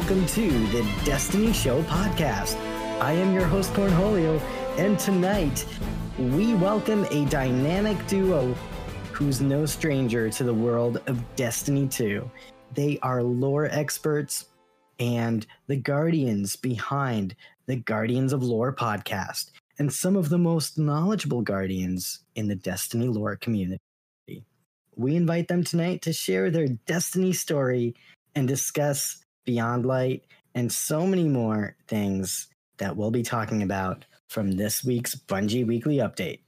Welcome to the Destiny Show podcast. I am your host, Cornholio, and tonight we welcome a dynamic duo who's no stranger to the world of Destiny 2. They are lore experts and the guardians behind the Guardians of Lore podcast, and some of the most knowledgeable guardians in the Destiny lore community. We invite them tonight to share their Destiny story and discuss Beyond Light and so many more things that we'll be talking about from this week's Bungie Weekly Update.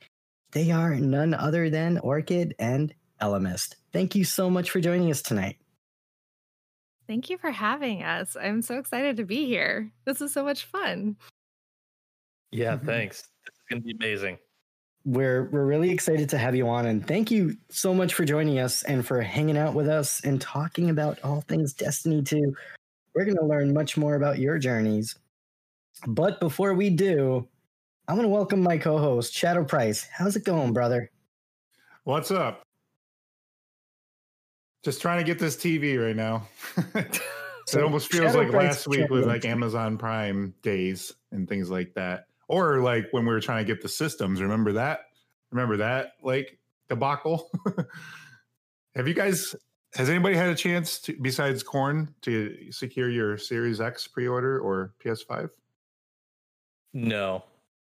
They are none other than Orchid and Ellimist. Thank you so much for joining us tonight. Thank you for having us. I'm so excited to be here. This is so much fun. Yeah, mm-hmm. thanks. It's going to be amazing. We're we're really excited to have you on and thank you so much for joining us and for hanging out with us and talking about all things Destiny 2. We're going to learn much more about your journeys. But before we do, I want to welcome my co-host Shadow Price. How's it going, brother? What's up? Just trying to get this TV right now. it almost feels Shadow like Price last week with like. Amazon Prime days and things like that. Or like when we were trying to get the systems. Remember that? Remember that like debacle? Have you guys has anybody had a chance to besides Corn to secure your Series X pre-order or PS5? No.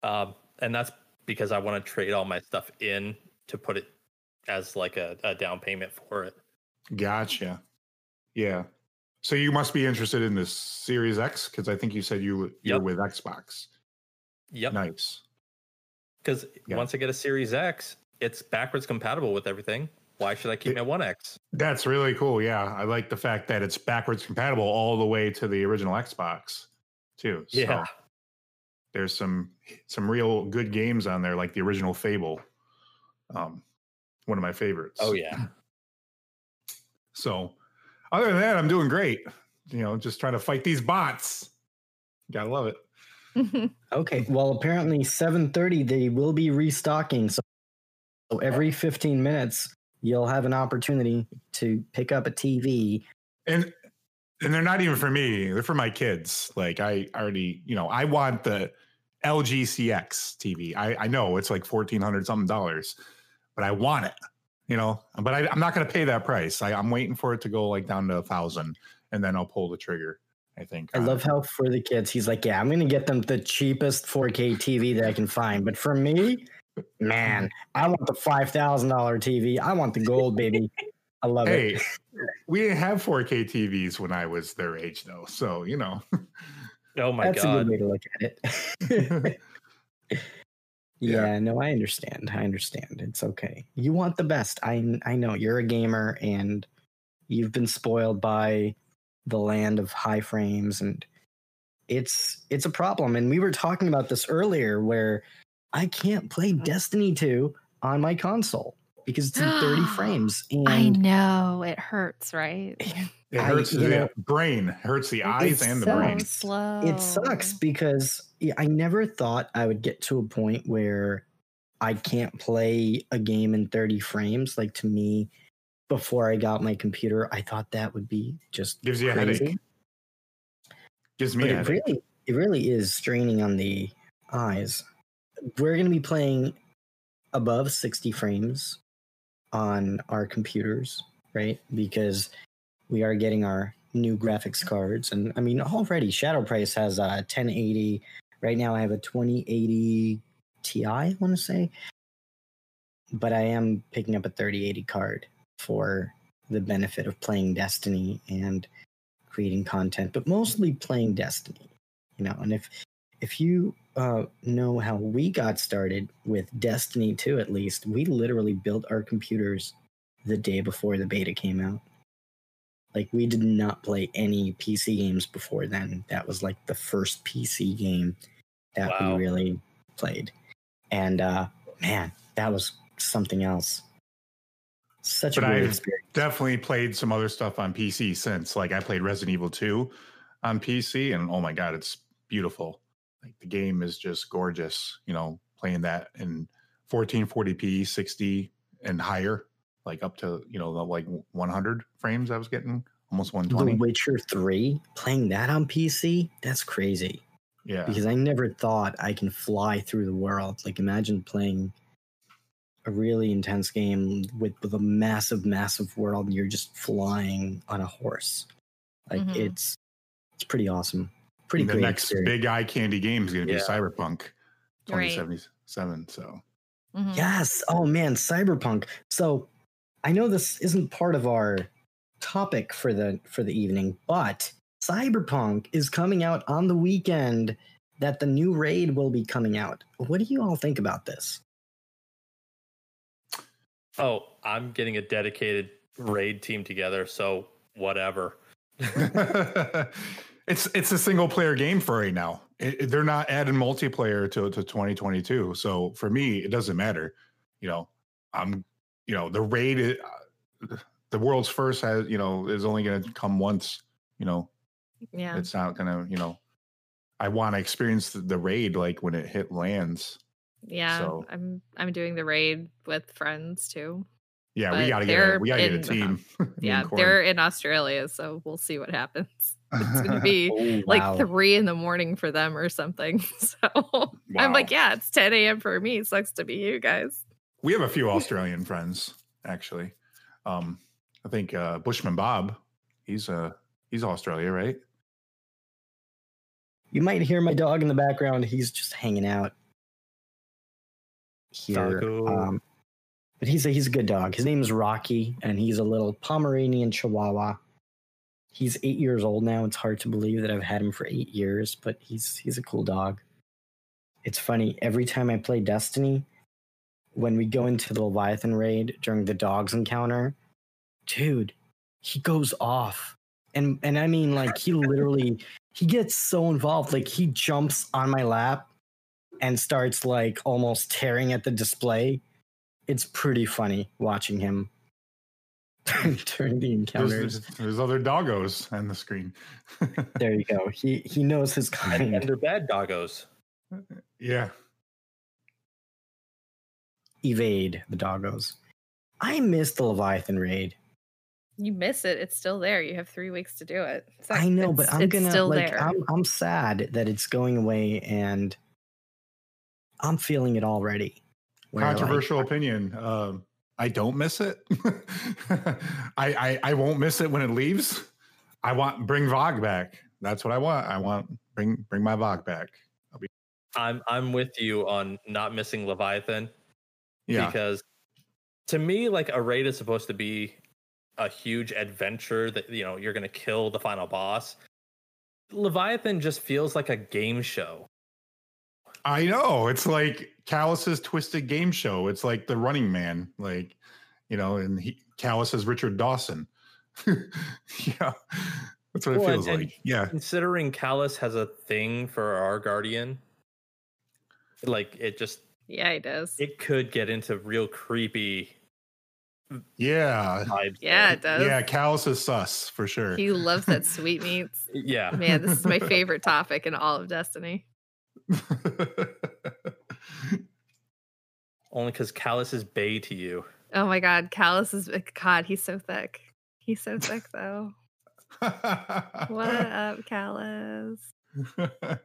Um, and that's because I want to trade all my stuff in to put it as like a, a down payment for it. Gotcha. Yeah. So you must be interested in this Series X because I think you said you you're Yep. with Xbox. Yep. Nice. Because once I get a Series X, it's backwards compatible with everything. Why should I keep my One X? That's really cool. Yeah, I like the fact that it's backwards compatible all the way to the original Xbox, too. So Yeah. there's some some real good games on there, like the original Fable, um, one of my favorites. Oh yeah. So, other than that, I'm doing great. You know, just trying to fight these bots. Gotta love it. Okay. Well, apparently 7:30 they will be restocking. So, so every 15 minutes you'll have an opportunity to pick up a TV. and and they're not even for me they're for my kids like i already you know i want the lg cx tv i i know it's like 1400 something dollars but i want it you know but I, i'm not going to pay that price I, i'm waiting for it to go like down to a thousand and then i'll pull the trigger i think I love it. how for the kids he's like, "Yeah, I'm going to get them the cheapest 4K TV that I can find." But for me, man, I want the $5,000 TV. I want the gold, baby. I love hey it. we didn't have 4k tvs when i was their age though so you know Oh my That's a god. good way to look at it. yeah, no, I understand. I understand. It's okay. You want the best. I I know you're a gamer and you've been spoiled by the land of high frames and it's it's a problem and we were talking about this earlier where I can't play mm. Destiny 2 on my console because it's in 30 frames and I know it hurts, right? it hurts you the know, brain hurts the eyes and the so brain slow. it sucks because I never thought I would get to a point where I can't play a game in 30 frames. Like to me, before I got my computer, I thought that would be just gives you a crazy. headache gives me But a it headache. really, it really is straining on the eyes. We're going to be playing above 60 frames on our computers, right? Because we are getting our new graphics cards. And I mean, already Shadow Price has a 1080. Right now, I have a 2080 Ti, I want to say. but I am picking up a 3080 card for the benefit of playing Destiny and creating content, but mostly playing Destiny. You know, and if if you uh, know how we got started with Destiny 2, at least, we literally built our computers the day before the beta came out. Like, we did not play any PC games before then. That was like the first PC game that Wow. we really played. And uh, man, that was something else. Such But a great I've experience. definitely played some other stuff on PC since. Like I played Resident Evil 2 on PC, and oh my god, it's beautiful. Like the game is just gorgeous. You know, playing that in 1440p, 60 and higher, like up to you know the like 100 frames. I was getting almost 120. The 120. Witcher 3, playing that on PC, that's crazy. Yeah, because I never thought I can fly through the world. Like imagine playing a really intense game with, with a massive, massive world, and you're just flying on a horse. Like Mhm. it's it's pretty awesome. Pretty the great next experience. big eye candy game is going to be Yeah. Cyberpunk Right. 2077. So Mhm. Yes. Oh man, Cyberpunk. So I know this isn't part of our topic for the for the evening, but Cyberpunk is coming out on the weekend that the new raid will be coming out. What do you all think about this? Oh, I'm getting a dedicated raid team together, so whatever. it's it's a single player game for right now. It, they're not adding multiplayer to to 2022. So for me, it doesn't matter. You know, I'm you know the raid. i- uh, the world's first has you know is only going to come once. You know, Yeah. it's not going to you know. I want to experience the, the raid like when it hit lands. Yeah. so- I'm I'm doing the raid with friends too. Yeah, we got to get a, we got to get a team. Yeah, they're in Australia, so we'll see what happens. It's gonna be Oh, like wow. three in the morning for them or something. So I'm like, yeah, it's 10 a.m. for me. Sucks to be you guys. We have a few Australian friends, actually. Um, I think uh, Bushman Bob, he's uh he's Australia, right? You might hear my dog in the background. He's just hanging out here. Um, but he's a he's a good dog. His name is Rocky, and he's a little Pomeranian Chihuahua. He's eight years old now. It's hard to believe that I've had him for eight years, but he's he's a cool dog. It's funny every time I play Destiny, when we go into the Leviathan raid during the dogs encounter, dude, he goes off, and and I mean like he literally he gets so involved. Like he jumps on my lap and starts like almost tearing at the display. It's pretty funny watching him during the encounters. There's, there's other doggos on the screen. There you go. He he knows his And, and kind. they're bad doggos. yeah. Evade the doggos. I missed the Leviathan raid. You miss it. It's still there. You have three weeks to do it. It's not- I know, but I'm it's gonna still like there. I'm I'm sad that it's going away and I'm feeling it already. Where, like, Controversial opinion. Um, I don't miss it. I, I I won't miss it when it leaves. I want bring Vog back. That's what I want. I want bring bring my Vog back. I'm I'm with you on not missing Leviathan Yeah. because to me, like a raid is supposed to be a huge adventure that you know you're gonna kill the final boss. Leviathan just feels like a game show. I know. It's like Calus's twisted game show. It's like the running man, like, you know, and he Calus is Richard Dawson. yeah. That's what it feels and- like. Yeah. Considering Calus has a thing for our guardian, like it just yeah, he does. it could get into real creepy Yeah. vibes. yeah, there. it does. Yeah. Calus is sus for sure. He loves that sweetmeats. yeah. Man, this is my favorite topic in all of Destiny. Only because Calus is bay to you. Oh my god, Calus is God, he's so thick. He's so thick though. What up, Calus?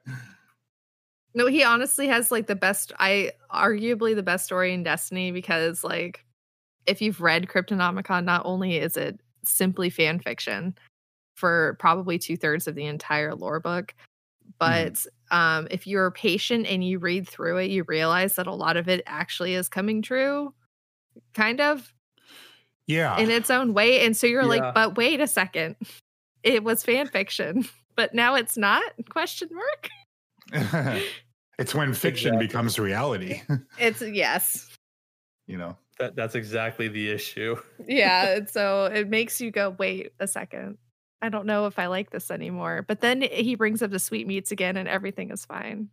No, he honestly has like the best I arguably the best story in Destiny because like if you've read Cryptonomicon, not only is it simply fan fiction for probably two thirds of the entire lore book, but um if you're patient and you read through it, you realize that a lot of it actually is coming true. Kind of Yeah. in its own way. And so you're Yeah. like, but wait a second. It was fan fiction, but now it's not? Question mark. it's when fiction Exactly. becomes reality, It's yes. you know. That that's exactly the issue. Yeah. and so it makes you go, wait a second. I don't know if I like this anymore. But then he brings up the sweetmeats again and everything is fine.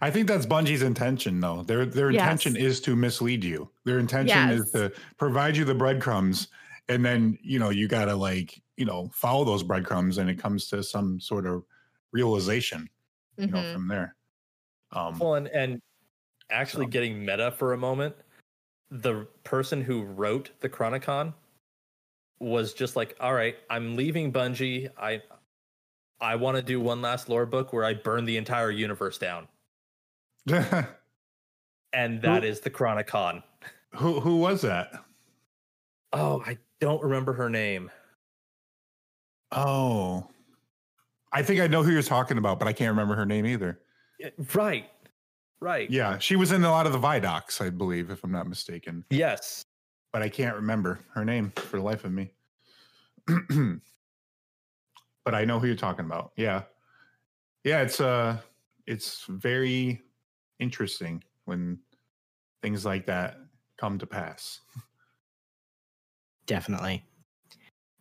I think that's Bungie's intention, though. Their their Yes. intention is to mislead you. Their intention is to provide you the breadcrumbs, and then you know you gotta like you know follow those breadcrumbs, and it comes to some sort of realization, you know, Mhm. from there. Um, Well, and, and actually So- getting meta for a moment, the person who wrote the Chronicon was just like, "All right, I'm leaving Bungie. I I want to do one last lore book where I burn the entire universe down." And that Who- is the Chronicon. who who was that? Oh, I don't remember her name. Oh, I think I know who you're talking about, but I can't remember her name either. Right. Right. Yeah, she was in a lot of the Vidocs, I believe, if I'm not mistaken. Yes. but I can't remember her name for the life of me. but I know who you're talking about. Yeah. Yeah, it's uh it's very interesting when things like that come to pass. Definitely.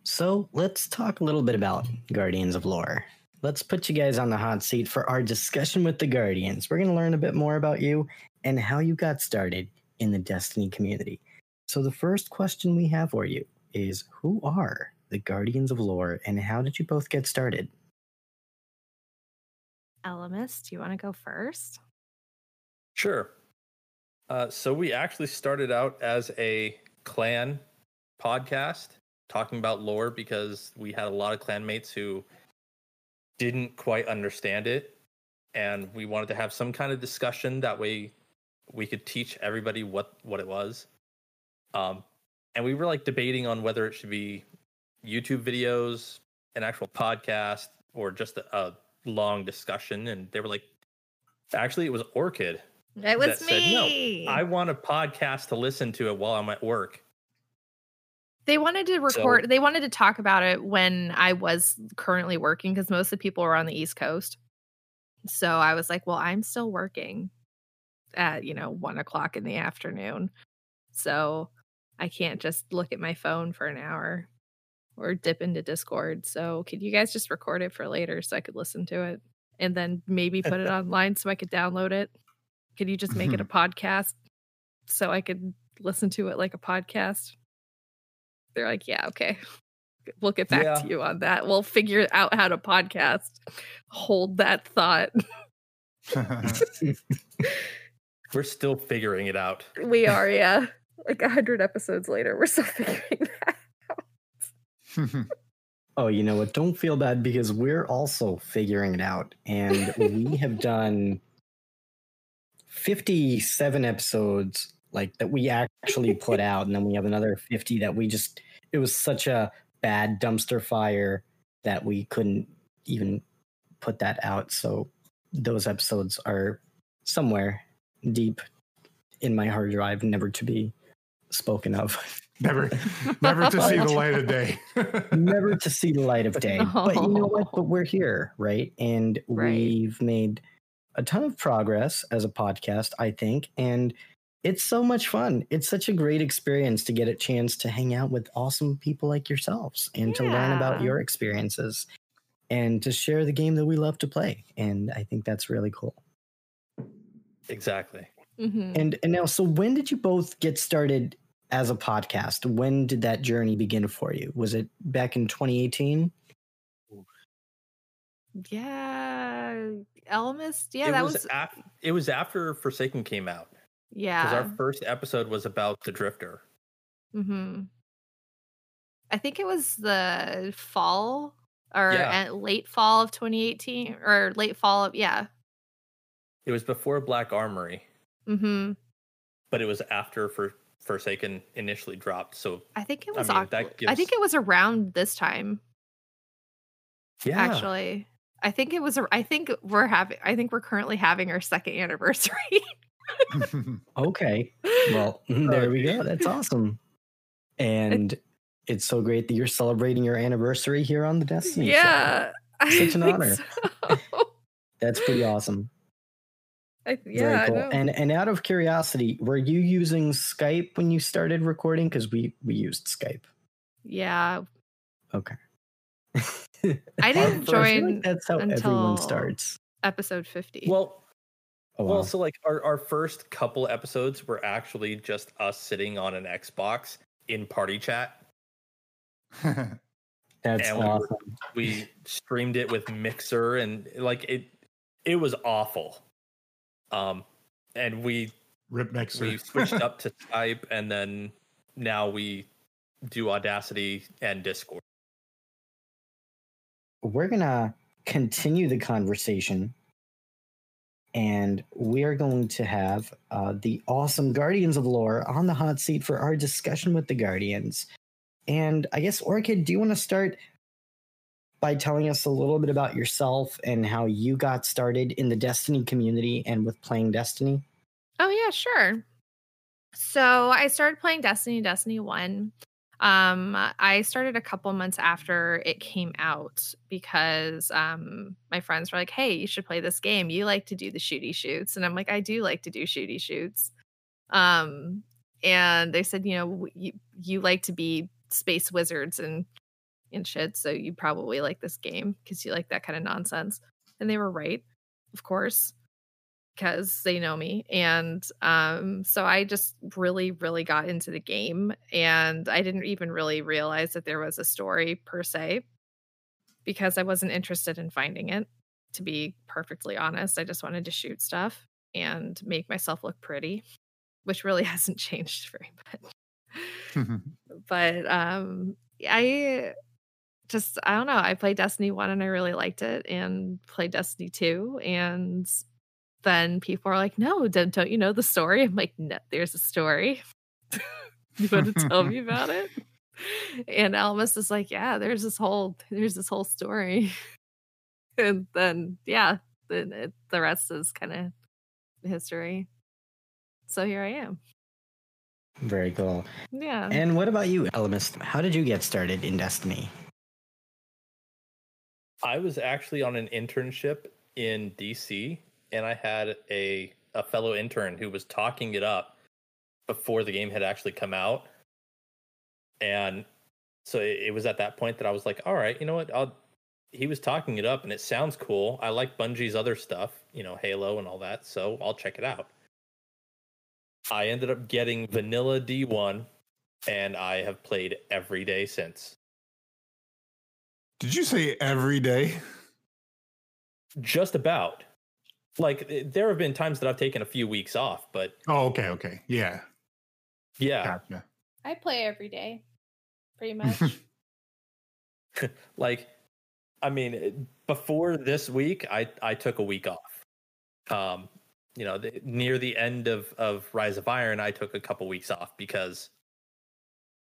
So let's talk a little bit about Guardians of Lore. Let's put you guys on the hot seat for our discussion with the Guardians. We're going to learn a bit more about you and how you got started in the Destiny community. So, the first question we have for you is Who are the Guardians of Lore and how did you both get started? Ellimist, do you want to go first? Sure. Uh, so we actually started out as a clan podcast talking about lore because we had a lot of clanmates who didn't quite understand it and we wanted to have some kind of discussion. That way we could teach everybody what what it was. Um and we were like debating on whether it should be youtube videos an actual podcast or just a, a long discussion and they were like actually it was orchid It was that said, "No, me. I want a podcast to listen to it while I'm at work. They wanted to record, they wanted to talk about it when I was currently working because most of the people were on the East Coast. So I was like, well, I'm still working at, you know, one o'clock in the afternoon. So I can't just look at my phone for an hour or dip into Discord. So could you guys just record it for later so I could listen to it and then maybe put it online so I could download it? Could you just make it a mm-hmm. podcast so I could listen to it like a podcast? They're like, yeah, okay. We'll get back Yeah. to you on that. We'll figure out how to podcast. Hold that thought. We're still figuring it out. We are, yeah. Like a hundred episodes later, we're still figuring that. Out. oh, you know what? Don't feel bad because we're also figuring it out. And we have done 57 episodes like that we actually put out. And then we have another 50 that we just, it was such a bad dumpster fire that we couldn't even put that out. So those episodes are somewhere deep in my hard drive, never to be spoken of. never never to see the light of day. never to see the light of day. But you know what? But we're here, right? And Right. we've made a ton of progress as a podcast, I think. And it's so much fun. It's such a great experience to get a chance to hang out with awesome people like yourselves and to learn about your experiences and to share the game that we love to play. And I think that's really cool. Exactly. Mhm. And and now, so when did you both get started as a podcast? When did that journey begin for you? Was it back in 2018? Yeah. Ellimist. Yeah, it that was, was, af- it was after Forsaken came out. Yeah, because our first episode was about the Drifter. hmm I think it was the fall or Yeah. late fall of 2018 or late fall of yeah. It was before Black Armory, hmm but it was after for Forsaken initially dropped. So I think it I was. mean, Oct- that I think it was around this time. yeah, Actually, I think it was. I think we're having. I think we're currently having our second anniversary. okay. Well, mm, there we go. That's awesome. And it's so great that you're celebrating your anniversary here on the Destiny. Show. yeah. I Such an think honor. so. That's pretty awesome. I, yeah, Very cool. know. And and out of curiosity, were you using Skype when you started recording? Because we we used Skype. yeah, Okay. I didn't I like join that's how until- everyone starts. episode 50. Well, Oh, well, so like our, our first couple episodes were actually just us sitting on an Xbox in party chat. that's and we awesome. We streamed it with Mixer and like it it was awful. Um and we Rip mixer. we switched up to Skype and then now we do Audacity and Discord. We're gonna continue the conversation, and we are going to have uh, the awesome Guardians of Lore on the hot seat for our discussion with the Guardians. And I guess Orchid, do you want to start by telling us a little bit about yourself and how you got started in the Destiny community and with playing Destiny? Oh yeah, sure. So I started playing Destiny, Destiny 1. Um I started a couple months after it came out because um my friends were like, "Hey, you should play this game. You like to do the shooty shoots." And I'm like, "I do like to do shooty shoots." Um and they said, "You know, you you like to be space wizards and and shit, so you probably like this game because you like that kind of nonsense." And they were right, of course because they know me and um so i just really really got into the game and i didn't even really realize that there was a story per se because i wasn't interested in finding it to be perfectly honest. I just wanted to shoot stuff and make myself look pretty which really hasn't changed very much. But um i just i don't know i played destiny 1 and i really liked it and played destiny 2 and then people are like no don't, don't you know the story? I'm like no there's a story. You want to tell me about it? And Ellimist is like yeah there's this whole there's this whole story. And then yeah then it, the rest is kind of history. So here i am. Very cool. yeah. And what about you, Ellimist? How did you get started in Destiny? I was actually on an internship in DC and I had a a fellow intern who was talking it up before the game had actually come out. And so it, it was at that point that I was like, all right, you know what? I'll he was talking it up and it sounds cool. I like Bungie's other stuff, you know, Halo and all that, so I'll check it out. I ended up getting vanilla D1 and I have played every day since. Did you say every day? Just about. Like eh, there have been times that I've taken a few weeks off, but Oh, okay, okay. Yeah. yeah, Gotcha. I play every day, pretty much. like I mean, eh, before this week, I I took a week off. Um, you know, the, near the end of of Rise of Iron, I took a couple weeks off because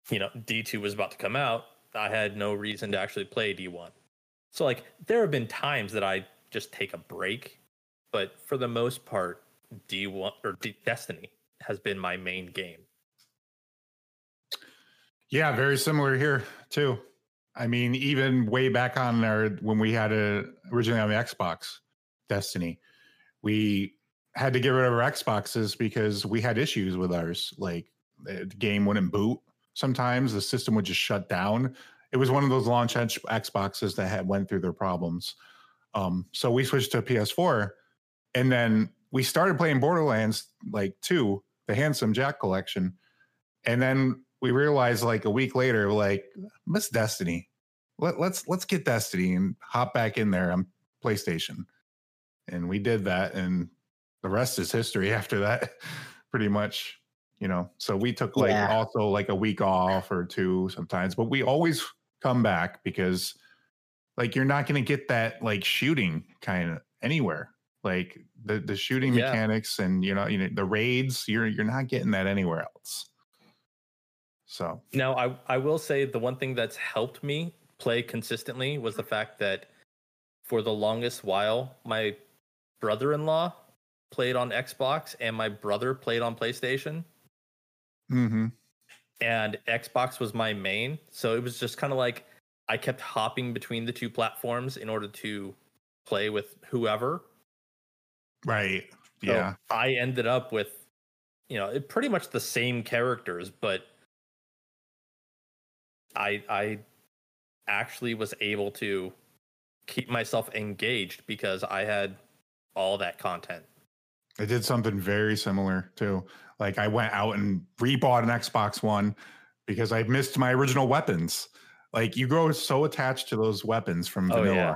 you know D two was about to come out. I had no reason to actually play D one. So like, there have been times that I just take a break, but for the most part, D one or D- Destiny has been my main game. Yeah, very similar here too. I mean, even way back on our when we had it originally on the Xbox, Destiny, we had to get rid of our Xboxes because we had issues with ours. Like the game wouldn't boot. Sometimes the system would just shut down. It was one of those launch Xboxes that had went through their problems. Um, so we switched to PS4, and then we started playing Borderlands like two, the Handsome Jack collection, and then we realized like a week later, like miss Destiny. Let, let's let's get Destiny and hop back in there on PlayStation, and we did that, and the rest is history after that, pretty much. You know, so we took like Yeah. also like a week off or two sometimes, but we always come back because like you're not going to get that like shooting kind of anywhere like the the shooting Yeah. mechanics and you know you know the raids you're you're not getting that anywhere else so Now, I I will say the one thing that's helped me play consistently was the fact that for the longest while, my brother-in-law played on Xbox and my brother played on PlayStation. Mm-hmm. And Xbox was my main. So it was just kind of like I kept hopping between the two platforms in order to play with whoever. Right. So yeah. I ended up with, you know, it, pretty much the same characters, but I I actually was able to keep myself engaged because I had all that content. I did something very similar too. Like I went out and rebought an Xbox One because I missed my original weapons. Like you grow so attached to those weapons from Oh, vanilla. yeah.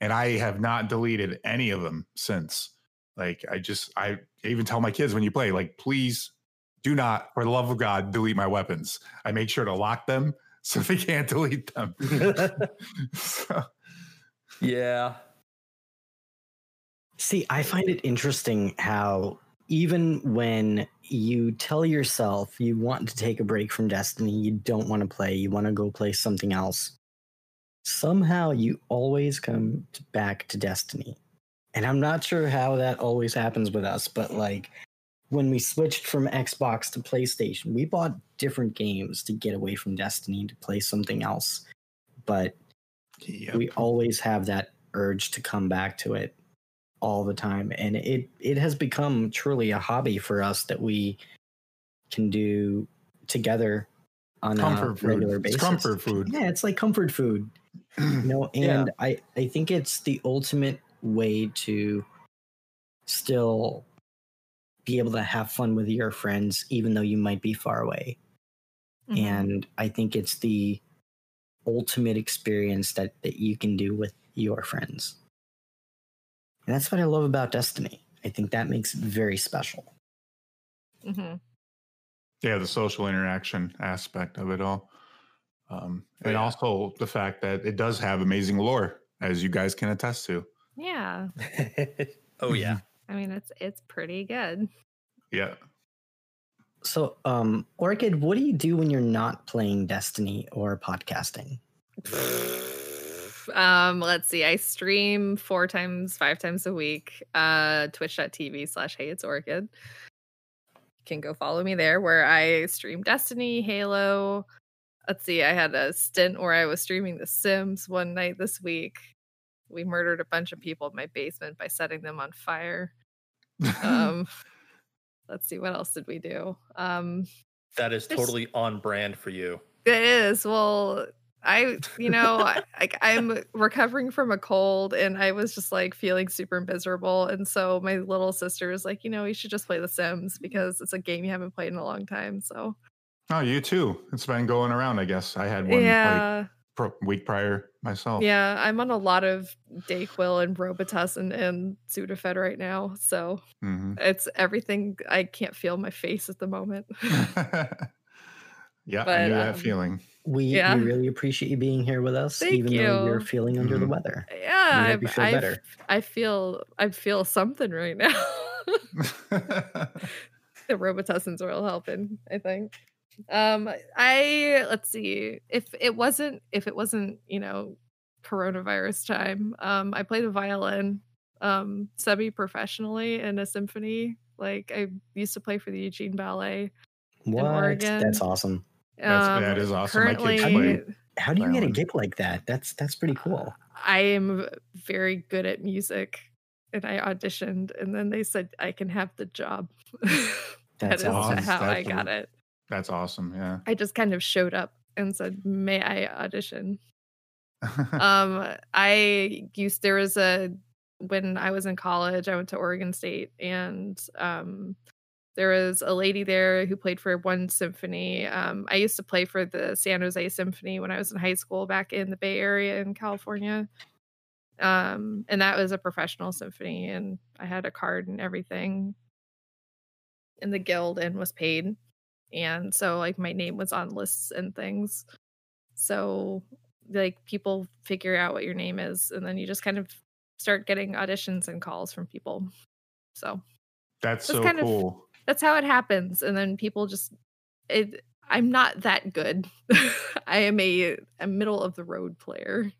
And I have not deleted any of them since. Like I just I even tell my kids when you play, like, please do not, for the love of God, delete my weapons. I make sure to lock them so they can't delete them. So- Yeah. See, I find it interesting how even when you tell yourself you want to take a break from Destiny, you don't want to play, you want to go play something else, somehow you always come back to Destiny. And I'm not sure how that always happens with us, but like when we switched from Xbox to PlayStation, we bought different games to get away from Destiny to play something else. But Yep. we always have that urge to come back to it all the time and it it has become truly a hobby for us that we can do together on Comfort a food. regular It's basis comfort food. yeah it's like comfort food you know Yeah. and i i think it's the ultimate way to still be able to have fun with your friends even though you might be far away Mhm. and i think it's the ultimate experience that that you can do with your friends and that's what i love about destiny i think that makes it very special Mhm. yeah the social interaction aspect of it all um, and Yeah. also the fact that it does have amazing lore as you guys can attest to Yeah. oh yeah. I mean, it's it's pretty good. yeah so um orchid what do you do when you're not playing destiny or podcasting um, let's see. I stream four times, five times a week. Uh, Twitch.tv slash Hey It's Orchid. You can go follow me there, where I stream Destiny, Halo. Let's see. I had a stint where I was streaming The Sims one night this week. We murdered a bunch of people in my basement by setting them on fire. Um, let's see. What else did we do? Um, That is totally on brand for you. It is. Well, I, you know, I'm recovering from a cold and I was just like feeling super miserable. And so my little sister was like, you know, you should just play The Sims because it's a game you haven't played in a long time. So, oh you too it's been going around i guess i had one like yeah. Pro- week prior myself Yeah. I'm on a lot of Dayquil and Robitussin and Sudafed right now. So Mhm. it's everything. I can't feel my face at the moment. yeah i But, knew that um, feeling we, Yeah. we really appreciate you being here with us Thank even though you're feeling under the Mhm. weather yeah. We I, feel I, better. I feel, I feel something right now. the Robitussin's will helping, I think. Um, I let's see if it wasn't if it wasn't you know coronavirus time. Um, I played the violin um semi professionally in a symphony. Like I used to play for the Eugene Ballet. what Oregon. that's awesome That's- that is awesome. My kids Currently, play how do you get a gig like that that's that's pretty cool I am very good at music, and I auditioned, and then they said I can have the job. that That's awesome. how I got a- it. That's awesome yeah. I just kind of showed up and said, "May I audition?" um i used there was a when i was in college i went to oregon state and um there was a lady there who played for one symphony um i used to play for the san jose symphony when i was in high school back in the bay area in california. Um and that was a professional symphony and i had a card and everything. In the guild and was paid and so like my name was on lists and things. So like people figure out what your name is and then you just kind of start getting auditions and calls from people. So that's That's so kind of- that's how it happens and then people just it i'm not that good. I am a, a middle of the road player.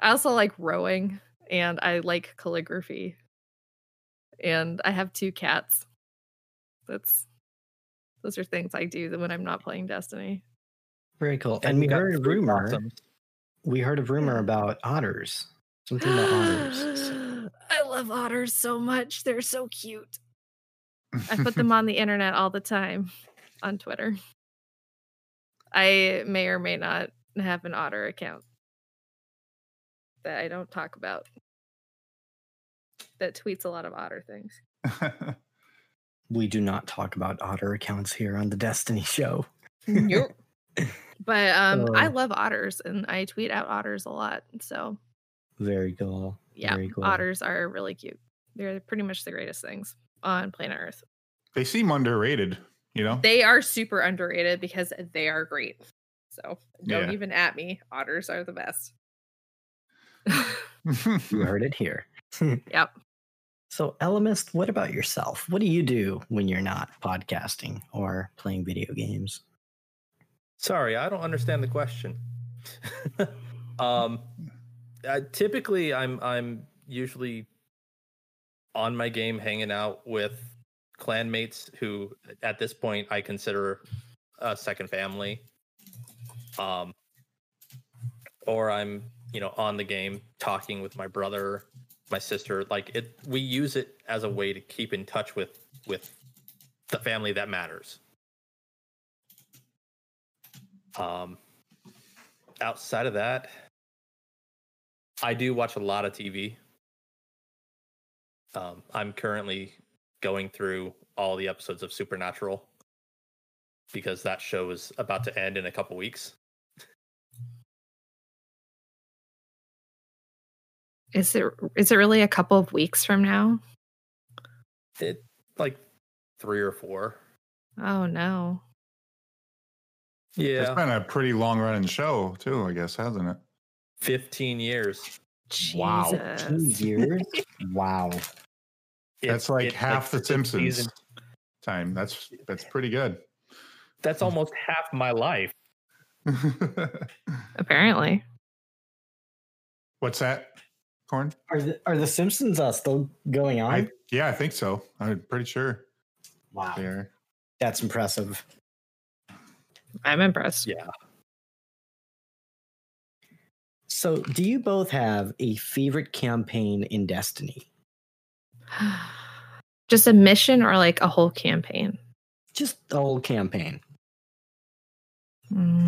I also like rowing and i like calligraphy. And I have two cats. That's those are things I do when I'm not playing Destiny. Very cool. And, we got heard a rumor. possums. We heard a rumor about otters. Something about otters. I love otters so much. They're so cute. I put them on the internet all the time on Twitter. I may or may not have an otter account that I don't talk about that tweets a lot of otter things. we do not talk about otter accounts here on the Destiny show. Nope. But um I Oh. love otters and I tweet out otters a lot. So Very cool. yeah, Very cool. otters are really cute. They're pretty much the greatest things on planet Earth. they seem underrated, you know? They are super underrated because they are great. So don't Yeah. even at me. Otters are the best. You heard it here. yep. So, Ellimist, what about yourself? What do you do when you're not podcasting or playing video games? Sorry, I don't understand the question. um, uh, typically, I'm I'm usually on my game, hanging out with clanmates who, at this point, I consider a second family. Um, or I'm you know on the game talking with my brother, my sister. Like it, we use it as a way to keep in touch with with the family that matters. Um, outside of that, I do watch a lot of TV. Um, I'm currently going through all the episodes of Supernatural because that show is about to end in a couple weeks. Is it is it really a couple of weeks from now? It like three or four. Oh no. Yeah. It's been a pretty long running show, too, I guess, hasn't it? 15 years. Wow. Two years? wow. That's It's- like it's half the Simpsons seasons. time. That's that's pretty good. That's hmm. almost half my life. Apparently. What's that? Corn? Are the, are the Simpsons uh, still going on? I yeah, I think so. I'm pretty sure wow. they are. That's impressive. I'm impressed. Yeah. So, do you both have a favorite campaign in Destiny? Just a mission or like a whole campaign? Just the whole campaign. Mm.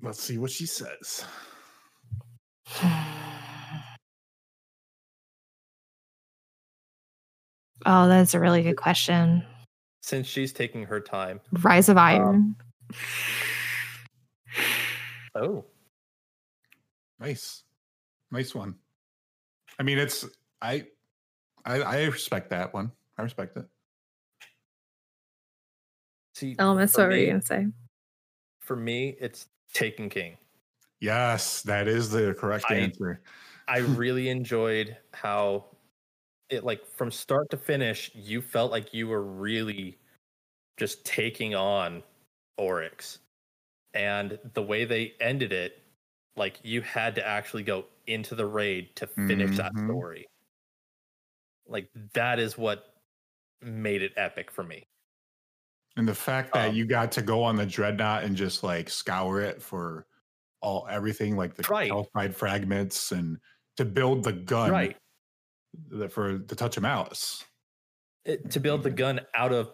Let's see what she says. Oh, that's a really good question. Since she's taking her time. Rise of um, Iron. Oh, Nice, nice one. I mean, it's I, I, I respect that one. I respect it. see. Elements, for what were you gonna say? For me, it's Taken King. Yes, that is the correct I- answer. I really enjoyed how it like from start to finish, you felt like you were really just taking on Oryx. And the way they ended it, like you had to actually go into the raid to finish that Mhm. story. Like that is what made it epic for me. And the fact that Um, you got to go on the dreadnought and just like scour it for all everything, like the Right. calcified fragments, and to build the gun Right. that for the touch of malice. It, to build the gun out of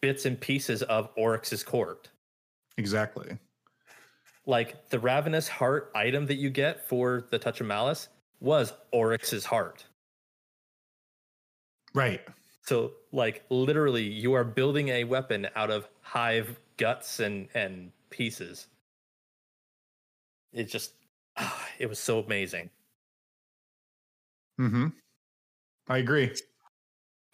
bits and pieces of Oryx's court. Exactly. like the ravenous heart item that you get for the touch of malice was oryx's heart Right. so like literally you are building a weapon out of hive guts and and pieces it just it was so amazing Mm-hmm. I agree.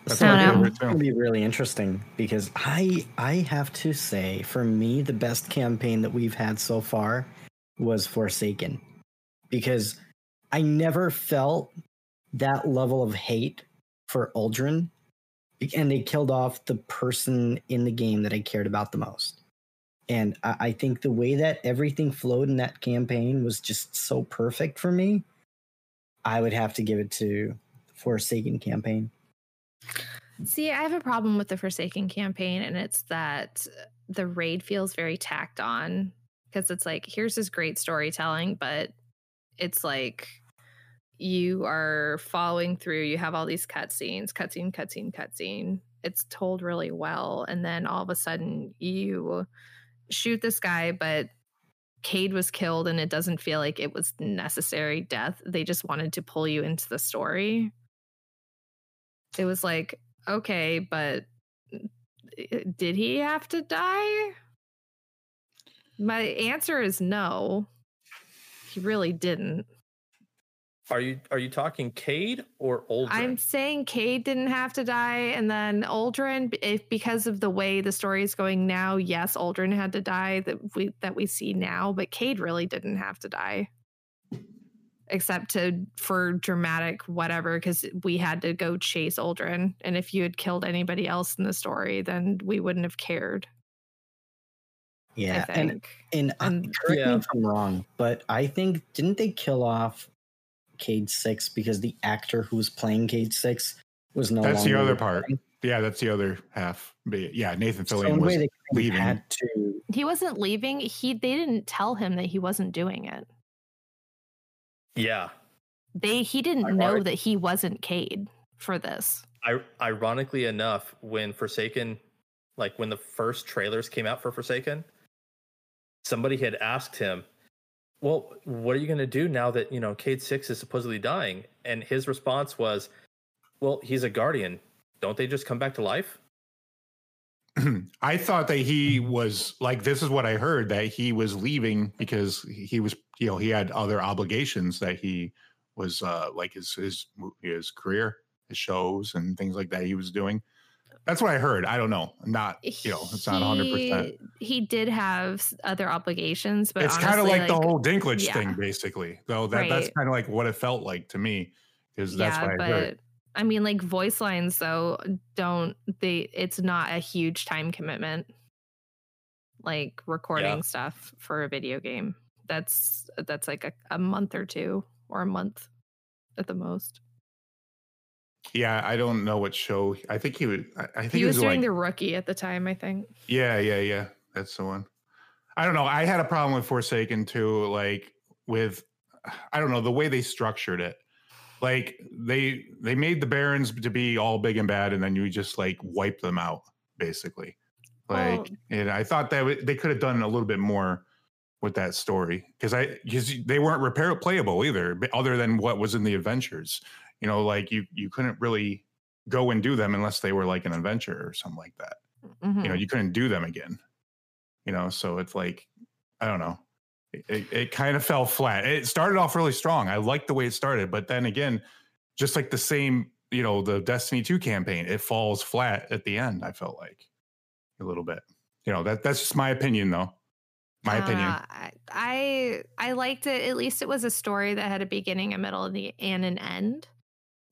That's So my now- favorite It's going to be really interesting because I I have to say, for me, the best campaign that we've had so far was Forsaken, because I never felt that level of hate for Uldren, be- and they killed off the person in the game that I cared about the most. And I, I think the way that everything flowed in that campaign was just so perfect for me. I would have to give it to the Forsaken campaign? See, I have a problem with the Forsaken campaign, and it's that the raid feels very tacked on because it's like, here's this great storytelling, but it's like you are following through, you have all these cutscenes, cutscene, cutscene, cutscene. It's told really well. And then all of a sudden you shoot this guy, but Cayde was killed and it doesn't feel like it was necessary death. They just wanted to pull you into the story. It was like, okay, but uh, did he have to die? My answer is no. He really didn't. Are you are you talking Cayde or Uldren? I'm saying Cayde didn't have to die, and then Uldren, if because of the way the story is going now, yes, Uldren had to die that we that we see now, but Cayde really didn't have to die, except to for dramatic whatever, because we had to go chase Uldren, and if you had killed anybody else in the story, then we wouldn't have cared. Yeah, I and and, uh, And- correct me if I'm wrong, but I think didn't they kill off Cayde Six because the actor who was playing Cayde Six was no That's the other part. them? Yeah, that's the other half. But yeah, Nathan Fillion in was way, they kind of leaving. had to. he wasn't leaving. He they didn't tell him that he wasn't doing it. yeah. They he didn't Ironic. know that he wasn't Cayde for this. I, ironically enough, when Forsaken, like when the first trailers came out for Forsaken, somebody had asked him, "Well, what are you going to do now that you know Cayde Six is supposedly dying?" And his response was, "Well, he's a guardian. Don't they just come back to life?" I thought that he was like this is what I heard that he was leaving because he was you know he had other obligations that he was uh like his his his career his shows and things like that he was doing. That's what I heard. I don't know. Not you know it's not 100. percent He- did have other obligations, but It's kind of honestly, like, the whole Dinklage yeah. thing basically. Though that that's kind of like what it felt like to me because that's yeah, what I but heard. I mean, like voice lines though don't they? It's not a huge time commitment, like recording Yeah. stuff for a video game. That's that's like a, a month or two or a month at the most. Yeah, I don't know what show. I think he was. I, think He was doing like the rookie at the time, I think. Yeah, yeah, yeah. That's the one. I don't know. I had a problem with Forsaken too, like with I don't know, the way they structured it. Like they they made the Barons to be all big and bad and then you just like wipe them out basically. Like Well- and I thought that w- they could have done a little bit more with that story because I because they weren't repair playable either, other than what was in the adventures. You know, like you you couldn't really go and do them unless they were like an adventure or something like that. Mhm. you know you couldn't do them again. You know so it's like i don't know. It, it, it kind of fell flat. It started off really strong. I liked the way it started but then again just like the same you know the destiny 2 campaign it falls flat at the end i felt like a little bit. You know that that's just my opinion though. My opinion. Uh, I, I I liked it. At least it was a story that had a beginning, a middle, and the and an end.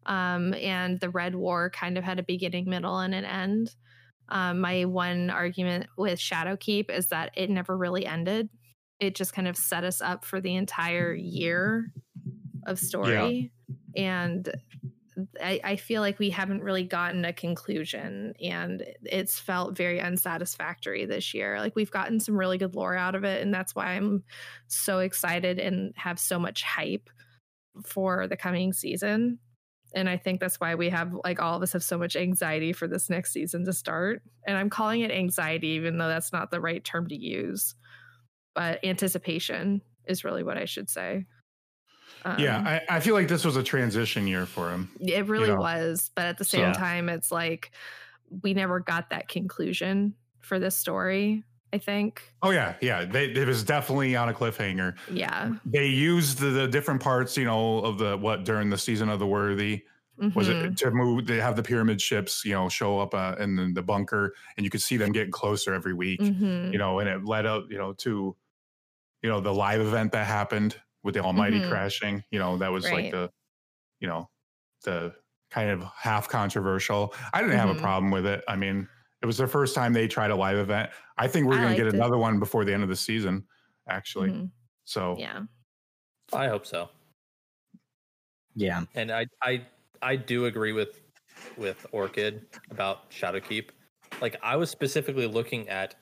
Um, and the Red War kind of had a beginning, middle, and an end. Um, my one argument with Shadowkeep is that it never really ended. It just kind of set us up for the entire year of story, and I, I feel like we haven't really gotten a conclusion and it's felt very unsatisfactory this year. Like we've gotten some really good lore out of it, and that's why I'm so excited and have so much hype for the coming season. And I think that's why we have like all of us have so much anxiety for this next season to start. And I'm calling it anxiety, even though that's not the right term to use. But anticipation is really what I should say. Um, yeah I, I feel like this was a transition year for him it really know. was, but at the same Yeah. time, it's like we never got that conclusion for this story. I think, oh yeah yeah they, it was definitely on a cliffhanger yeah, they used the, the different parts you know of the what during the season of the worthy was Mhm. it to move they have the pyramid ships you know show up uh, in the, the bunker and you could see them getting closer every week Mhm. you know and it led up you know to you know the live event that happened with the almighty Mhm. crashing you know that was like the you know the kind of half controversial i didn't have a problem with it i mean it was the first time they tried a live event i think we're going to get it. another one before the end of the season actually Mhm. so yeah. I hope so. Yeah. And I I I do agree with with Orchid about Shadowkeep. Like I was specifically looking at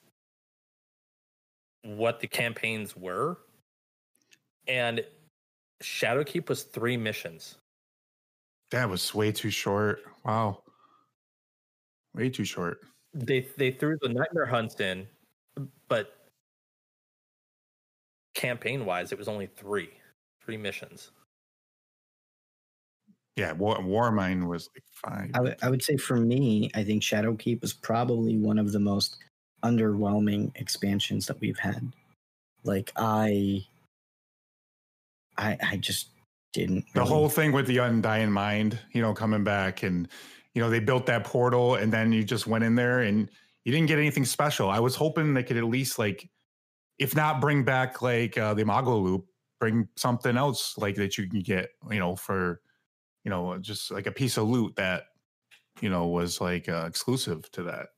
what the campaigns were, and Shadowkeep was three missions. That was way too short. Wow. Way too short. They they threw the nightmare hunts in, but campaign wise, it was only three, three missions. Yeah, War, Warmind was like five. I would- would say for me, I think Shadowkeep was probably one of the most underwhelming expansions that we've had. Like I, I, I just didn't. the really- whole thing with the undying mind, you know, coming back and you know, they built that portal and then you just went in there and you didn't get anything special. I was hoping they could at least like if not bring back like uh, the Imago loop, bring something else like that you can get, you know, for you know, just like a piece of loot that you know was like uh, exclusive to that,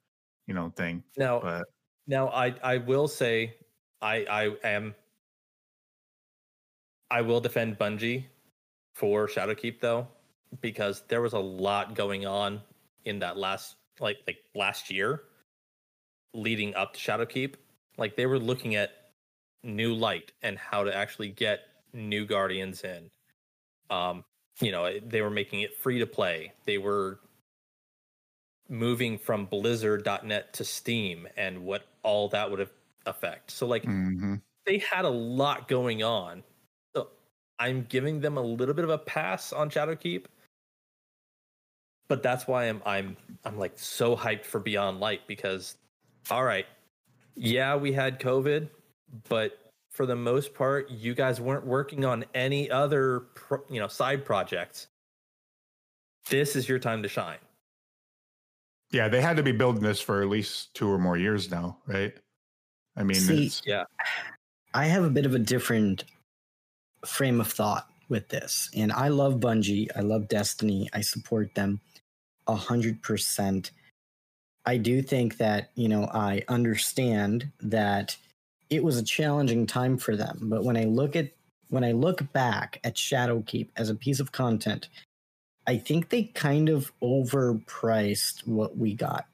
you know, thing. Now, But Now, I I will say, I I am. I will defend Bungie for Shadowkeep though, because there was a lot going on in that last like like last year, leading up to Shadowkeep. Like they were looking at new light and how to actually get new guardians in. Um, you know, they were making it free to play. They were moving from blizzard.net to steam and what all that would have affect so like mhm. they had a lot going on so i'm giving them a little bit of a pass on shadowkeep but that's why i'm i'm i'm like so hyped for beyond light because all right yeah we had covid but for the most part you guys weren't working on any other pro, you know side projects this is your time to shine yeah, they had to be building this for at least two or more years now, right? I mean, See, it's, yeah I have a bit of a different frame of thought with this. And I love Bungie. I love Destiny. I support them a hundred percent. I do think that, you know, I understand that it was a challenging time for them. But when I look at when I look back at Shadowkeep as a piece of content, I think they kind of overpriced what we got.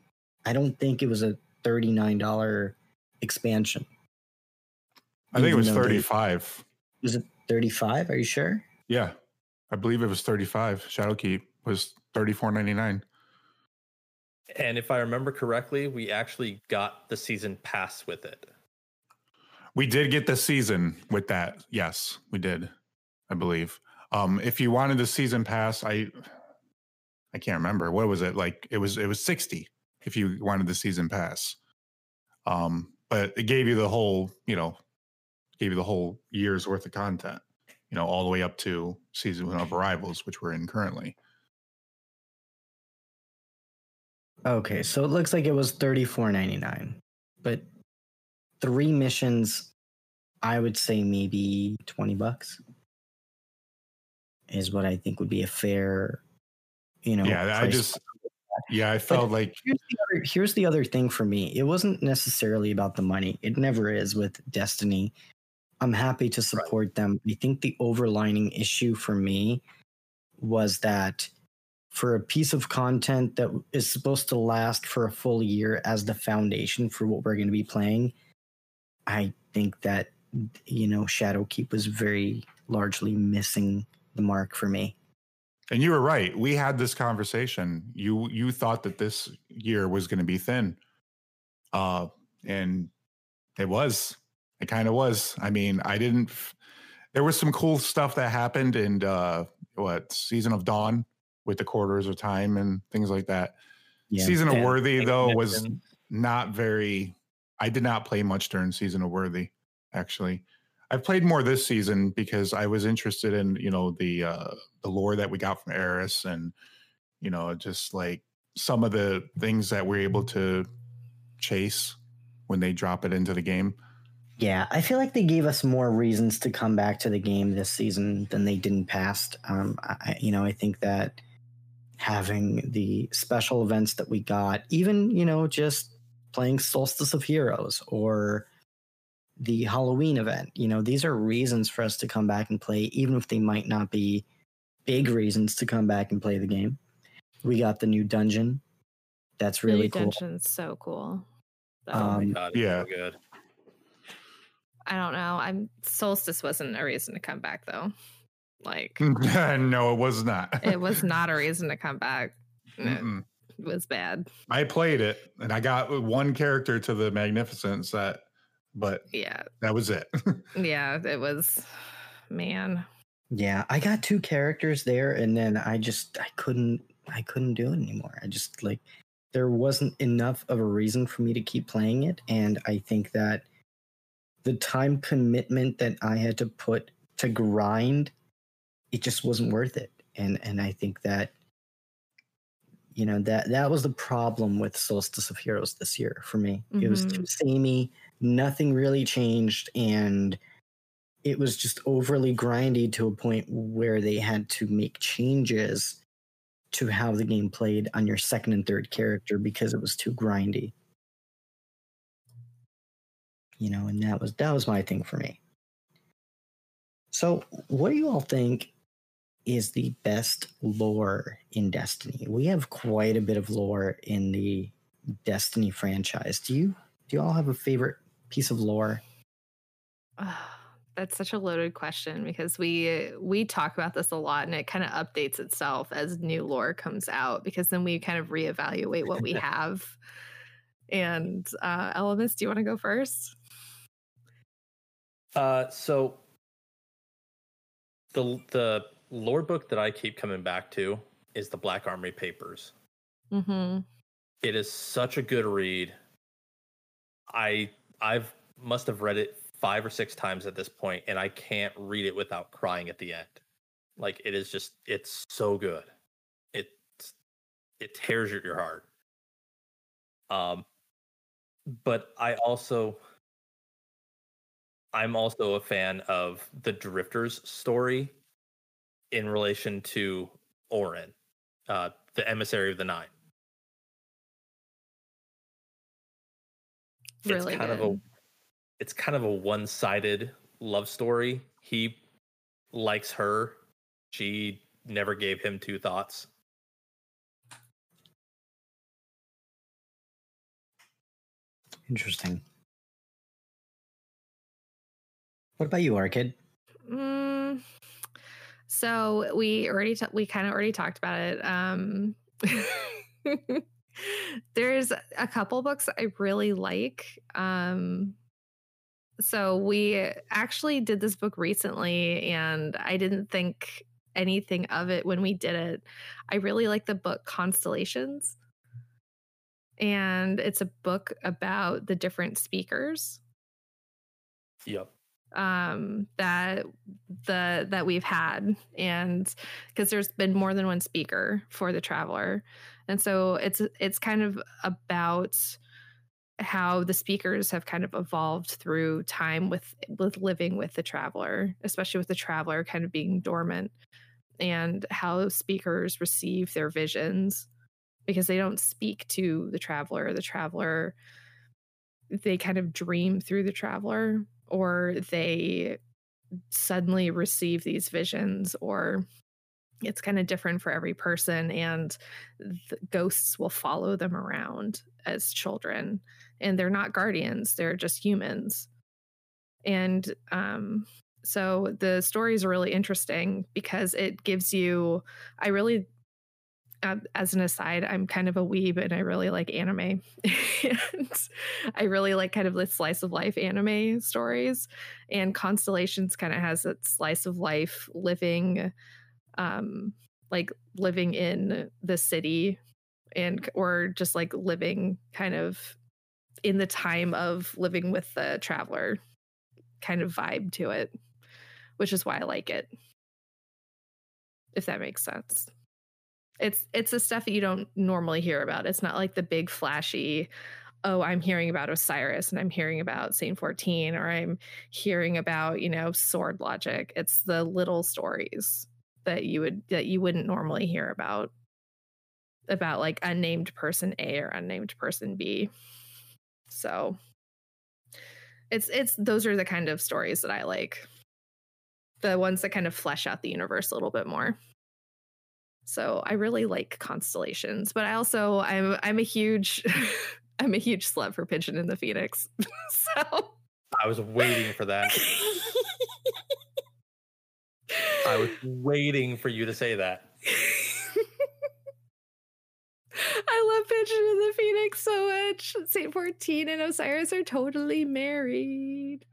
I don't think it was a $39 expansion. I think it was though they- 35. Was it 35? Are you sure? Yeah, I believe it was 35. Shadowkeep was 34.99. And if I remember correctly, we actually got the season pass with it. We did get the season with that. Yes, we did. I believe. Um, if you wanted the season pass, I I can't remember what was it like. It was it was 60 if you wanted the season pass. Um, but it gave you the whole, you know, gave you the whole year's worth of content. You know, all the way up to season of arrivals, which we're in currently. Okay, so it looks like it was 34.99. But three missions, I would say maybe 20 bucks is what I think would be a fair, you know. yeah, I just yeah, I felt like here's the, other, here's the other thing for me. It wasn't necessarily about the money. It never is with Destiny. I'm happy to support them. I think the overlining issue for me was that for a piece of content that is supposed to last for a full year as the foundation for what we're going to be playing, I think that you know Shadowkeep was very largely missing the mark for me. And you were right. We had this conversation. You you thought that this year was going to be thin, uh, and it was. It kind of was. I mean, I didn't. There was some cool stuff that happened in uh, what season of Dawn with the quarters of time and things like that. Yeah. Season of Worthy though was not very. I did not play much during season of Worthy. Actually, I've played more this season because I was interested in you know the uh, the lore that we got from Eris and you know just like some of the things that we're able to chase when they drop it into the game. Yeah, I feel like they gave us more reasons to come back to the game this season than they did in past. Um, I- you know, I think that having the special events that we got, even you know, just playing Solstice of Heroes or the Halloween event, you know, these are reasons for us to come back and play, even if they might not be big reasons to come back and play the game. We got the new dungeon. That's The new really cool. dungeon's so cool. Oh my Um, god, yeah. so good. I don't know. I'm Solstice wasn't a reason to come back though. Like no, it was not. it was not a reason to come back. Mm-mm. Was bad. I played it and I got one character to the magnificent set, but Yeah. that was it. Yeah. It was man. Yeah, I got two characters there, and then I just I couldn't I couldn't do it anymore. I just like there wasn't enough of a reason for me to keep playing it, and I think that the time commitment that I had to put to grind, it just wasn't worth it. And and I think that you know that that was the problem with Solstice of Heroes this year for me. It was mm-hmm. too samey. Nothing really changed, and it was just overly grindy to a point where they had to make changes to how the game played on your second and third character because it was too grindy. You know, and that was that was my thing for me. So, what do you all think is the best lore in Destiny? We have quite a bit of lore in the Destiny franchise. Do you do you all have a favorite piece of lore? Ah, That's such a loaded question because we we talk about this a lot and it kind of updates itself as new lore comes out because then we kind of reevaluate what we have. And uh Ellimist, do you want to go first? Uh, so the the lore book that I keep coming back to is the Black Armory Papers. Mm-hmm. It is such a good read. I I've must have read it five or six times at this point, and I can't read it without crying at the end. Like it is just it's so good. It it tears at your heart. Um, but I also I'm also a fan of the Drifters story in relation to Orin, uh, the emissary of the Nine. Really it's kind of a it's kind of a one-sided love story. He likes her. She never gave him two thoughts. Interesting. What about you, Orchid? Mm, so we already ta- we kind of already talked about it. Um, there's a couple books I really like. Um, so we actually did this book recently, and I didn't think anything of it when we did it. I really like the book Constellations, and it's a book about the different speakers Yep. Um that the that we've had. And because there's been more than one speaker for the traveler. And so it's it's kind of about how the speakers have kind of evolved through time with with living with the traveler especially with the traveler kind of being dormant and how speakers receive their visions. Because they don't speak to the traveler. The traveler they kind of dream through the traveler or they suddenly receive these visions or it's kind of different for every person and ghosts will follow them around as children and they're not guardians they're just humans. And um so the story is really interesting because it gives you i really as an aside, I'm kind of a weeb and I really like anime. and I really like kind of the slice of life anime stories. And Constellations kind of has that slice of life living, um, like living in the city and or just like living kind of in the time of living with the traveler kind of vibe to it, which is why I like it. If that makes sense it's it's the stuff that you don't normally hear about. It's not like the big flashy, oh, I'm hearing about Osiris and I'm hearing about Saint 14 or I'm hearing about, you know, sword logic. It's the little stories that you would that you wouldn't normally hear about about like unnamed person A or unnamed person B. So it's it's those are the kind of stories that I like. The ones that kind of flesh out the universe a little bit more. So I really like constellations, but I also I'm I'm a huge I'm a huge slut for Pigeon in the Phoenix. so I was waiting for that. I was waiting for you to say that. I love Pigeon in the Phoenix so much. Saint 14 and Osiris are totally married.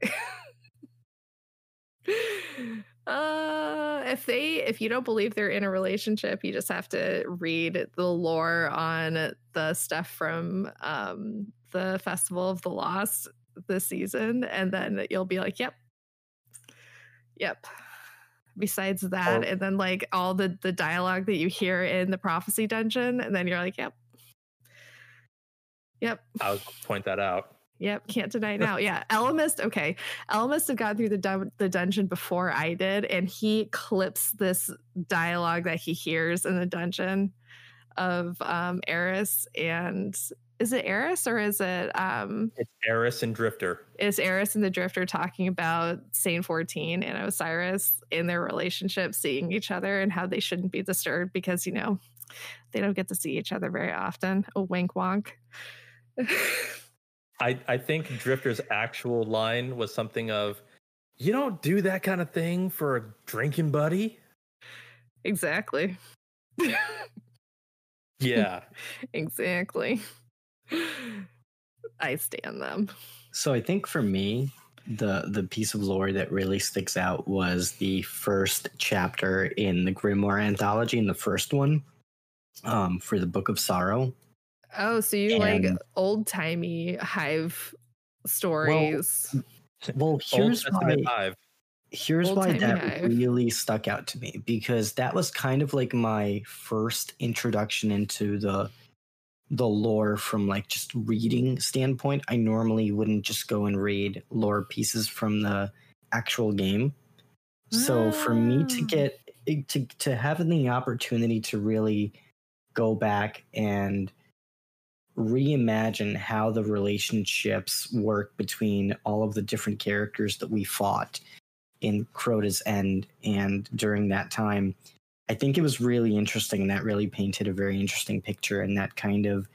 Uh if they if you don't believe they're in a relationship, you just have to read the lore on the stuff from um the Festival of the Lost this season, and then you'll be like, Yep. Yep besides that Oh. and then like all the the dialogue that you hear in the prophecy dungeon and then you're like yep yep I'll point that out. Yep can't deny it now yeah ellimist okay ellimist had gone through the dun- the dungeon before i did and he clips this dialogue that he hears in the dungeon of um eris and is it eris or is it um It's Eris and Drifter. is Eris and the Drifter talking about Saint 14 and Osiris in their relationship, seeing each other and how they shouldn't be disturbed because, you know, they don't get to see each other very often. A wink wonk. I, I think Drifter's actual line was something of, You don't do that kind of thing for a drinking buddy? exactly. Yeah. exactly. I stand them. So I think for me, the the piece of lore that really sticks out was the first chapter in the Grimoire anthology, in the first one, um, for the Book of Sorrow. Oh, so you like old timey hive stories. Well, Old here's why. Hive. Here's why Old-timey that hive. really stuck out to me because that was kind of like my first introduction into the the lore from like just reading standpoint. I normally wouldn't just go and read lore pieces from the actual game. So for me to Ah. get eh, to to having the opportunity to really go back and reimagine how the relationships work between all of the different characters that we fought in Crota's End and during that time, I think it was really interesting that really painted a very interesting picture and that kind of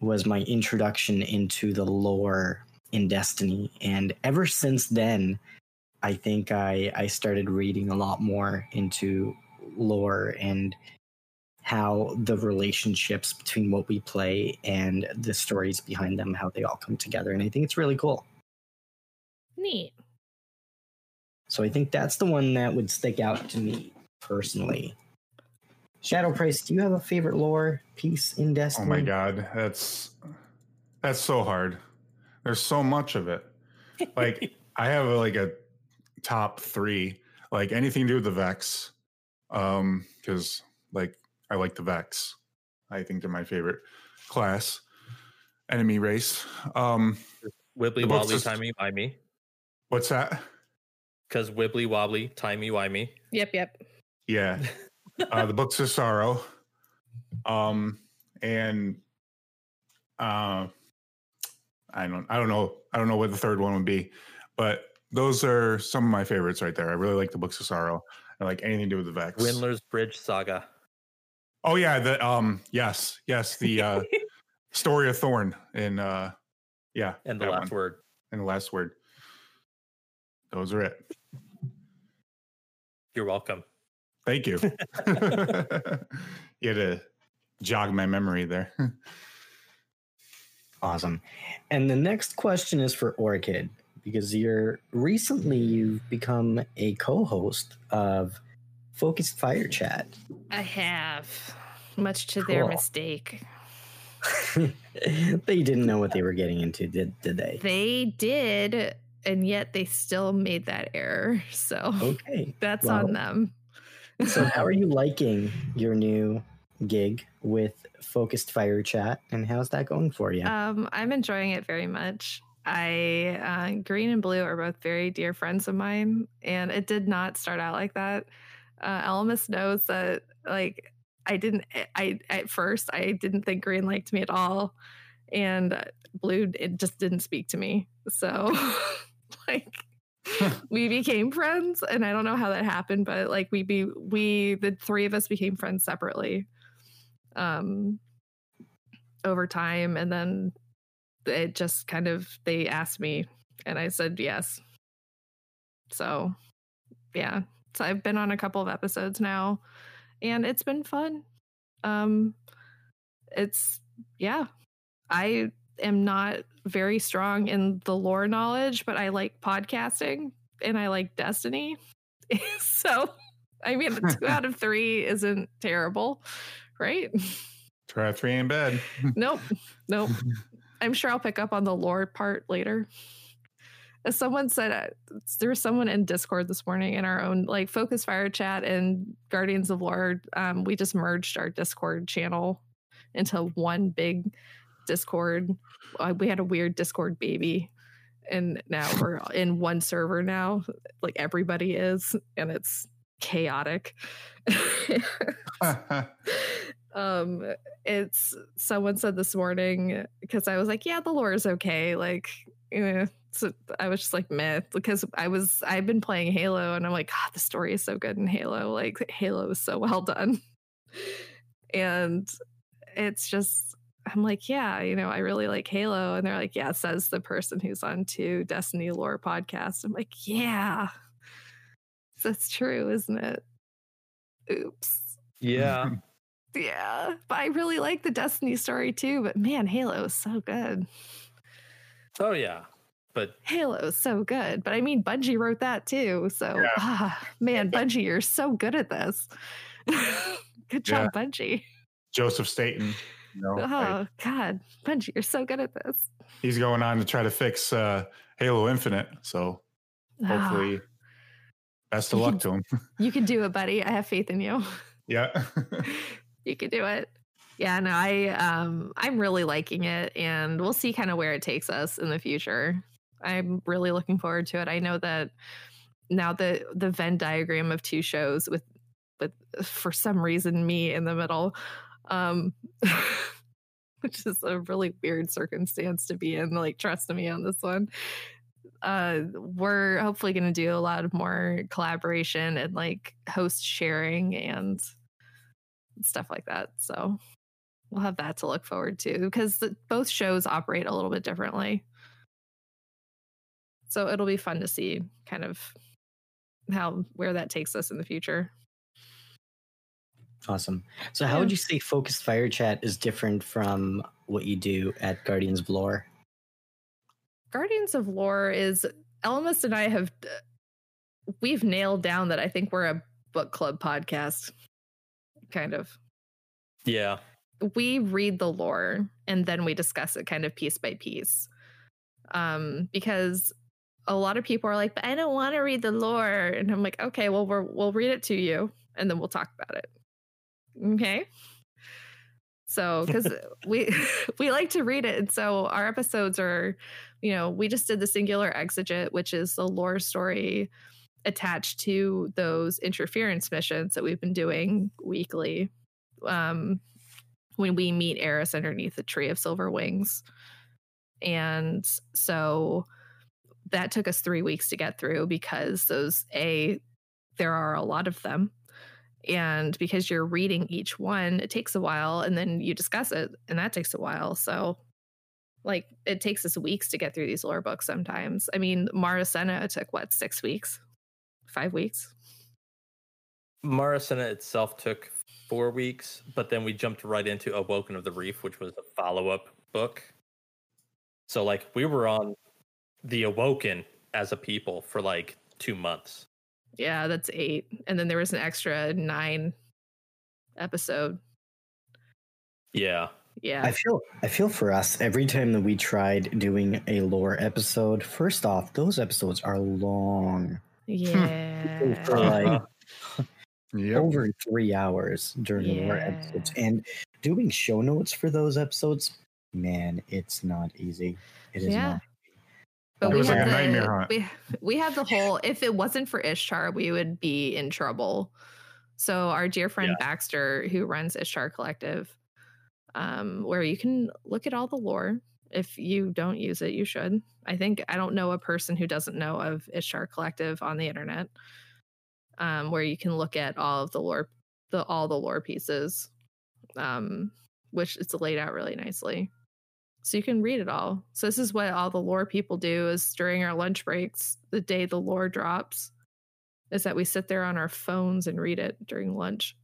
was my introduction into the lore in Destiny. And ever since then, I think I, I started reading a lot more into lore and how the relationships between what we play and the stories behind them, how they all come together. And I think it's really cool. Neat. So I think that's the one that would stick out to me personally. Shadow Price, do you have a favorite lore piece in Destiny? Oh my god, that's that's so hard. There's so much of it. Like I have like a top three, like anything to do with the Vex, um, because like I like the Vex. I think they're my favorite class, enemy race. Um, Wibbly The book's wobbly, just- timey wimey. what's that? Because wibbly wobbly, timey wimey. Yep, yep. Yeah, uh, the books of sorrow, um, and uh, I don't, I don't know, I don't know what the third one would be, but those are some of my favorites right there. I really like the books of sorrow. I like anything to do with the Vex. Windler's Bridge Saga. Oh yeah, the um, yes, yes, the uh, story of Thorn in uh, yeah, and the last one. word. and the last word. Those are it. You're welcome. Thank you. you had to jog my memory there. Awesome. And the next question is for Orchid because you're recently you've become a co-host of Focused Fire Chat. I have. Much to their mistake. they didn't know what they were getting into, did did they? They did, and yet they still made that error. So Okay. that's well- on them. So how are you liking your new gig with Focused Fire Chat and how's that going for you? Um, I'm enjoying it very much. I uh, green and blue are both very dear friends of mine, and it did not start out like that. Uh, Ellimist knows that like I didn't. I at first I didn't think green liked me at all, and uh, blue it just didn't speak to me. So like we became friends and i don't know how that happened but like we be we the three of us became friends separately um over time and then it just kind of they asked me and i said yes so yeah so i've been on a couple of episodes now and it's been fun. Um it's yeah. I am not very strong in the lore knowledge but i like podcasting and i like destiny. So i mean two out of three isn't terrible right? Try three in bed. nope nope. I'm sure i'll pick up on the lore part later as someone said uh, there was someone in discord this morning in our own like focus fire chat and guardians of lore um, we just merged our discord channel into one big discord. Uh, we had a weird discord baby and now we're in one server now like everybody is and it's chaotic. Um it's someone said this morning because i was like yeah the lore is okay like you know so i was just like meh because i was i've been playing halo and i'm like god the story is so good in halo like halo is so well done and it's just i'm like yeah you know i really like halo and they're like yeah says the person who's on two destiny lore podcast i'm like yeah that's true isn't it oops Yeah. yeah, but I really like the Destiny story too. But man, Halo is so good. Oh yeah. But Halo is so good. But I mean, Bungie wrote that too. So, Yeah. ah, man, Bungie, you're so good at this. good job, Bungie. Joseph Staten. You know, Oh like, God, Bungie, you're so good at this. he's going on to try to fix uh, Halo Infinite. So Ah, hopefully, best of luck to him. you can do it, buddy. I have faith in you. yeah. you can do it. Yeah, no, I um I'm really liking it and we'll see kind of where it takes us in the future. I'm really looking forward to it. I know that now the the Venn diagram of two shows with with for some reason me in the middle um which is a really weird circumstance to be in like trust me on this one uh we're hopefully going to do a lot of more collaboration and like host sharing and stuff like that so we'll have that to look forward to because the, both shows operate a little bit differently so it'll be fun to see kind of how where that takes us in the future Awesome. So, how Yeah. would you say Focused Fire Chat is different from what you do at Guardians of Lore? Guardians of Lore is Ellimist and I have uh, we've nailed down that I think we're a book club podcast. Kind of. yeah. We read the lore and then we discuss it kind of piece by piece. Um because a lot of people are like, "But I don't want to read the lore." And I'm like, "Okay, well we're, we'll read it to you and then we'll talk about it." Okay? So, cuz we we like to read it and so our episodes are you know, we just did the singular exegete, which is the lore story attached to those interference missions that we've been doing weekly. Um, when we meet Eris underneath the tree of silver wings. And so that took us three weeks to get through because those a there are a lot of them. And because you're reading each one, it takes a while and then you discuss it, and that takes a while. So like it takes us weeks to get through these lore books sometimes. I mean, Marasenna took what, six weeks? Five weeks? Marasenna itself took four weeks, but then we jumped right into Awoken of the Reef, which was a follow up book. So, like, we were on the Awoken as a people for like two months. Yeah, that's eight. And then there was an extra nine episode. Yeah. Yeah. I feel I feel for us every time that we tried doing a lore episode. First off, those episodes are long, yeah. for like. Yep. over three hours during the lore Yeah. episodes, and doing show notes for those episodes. Man, it's not easy. It is Yeah. not. But It we was had like a the, nightmare hunt. We, we had the whole if it wasn't for Ishtar, we would be in trouble. So our dear friend Yeah. Baxter, who runs Ishtar Collective, um, where you can look at all the lore If you don't use it, you should. I think I don't know a person who doesn't know of Ishtar Collective on the internet, um, where you can look at all of the lore, the all the lore pieces, um, which it's laid out really nicely, so you can read it all. So this is what all the lore people do: is during our lunch breaks, the day the lore drops, is that we sit there on our phones and read it during lunch.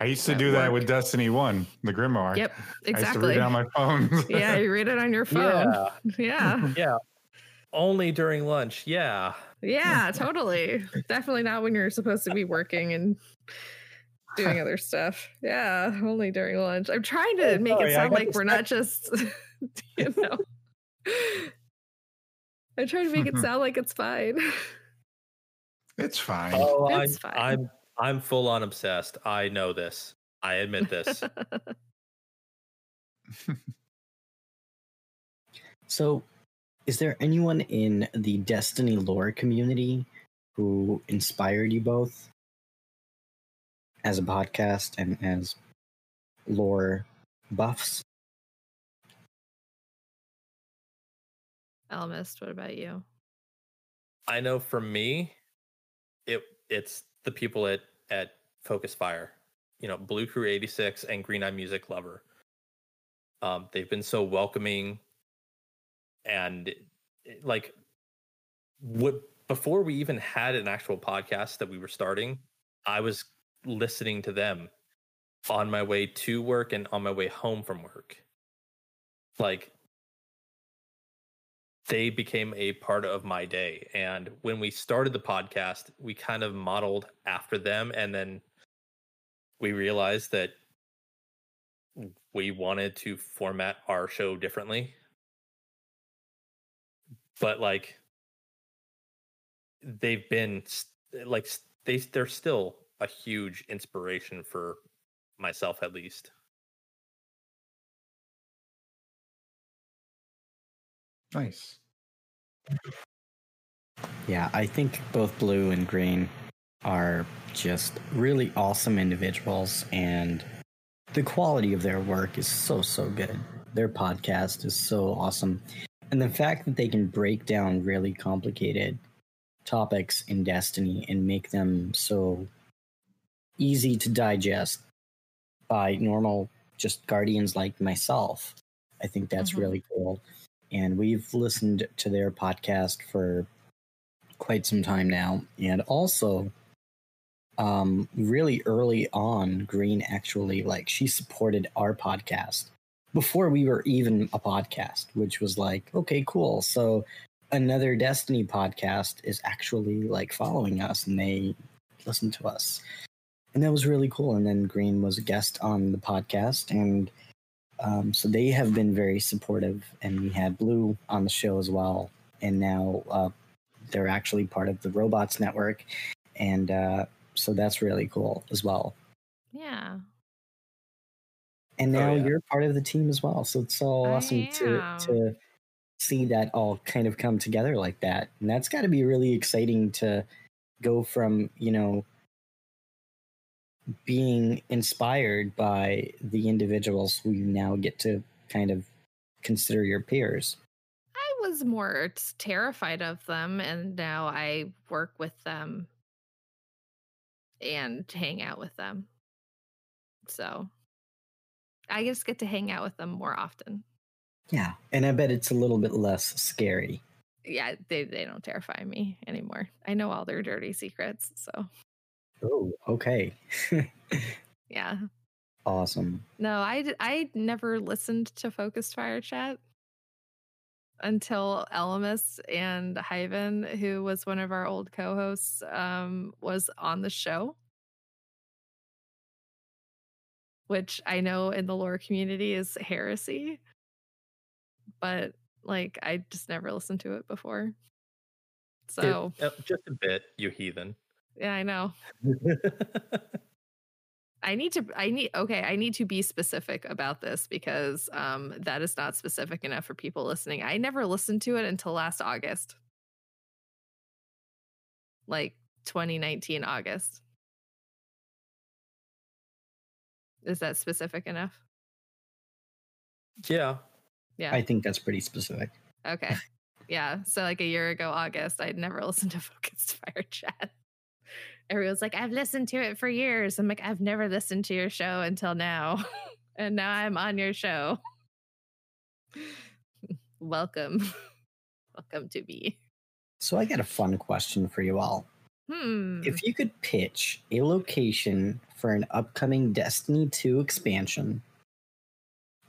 I used to At do that work. with Destiny One, the Grimoire. Yep, I used to read exactly. it on my phone. yeah, you read it on your phone. Yeah. Yeah. Yeah. Only during lunch. Yeah. Yeah, totally. Definitely not when you're supposed to be working and doing other stuff. Yeah, only during lunch. I'm trying to Oh, make sorry, it sound like we're not just, you know. I'm trying to make it sound like it's fine. it's fine. Oh, I'm, fine. I'm I'm full on obsessed. I know this. I admit this. So, is there anyone in the Destiny lore community who inspired you both as a podcast and as lore buffs? Ellimist, what about you? I know for me, it it's the people at at Focus Fire, you know, Blue Crew 86 and Green Eye Music Lover. Um, they've been so welcoming and it- like what before we even had an actual podcast that we were starting, I was listening to them on my way to work and on my way home from work. Like they became a part of my day. And when we started the podcast, we kind of modeled after them. And then we realized that we wanted to format our show differently. But like, they've been like, they, they're still a huge inspiration for myself, at least. Nice. Yeah, I think both Blue and Green are just really awesome individuals, and the quality of their work is so, so good. Their podcast is so awesome. And the fact that they can break down really complicated topics in Destiny and make them so easy to digest by normal, just guardians like myself, I think that's Mhm. really cool. And we've listened to their podcast for quite some time now. And also, um, really early on, Green actually like she supported our podcast before we were even a podcast, which was like, okay, cool. So another Destiny podcast is actually like following us and they listen to us. And that was really cool. And then Green was a guest on the podcast and um, so they have been very supportive, and we had Blue on the show as well. And now uh, they're actually part of the Robots Network, and uh, so that's really cool as well. Yeah. And Oh, now yeah. you're part of the team as well, so it's so I awesome to to see that all kind of come together like that. And that's got to be really exciting to go from you know being inspired by the individuals who you now get to kind of consider your peers. I was more terrified of them, and now I work with them and hang out with them. So I just get to hang out with them more often. Yeah, and I bet it's a little bit less scary. Yeah, they, they don't terrify me anymore. I know all their dirty secrets. So Oh, okay. yeah. awesome. No, I I never listened to Focused Fire Chat until Ellimist and Hyven, who was one of our old co-hosts, um, was on the show. Which I know in the lore community is heresy. But like I just never listened to it before. So uh, just a bit, you heathen. yeah, I know. I need to I need okay, I need to be specific about this because um that is not specific enough for people listening. I never listened to it until last August. Like 2019 August. Is that specific enough? yeah. Yeah. I think that's pretty specific. Okay. Yeah. So like a year ago, August, I'd never listened to Focused Fire Chat. Everyone's like, I've listened to it for years. I'm like, I've never listened to your show until now. and now I'm on your show. Welcome. Welcome to me. So I got a fun question for you all. Hmm. If you could pitch a location for an upcoming Destiny 2 expansion,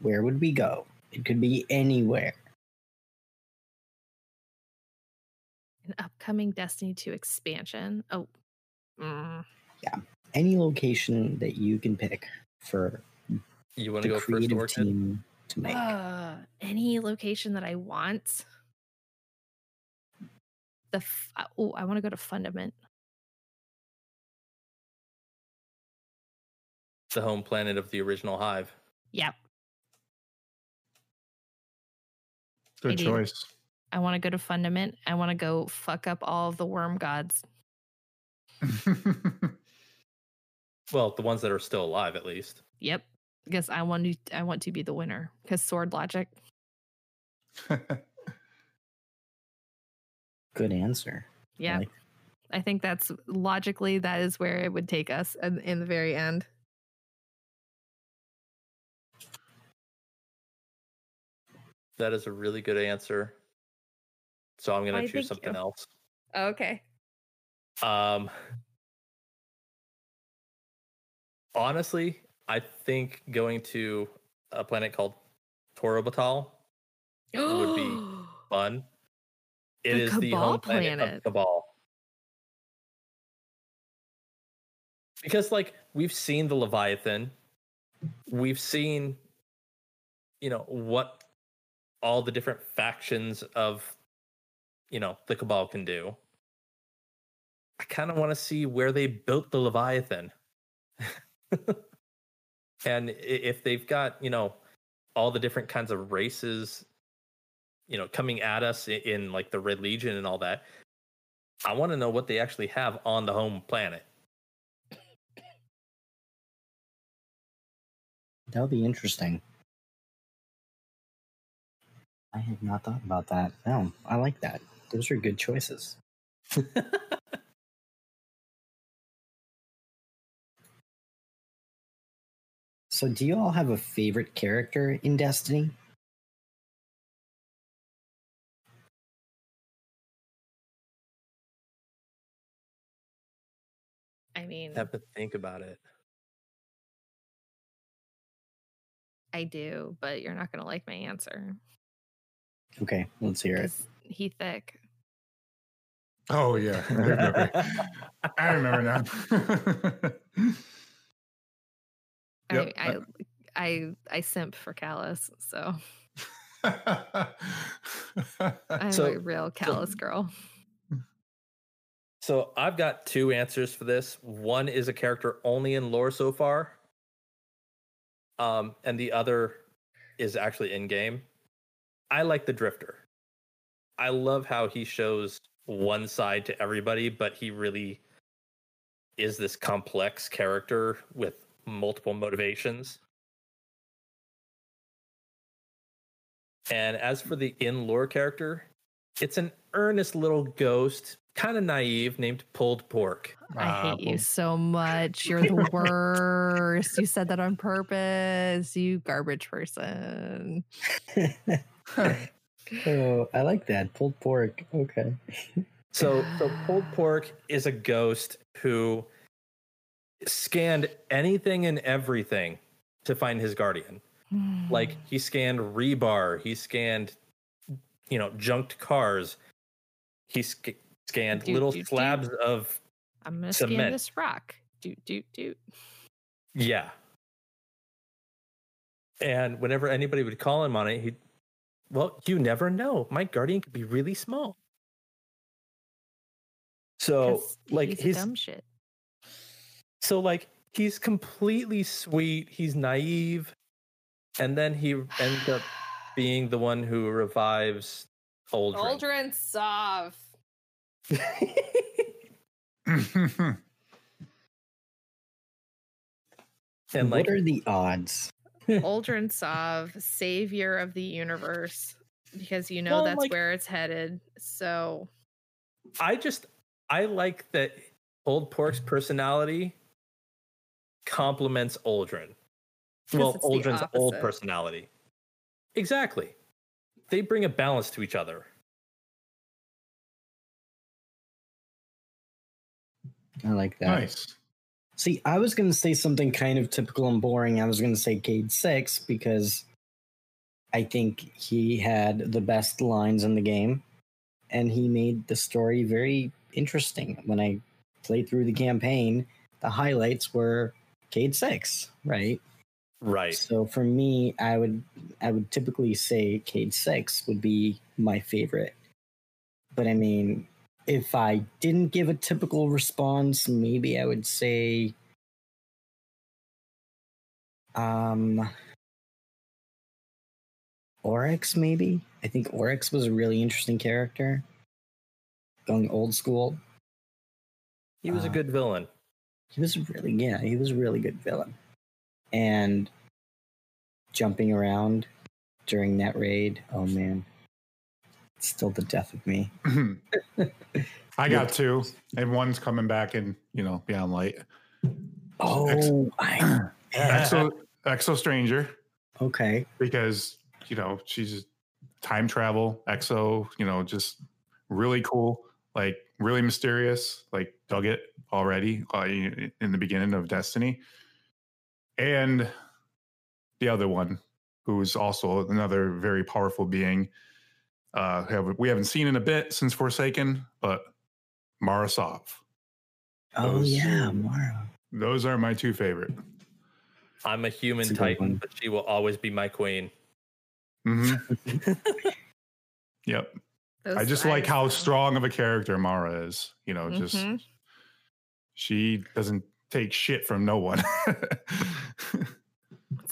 where would we go? It could be anywhere. An upcoming Destiny 2 expansion. Oh. Mm. Any location that you can pick for You want to go first, creative Orchid? team to make. Uh, any location that I want. The f- oh, I want to go to Fundament. The home planet of the original Hive. Yep. Good Maybe. choice. I want to go to Fundament. I want to go fuck up all of the worm gods. Well, the ones that are still alive, at least. Yep. Because I want to I want to be the winner. Because sword logic. Good answer. Yeah. like- I think that's logically that is where it would take us in, in the very end. That is a really good answer. So I'm going to choose something you. else. Okay. Um, honestly, I think going to a planet called Torobatl would be fun. It The is the home planet, planet. of Cabal. Because like we've seen the Leviathan, we've seen you know what all the different factions of you know the Cabal can do. I kind of want to see where they built the Leviathan. and if they've got, you know, all the different kinds of races, you know, coming at us in, in like the Red Legion and all that, I want to know what they actually have on the home planet. That would be interesting. I had not thought about that. No, I like that. Those are good choices. So, do you all have a favorite character in Destiny? I mean, have to think about it. I do, but you're not gonna like my answer. Okay, let's hear it. 'cause He thick. oh yeah, I remember. Now. Yep, I, I I I simp for Calus, so I'm So- a real Calus girl. So I've got two answers for this. One is a character only in lore so far. Um, and the other is actually in game. I like the Drifter. I love how he shows one side to everybody, but he really is this complex character with multiple motivations. And as for the in lore character, it's an earnest little ghost, kind of naive, named Pulled Pork. I Ah, hate you so much. You're the worst. you said that on purpose. You garbage person. oh, I like that. Pulled pork. Okay. So, so Pulled Pork is a ghost who scanned anything and everything to find his guardian. Hmm. Like he scanned rebar, he scanned, you know, junked cars. He sc- scanned Doot, little doot, doot. slabs of I'm gonna scan this rock. Doot doot doot. Yeah. And whenever anybody would call him on it, he'd, well, you never know. My guardian could be really small. So like, he's a he's, dumb shit. so, like, he's completely sweet. He's naive. And then he ends up being the one who revives Uldren. Uldren Sov. and, like, what are the odds Uldren Sov, savior of the universe, because you know Well, that's like- where it's headed. So I just I like that Pulled Pork's personality complements Uldren. 'Cause Well, it's Uldren's old personality. Exactly. They bring a balance to each other. I like that. Nice. See, I was going to say something kind of typical and boring. I was going to say Cayde-6 because I think he had the best lines in the game and he made the story very interesting. When I played through the campaign, the highlights were Cayde-6, right? Right. So for me, I would I would typically say Cayde-6 would be my favorite. But I mean, if I didn't give a typical response, maybe I would say um Oryx maybe. I think Oryx was a really interesting character. Going old school. He was a Uh, good villain. He was really yeah, he was a really good villain. And jumping around during that raid, oh man. Still the death of me. I got two, and one's coming back in, you know, Beyond Light. Oh, I, Exo, Exo Stranger, okay. because, you know, she's time travel, Exo, you know, just really cool, like really mysterious, like dug it already uh, in the beginning of Destiny. And the other one, who's also another very powerful being, uh, have, we haven't seen in a bit since Forsaken, but Mara Sov. Oh Those- yeah, Mara. Those are my two favorite. I'm a human a titan, but she will always be my queen. hmm yep. I just like how eyes, strong of a character Mara is. You know, just Mhm. she doesn't take shit from no one.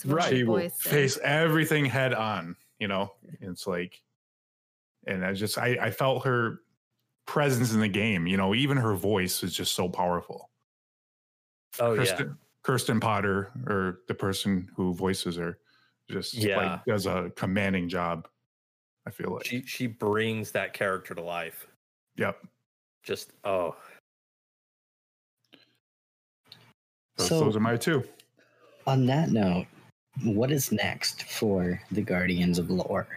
Right. she will face everything head on. You know, it's like, and I just I, I felt her presence in the game. You know, even her voice is just so powerful. Oh Kirsten, Kirsten Potter, or the person who voices her, just Yeah. like does a commanding job. I feel like. She she brings that character to life. yep. Just oh. Those, So- those are my two. On that note, what is next for the Guardians of Lore?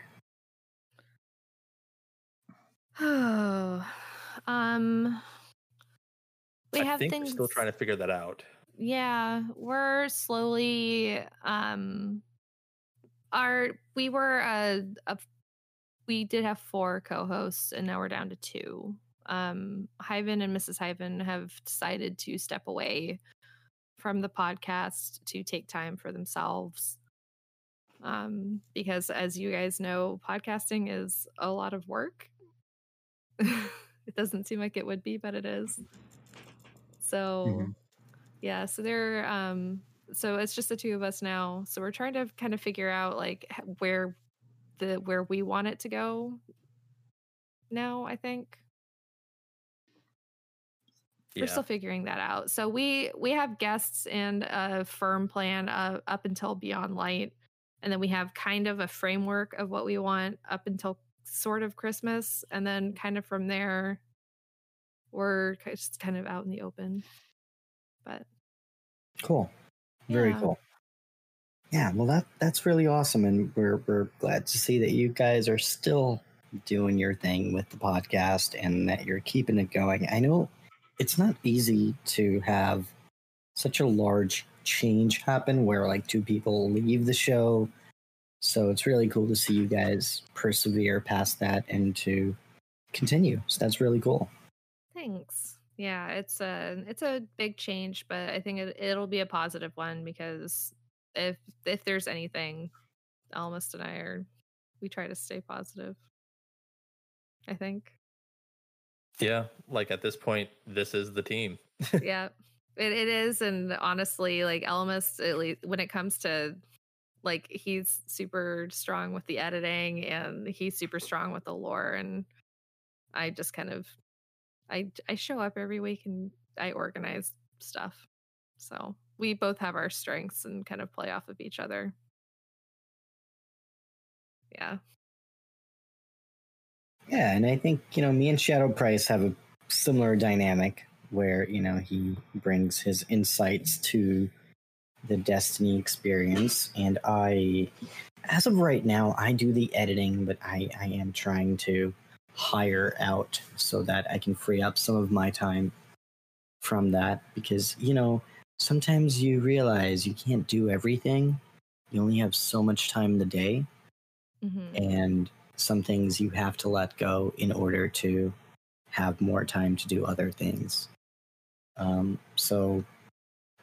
Oh, um, we I have think things. we're still trying to figure that out. Yeah, we're slowly. Um, our we were a, a we did have four co-hosts, and now we're down to two. Um, Hyven and Mrs. Hyven have decided to step away from the podcast to take time for themselves. Um, because as you guys know, podcasting is a lot of work. it doesn't seem like it would be, but it is. So Mhm. yeah, so they're um so it's just the two of us now. So we're trying to kind of figure out like where the where we want it to go now, I think. We're Yeah. still figuring that out. So we we have guests and a firm plan uh, up until Beyond Light, and then we have kind of a framework of what we want up until sort of Christmas, and then kind of from there, we're just kind of out in the open. But Cool. Very Yeah. cool. Yeah, well that that's really awesome and we're we're glad to see that you guys are still doing your thing with the podcast and that you're keeping it going. I know it's not easy to have such a large change happen where like two people leave the show. So it's really cool to see you guys persevere past that and to continue. So that's really cool. Thanks. Yeah, it's a it's a big change, but I think it, it'll be a positive one because if if there's anything, Ellimist and I are we try to stay positive. I think. Yeah, like at this point, this is the team. yeah, it, it is, and honestly, like Ellimist, at least when it comes to like he's super strong with the editing and he's super strong with the lore, and I just kind of I I show up every week and I organize stuff. So we both have our strengths and kind of play off of each other. Yeah. Yeah, and I think you know me and Shadow Price have a similar dynamic where you know he brings his insights to the Destiny experience, and I, as of right now, I do the editing, but I I am trying to hire out so that I can free up some of my time from that because you know sometimes you realize you can't do everything. You only have so much time in the day, hmm and some things you have to let go in order to have more time to do other things. Um, so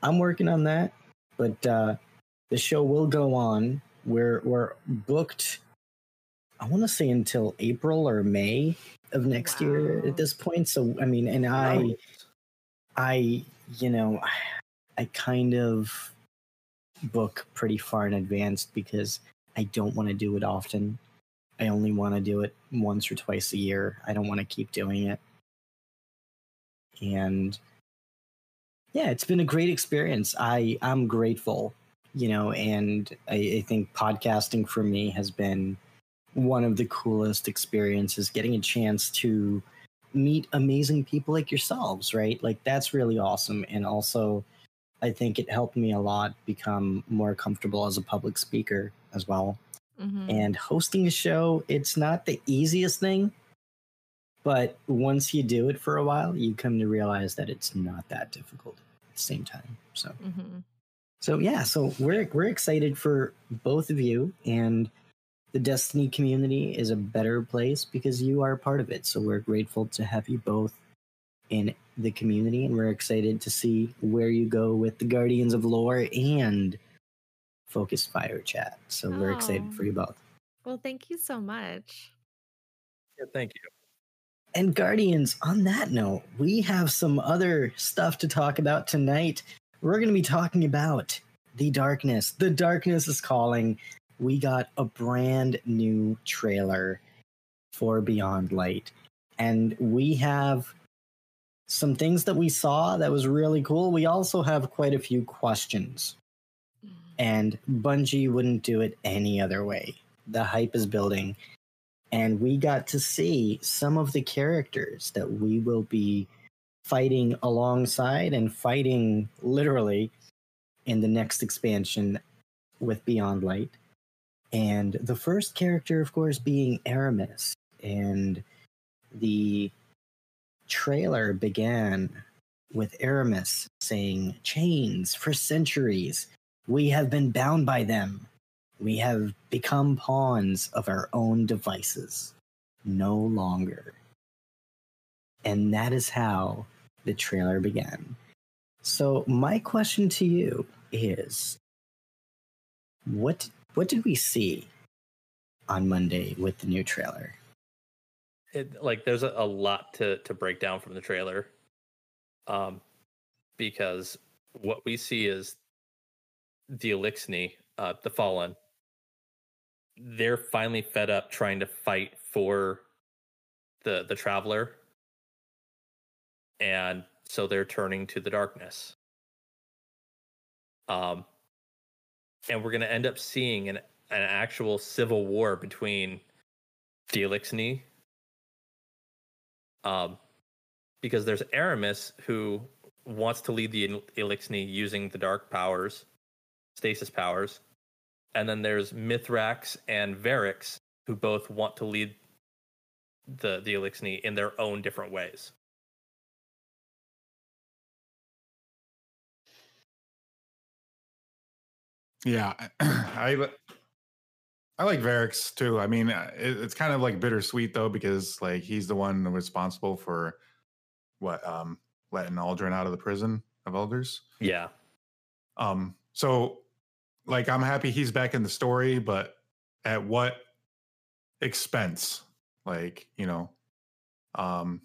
I'm working on that, but uh, the show will go on. We're we're booked. I want to say until April or May of next year at this point. So I mean, and I, I, you know, I kind of book pretty far in advance because I don't want to do it often. I only want to do it once or twice a year. I don't want to keep doing it. And yeah, it's been a great experience. I I'm grateful, you know, and I, I think podcasting for me has been one of the coolest experiences. Getting a chance to meet amazing people like yourselves, right? Like that's really awesome. And also, I think it helped me a lot become more comfortable as a public speaker as well. hmm And hosting a show, it's not the easiest thing, but once you do it for a while, you come to realize that it's not that difficult at the same time. So, mm-hmm. so yeah, so we're we're excited for both of you and the Destiny community is a better place because you are a part of it. So we're grateful to have you both in the community and we're excited to see where you go with the Guardians of Lore and Focus Fire Chat. So we're excited for you both. Well, thank you so much. Yeah, thank you. And Guardians, on that note, we have some other stuff to talk about tonight. We're going to be talking about the darkness. The darkness is calling. We got a brand new trailer for Beyond Light. And we have some things that we saw that was really cool. We also have quite a few questions. Mm-hmm. And Bungie wouldn't do it any other way. The hype is building and we got to see some of the characters that we will be fighting alongside and fighting literally in the next expansion with Beyond Light. And the first character, of course, being Eramis. And the trailer began with Eramis saying, Chains for centuries. We have been bound by them. We have become pawns of our own devices. No longer. And that is how the trailer began. So my question to you is what what did we see on Monday with the new trailer? it like there's a, a lot to to break down from the trailer um because what we see is the eliksni uh the fallen they're finally fed up trying to fight for the the traveler. And so they're turning to the darkness. Um and we're going to end up seeing an an actual civil war between the eliksni um, because there's Eramis who wants to lead the El- Eliksni using the dark powers, stasis powers, and then there's Mithrax and Variks who both want to lead the the Eliksni in their own different ways. Yeah, I I like Variks too. I mean, uh, it, it's kind of like bittersweet though because like he's the one responsible for what um letting Uldren out of the prison of elders. Yeah, Um, so like I'm happy he's back in the story, but at what expense? Like you know, um,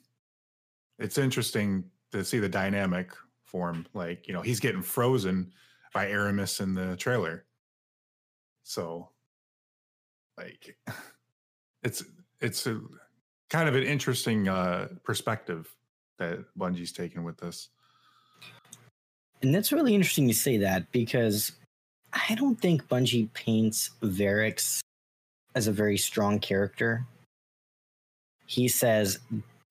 it's interesting to see the dynamic form. Like you know, he's getting frozen by Eramis in the trailer. So, like, it's it's a kind of an interesting uh, perspective that Bungie's taken with this. And that's really interesting to say that because I don't think Bungie paints Variks as a very strong character. He says,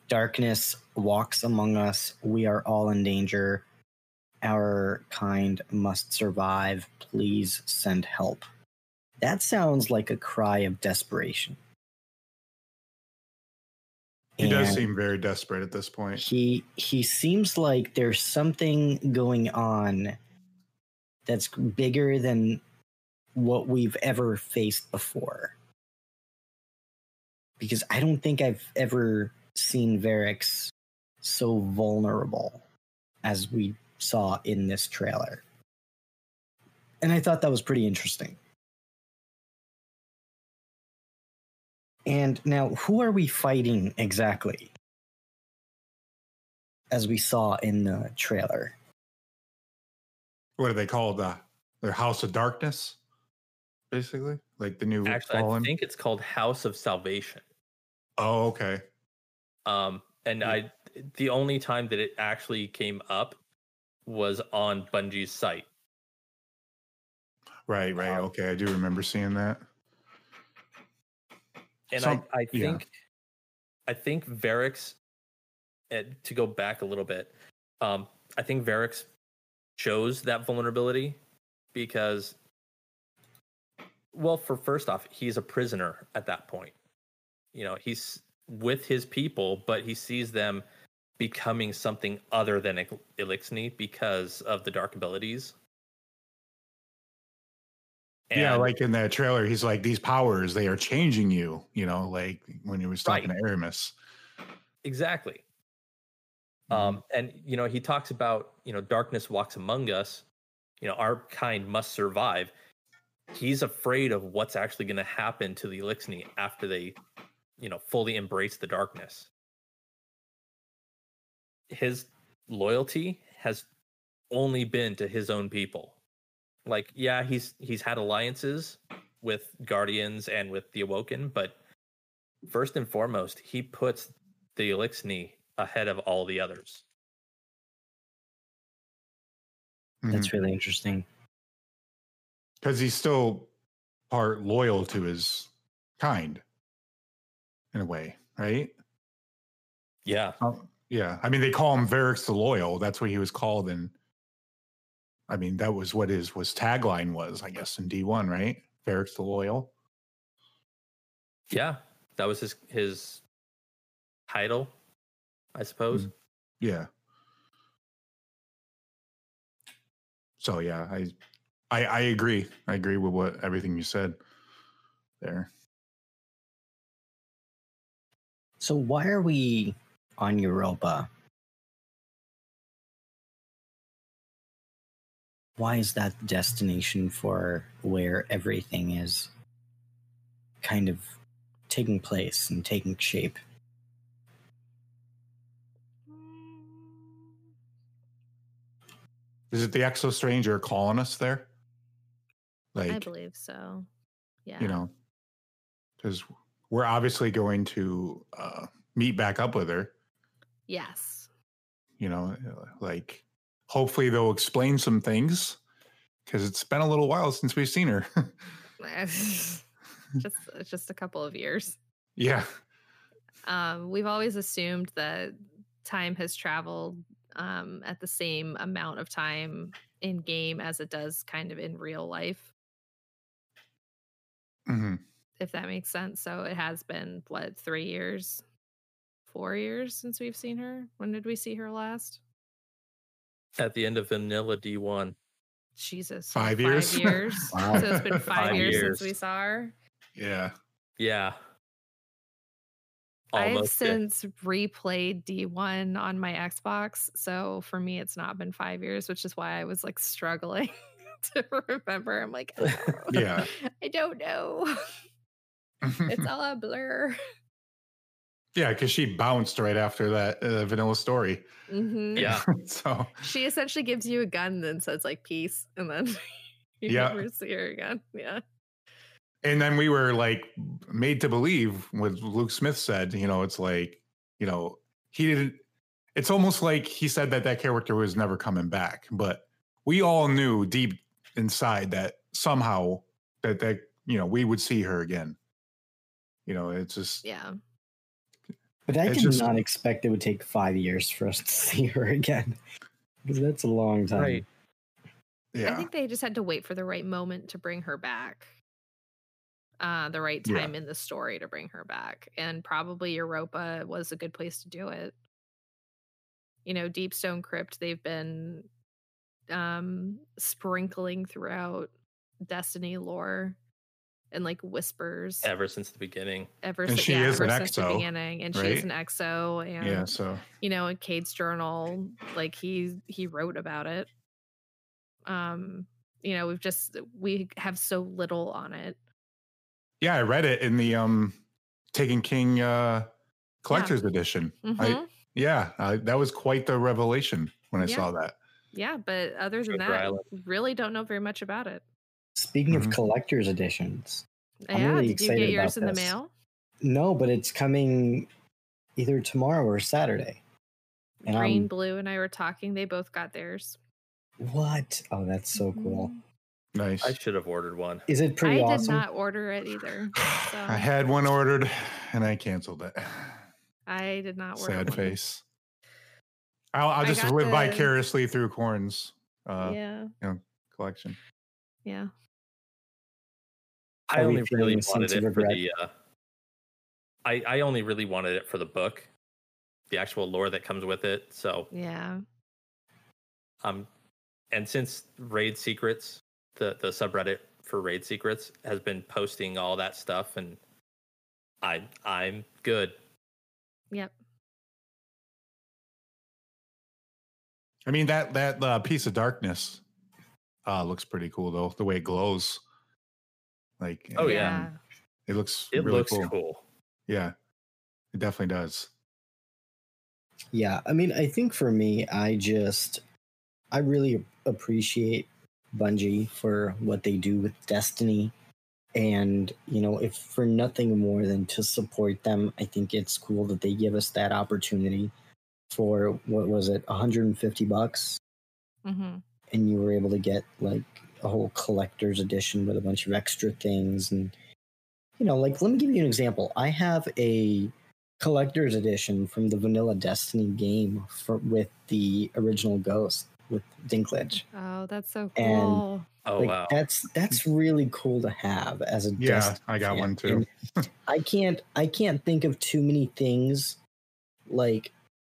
Darkness walks among us. We are all in danger. Our kind must survive. Please send help. That sounds like a cry of desperation. He does seem very desperate at this point. he he seems like there's something going on that's bigger than what we've ever faced before. Because i don't think i've ever seen variks so vulnerable as we saw in this trailer. And i thought that was pretty interesting. And now who are we fighting exactly as we saw in the trailer. What are they called? Uh, their House of Darkness, basically, like the new Actually, I think it's called House of Salvation. oh, okay. Um, and I, the only time that it actually came up was on Bungie's site. Right, right. Um, okay, I do remember seeing that. And Some- I, I yeah. think, I think Variks, and to go back a little bit, um, I think Variks shows that vulnerability because, well, for first off, he's a prisoner at that point. You know, he's with his people, but he sees them becoming something other than El- Eliksni because of the dark abilities. yeah, like in that trailer, he's like, "These powers, they are changing you." You know, like when he was talking Right. to Eramis. Exactly. Mm-hmm. Um, and you know, he talks about you know, darkness walks among us. You know, our kind must survive. He's afraid of what's actually going to happen to the Eliksni after they, you know, fully embrace the darkness. His loyalty has only been to his own people. Like, yeah, he's he's had alliances with Guardians and with the Awoken, but first and foremost, he puts the Eliksni ahead of all the others. Mm-hmm. That's really interesting. because he's still part loyal to his kind, in a way, right? Yeah. Oh, yeah. I mean, they call him Variks the Loyal. That's what he was called. And I mean, that was what his was tagline was, I guess, in D1, right? Variks the Loyal. Yeah. That was his his title, I suppose. Mhm. Yeah. So yeah, I, I I agree. I agree with what everything you said there. So why are we on Europa? Why is that the destination for where everything is kind of taking place and taking shape? Is it the Exo Stranger calling us there? Like I believe so. Yeah. you know, because we're obviously going to uh, meet back up with her. Yes. You know, uh, like hopefully they'll explain some things because it's been a little while since we've seen her. just just a couple of years. yeah. Um, we've always assumed that time has traveled um, at the same amount of time in game as it does kind of in real life, hmm if that makes sense. So it has been what three years, four years since we've seen her. When did we see her last? At the end of Vanilla D1. Jesus, so Five years? Five years. Wow. So it's been five, Five years, years. since we saw her. Yeah. Yeah. I've Almost. yeah. since replayed D1 on my Xbox. So for me, it's not been five years, which is why I was like struggling to remember. I'm like, oh, Yeah. I don't know. It's all a blur. yeah, because she bounced right after that uh, vanilla story. hmm Yeah. so She essentially gives you a gun and then says like peace. And then you Yeah. never see her again. Yeah. And then we were like made to believe what Luke Smith said. You know, it's like you know he didn't. It's almost like he said that that character was never coming back, but we all knew deep inside that somehow that that you know we would see her again. You know, it's just Yeah. But I It's did just- not expect it would take five years for us to see her again. Because that's a long time. Right. yeah. I think they just had to wait for the right moment to bring her back. Uh, the right Yeah. time in the story to bring her back. And probably Europa was a good place to do it. You know, Deep Stone Crypt, they've been um sprinkling throughout Destiny lore and like whispers Ever since the beginning. ever And since, she yeah, is ever an since the exo, beginning. And she's right? an exo and yeah. So you know, in Cayde's journal, like he he wrote about it. Um, you know, we've just we have so little on it. Yeah, I read it in the um Taken King uh collector's edition. I Mhm. yeah, uh, that was quite the revelation when I Yeah. saw that. yeah, but other than that, Island. really don't know very much about it. Speaking Mhm. of collector's editions, I'm yeah, really did you excited get yours about in the this. mail? no, but it's coming either tomorrow or Saturday. And Green, I'm- Blue, and I were talking. They both got theirs. What? Oh, that's so cool. Nice. I should have ordered one. Is it pretty I did awesome? not order it either. So I had one ordered and I canceled it. I did not order. Sad one. face. I'll, I'll just live the- vicariously through Corn's uh, yeah, collection. yeah. Are I only really wanted it for the. Uh, I I only really wanted it for the book, the actual lore that comes with it. So Yeah. um, and since Raid Secrets, the the subreddit for Raid Secrets has been posting all that stuff, and I I'm good. Yep. I mean that that uh, piece of darkness uh, looks pretty cool though. The way it glows, like Oh, yeah. it looks It really looks cool. cool. Yeah, it definitely does. Yeah, I mean, I think for me, I just, I really appreciate Bungie for what they do with Destiny. And, you know, if for nothing more than to support them, I think it's cool that they give us that opportunity for what was it, 150 bucks? Mm-hmm. And you were able to get like a whole collector's edition with a bunch of extra things. And, you know, like, let me give you an example. I have a collector's edition from the vanilla destiny game for with the original ghost with dinklage Oh, that's so cool. And- cool. Oh like wow. that's that's really cool to have as a Yeah, Destiny I got fan. one too. I can't i can't think of too many things like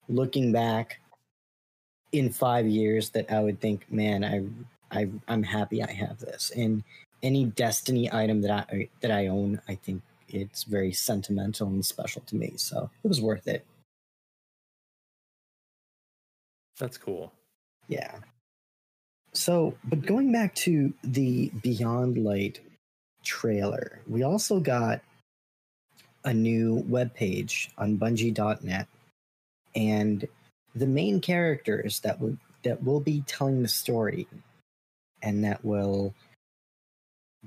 looking back in five years that i would think man i i i'm happy i have this and any destiny item that i that i own i think it's very sentimental and special to me so it was worth it That's cool. Yeah. So, but going back to the Beyond Light trailer, we also got a new webpage on bungie.net and the main characters that will that will be telling the story and that will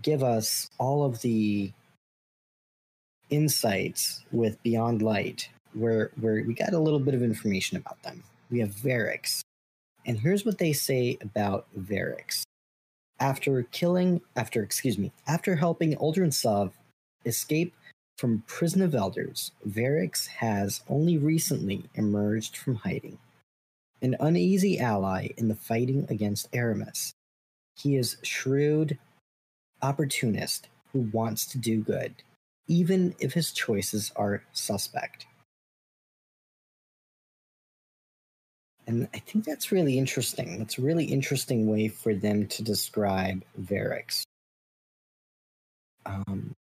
give us all of the insights with Beyond Light where where we got a little bit of information about them. We have Variks, and here's what they say about Variks. After killing, after, excuse me, after helping Uldren Sov escape from Prison of Elders, Variks has only recently emerged from hiding. An uneasy ally in the fighting against Eramis. He is shrewd, opportunist who wants to do good, even if his choices are suspect. And I think that's really interesting. That's a really interesting way for them to describe Variks. Um,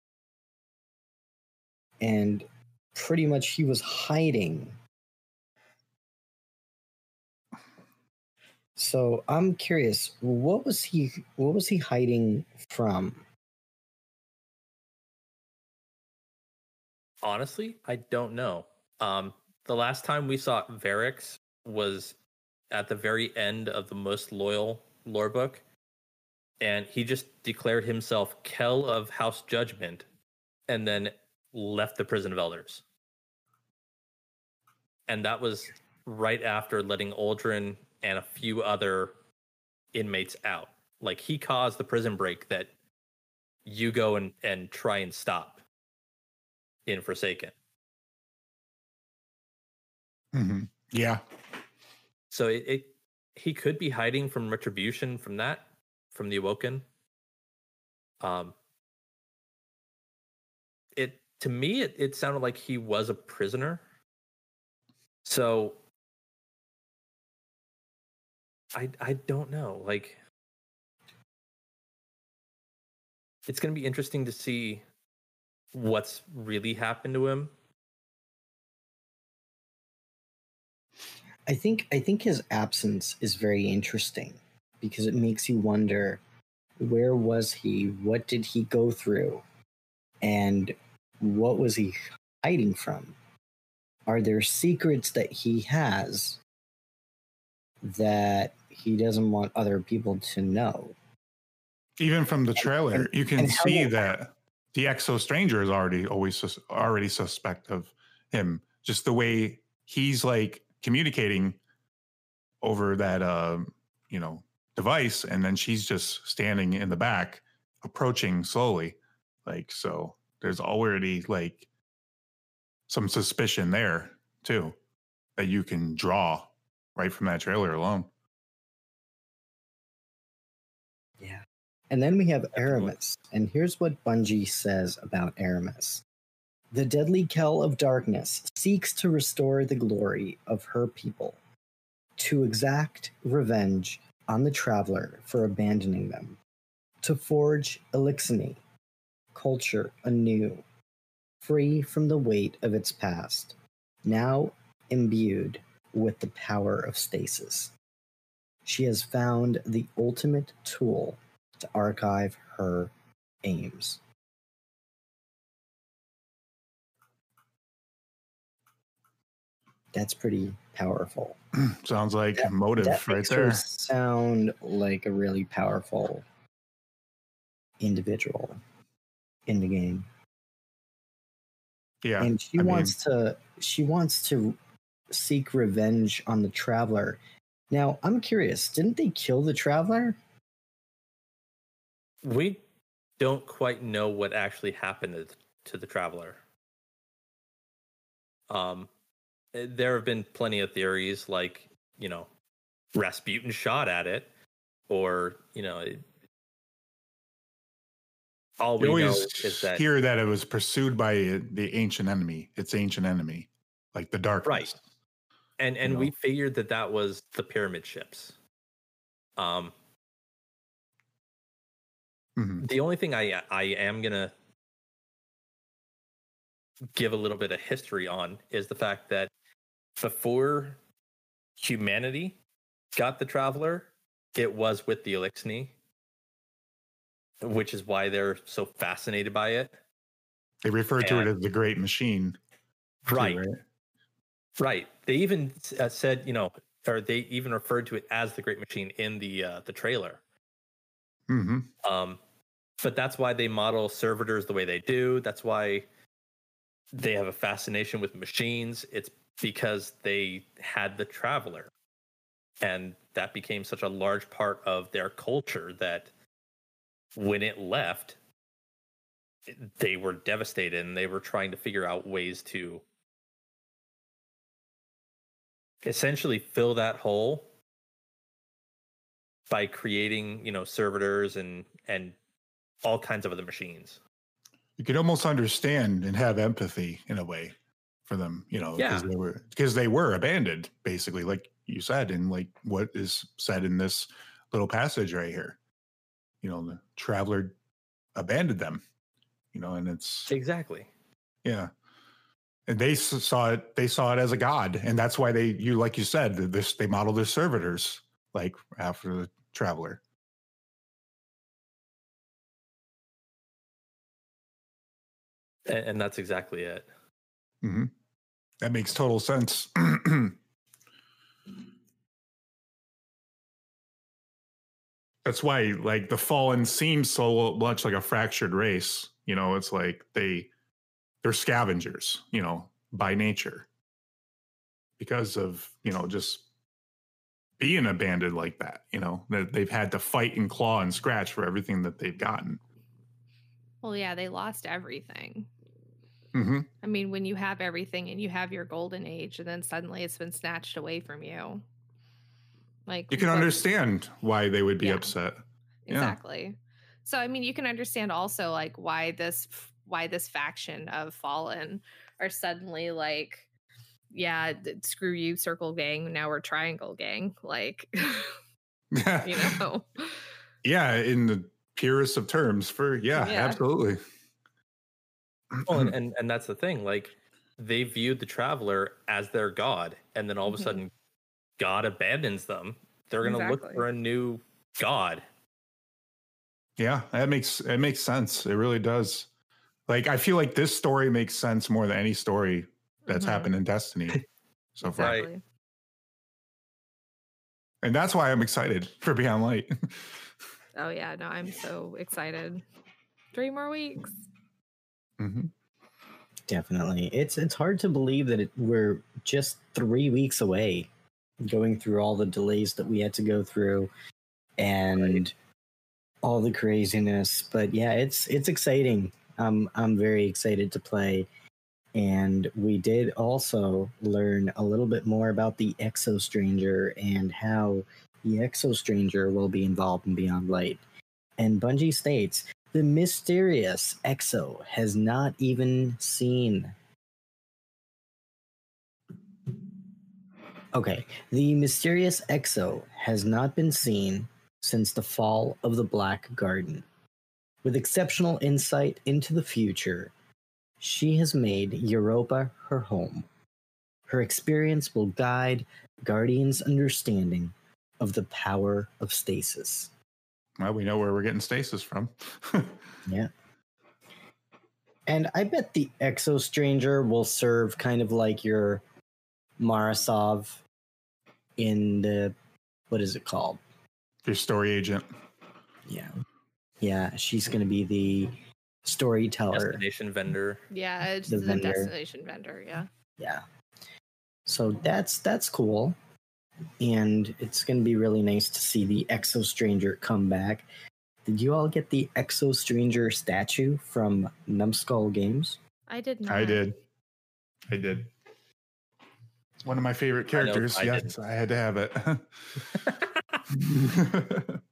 and pretty much he was hiding. So I'm curious, what was he what was he hiding from? Honestly, I don't know. Um, the last time we saw Variks was at the very end of the most loyal lore book, and he just declared himself Kell of House Judgment, and then left the prison of elders. And that was right after letting Uldren and a few other inmates out. Like he caused the prison break that you go and, and try and stop in Forsaken. hmm Yeah. So it, it he could be hiding from retribution from that, from the Awoken. Um it to me it, it sounded like he was a prisoner. So I I don't know. Like it's gonna be interesting to see what's really happened to him. I think I think his absence is very interesting because it makes you wonder where was he? What did he go through? And what was he hiding from? Are there secrets that he has that he doesn't want other people to know? Even from the trailer, and- you can see that the Exo Stranger is already always sus- already suspect of him. Just the way he's like communicating over that um, you know device, and then she's just standing in the back, approaching slowly. Like so, there's already like some suspicion there too that you can draw right from that trailer alone. Yeah. And then we have. Eramis. And here's what Bungie says about Eramis The deadly Kell of darkness seeks to restore the glory of her people, to exact revenge on the traveler for abandoning them, to forge Eliksni, culture anew, free from the weight of its past, now imbued with the power of stasis. She has found the ultimate tool to archive her aims. That's pretty powerful. Sounds like That- motive that right there. sound like a really powerful individual in the game. Yeah. and she I mean- wants to she wants to seek revenge on the traveler. Now, I'm curious, didn't they kill the traveler? We don't quite know what actually happened to, to the traveler. Um, there have been plenty of theories, like you know, Rasputin shot at it, or you know, it- all You we know always is that hear that it was pursued by uh, the ancient enemy. Its ancient enemy, like the darkness. Right. and and know. we figured that that was the pyramid ships. Um, Mhm. the only thing I I am gonna give a little bit of history on is the fact that before humanity got the traveler, it was with the Eliksni, which is why they're so fascinated by it. They refer to it as the Great Machine. too, Right, right. They even uh, said, you know, or they even referred to it as the Great Machine in the uh, the trailer. hmm Um, but that's why they model servitors the way they do. That's why they have a fascination with machines. It's because they had the traveler. And that became such a large part of their culture that when it left, they were devastated and they were trying to figure out ways to essentially fill that hole by creating you know servitors and and all kinds of other machines You could almost understand and have empathy in a way for them, you know, because Yeah. they were because they were abandoned, basically, like you said, and like what is said in this little passage right here. You know, the traveler abandoned them. You know, and it's exactly Yeah. And they saw it, they saw it as a god. And that's why they, you, like you said, this, they model their servitors like after the traveler. And, and that's exactly it hmm That makes total sense. that's why, like, the fallen seems so much like a fractured race. You know, it's like they, they're scavengers, you know, by nature because of, you know, just being abandoned like that, you know, that they've had to fight and claw and scratch for everything that they've gotten. Well, yeah, they lost everything. Hmm I mean, when you have everything and you have your golden age, and then suddenly it's been snatched away from you, like You can what- understand why they would be Yeah. upset. Yeah. exactly. So I mean, you can understand also like why this why this faction of Fallen are suddenly like, yeah, screw you, Circle Gang. Now we're Triangle Gang. Like, you know, yeah, in the purest of terms. For yeah, Yeah. absolutely. Well, and, and and that's the thing. Like they viewed the traveler as their god, and then all of a Mhm. sudden, God abandons them. They're gonna look for a new god. Yeah, that makes it makes sense. It really does. Like I feel like this story makes sense more than any story that's Mhm. happened in Destiny so far. Right. Exactly. And that's why I'm excited for Beyond Light. Oh yeah, no, I'm so excited. Three more weeks. Hmm Definitely. It's it's hard to believe that it, we're just three weeks away, going through all the delays that we had to go through, and all the craziness. But yeah, it's it's exciting. I'm I'm very excited to play, and we did also learn a little bit more about the Exo Stranger and how the Exo Stranger will be involved in Beyond Light. And Bungie states the mysterious Exo has not even seen. Okay, the mysterious Exo has not been seen since the fall of the Black Garden. With exceptional insight into the future, she has made Europa her home. Her experience will guide Guardian's understanding of the power of stasis. Well, we know where we're getting stasis from. Yeah. And I bet the Exo Stranger will serve kind of like your Mara Sov in the what is it called? Your story agent. Yeah. Yeah, she's going to be the storyteller. Destination vendor. Yeah, it's The the, vendor. destination vendor. Yeah. Yeah. So that's that's cool. And it's going to be really nice to see the Exo Stranger come back. Did you all get the Exo Stranger statue from Numbskull Games? I did not. I did. I did. It's one of my favorite I know, characters. I yes, didn't. I had to have it.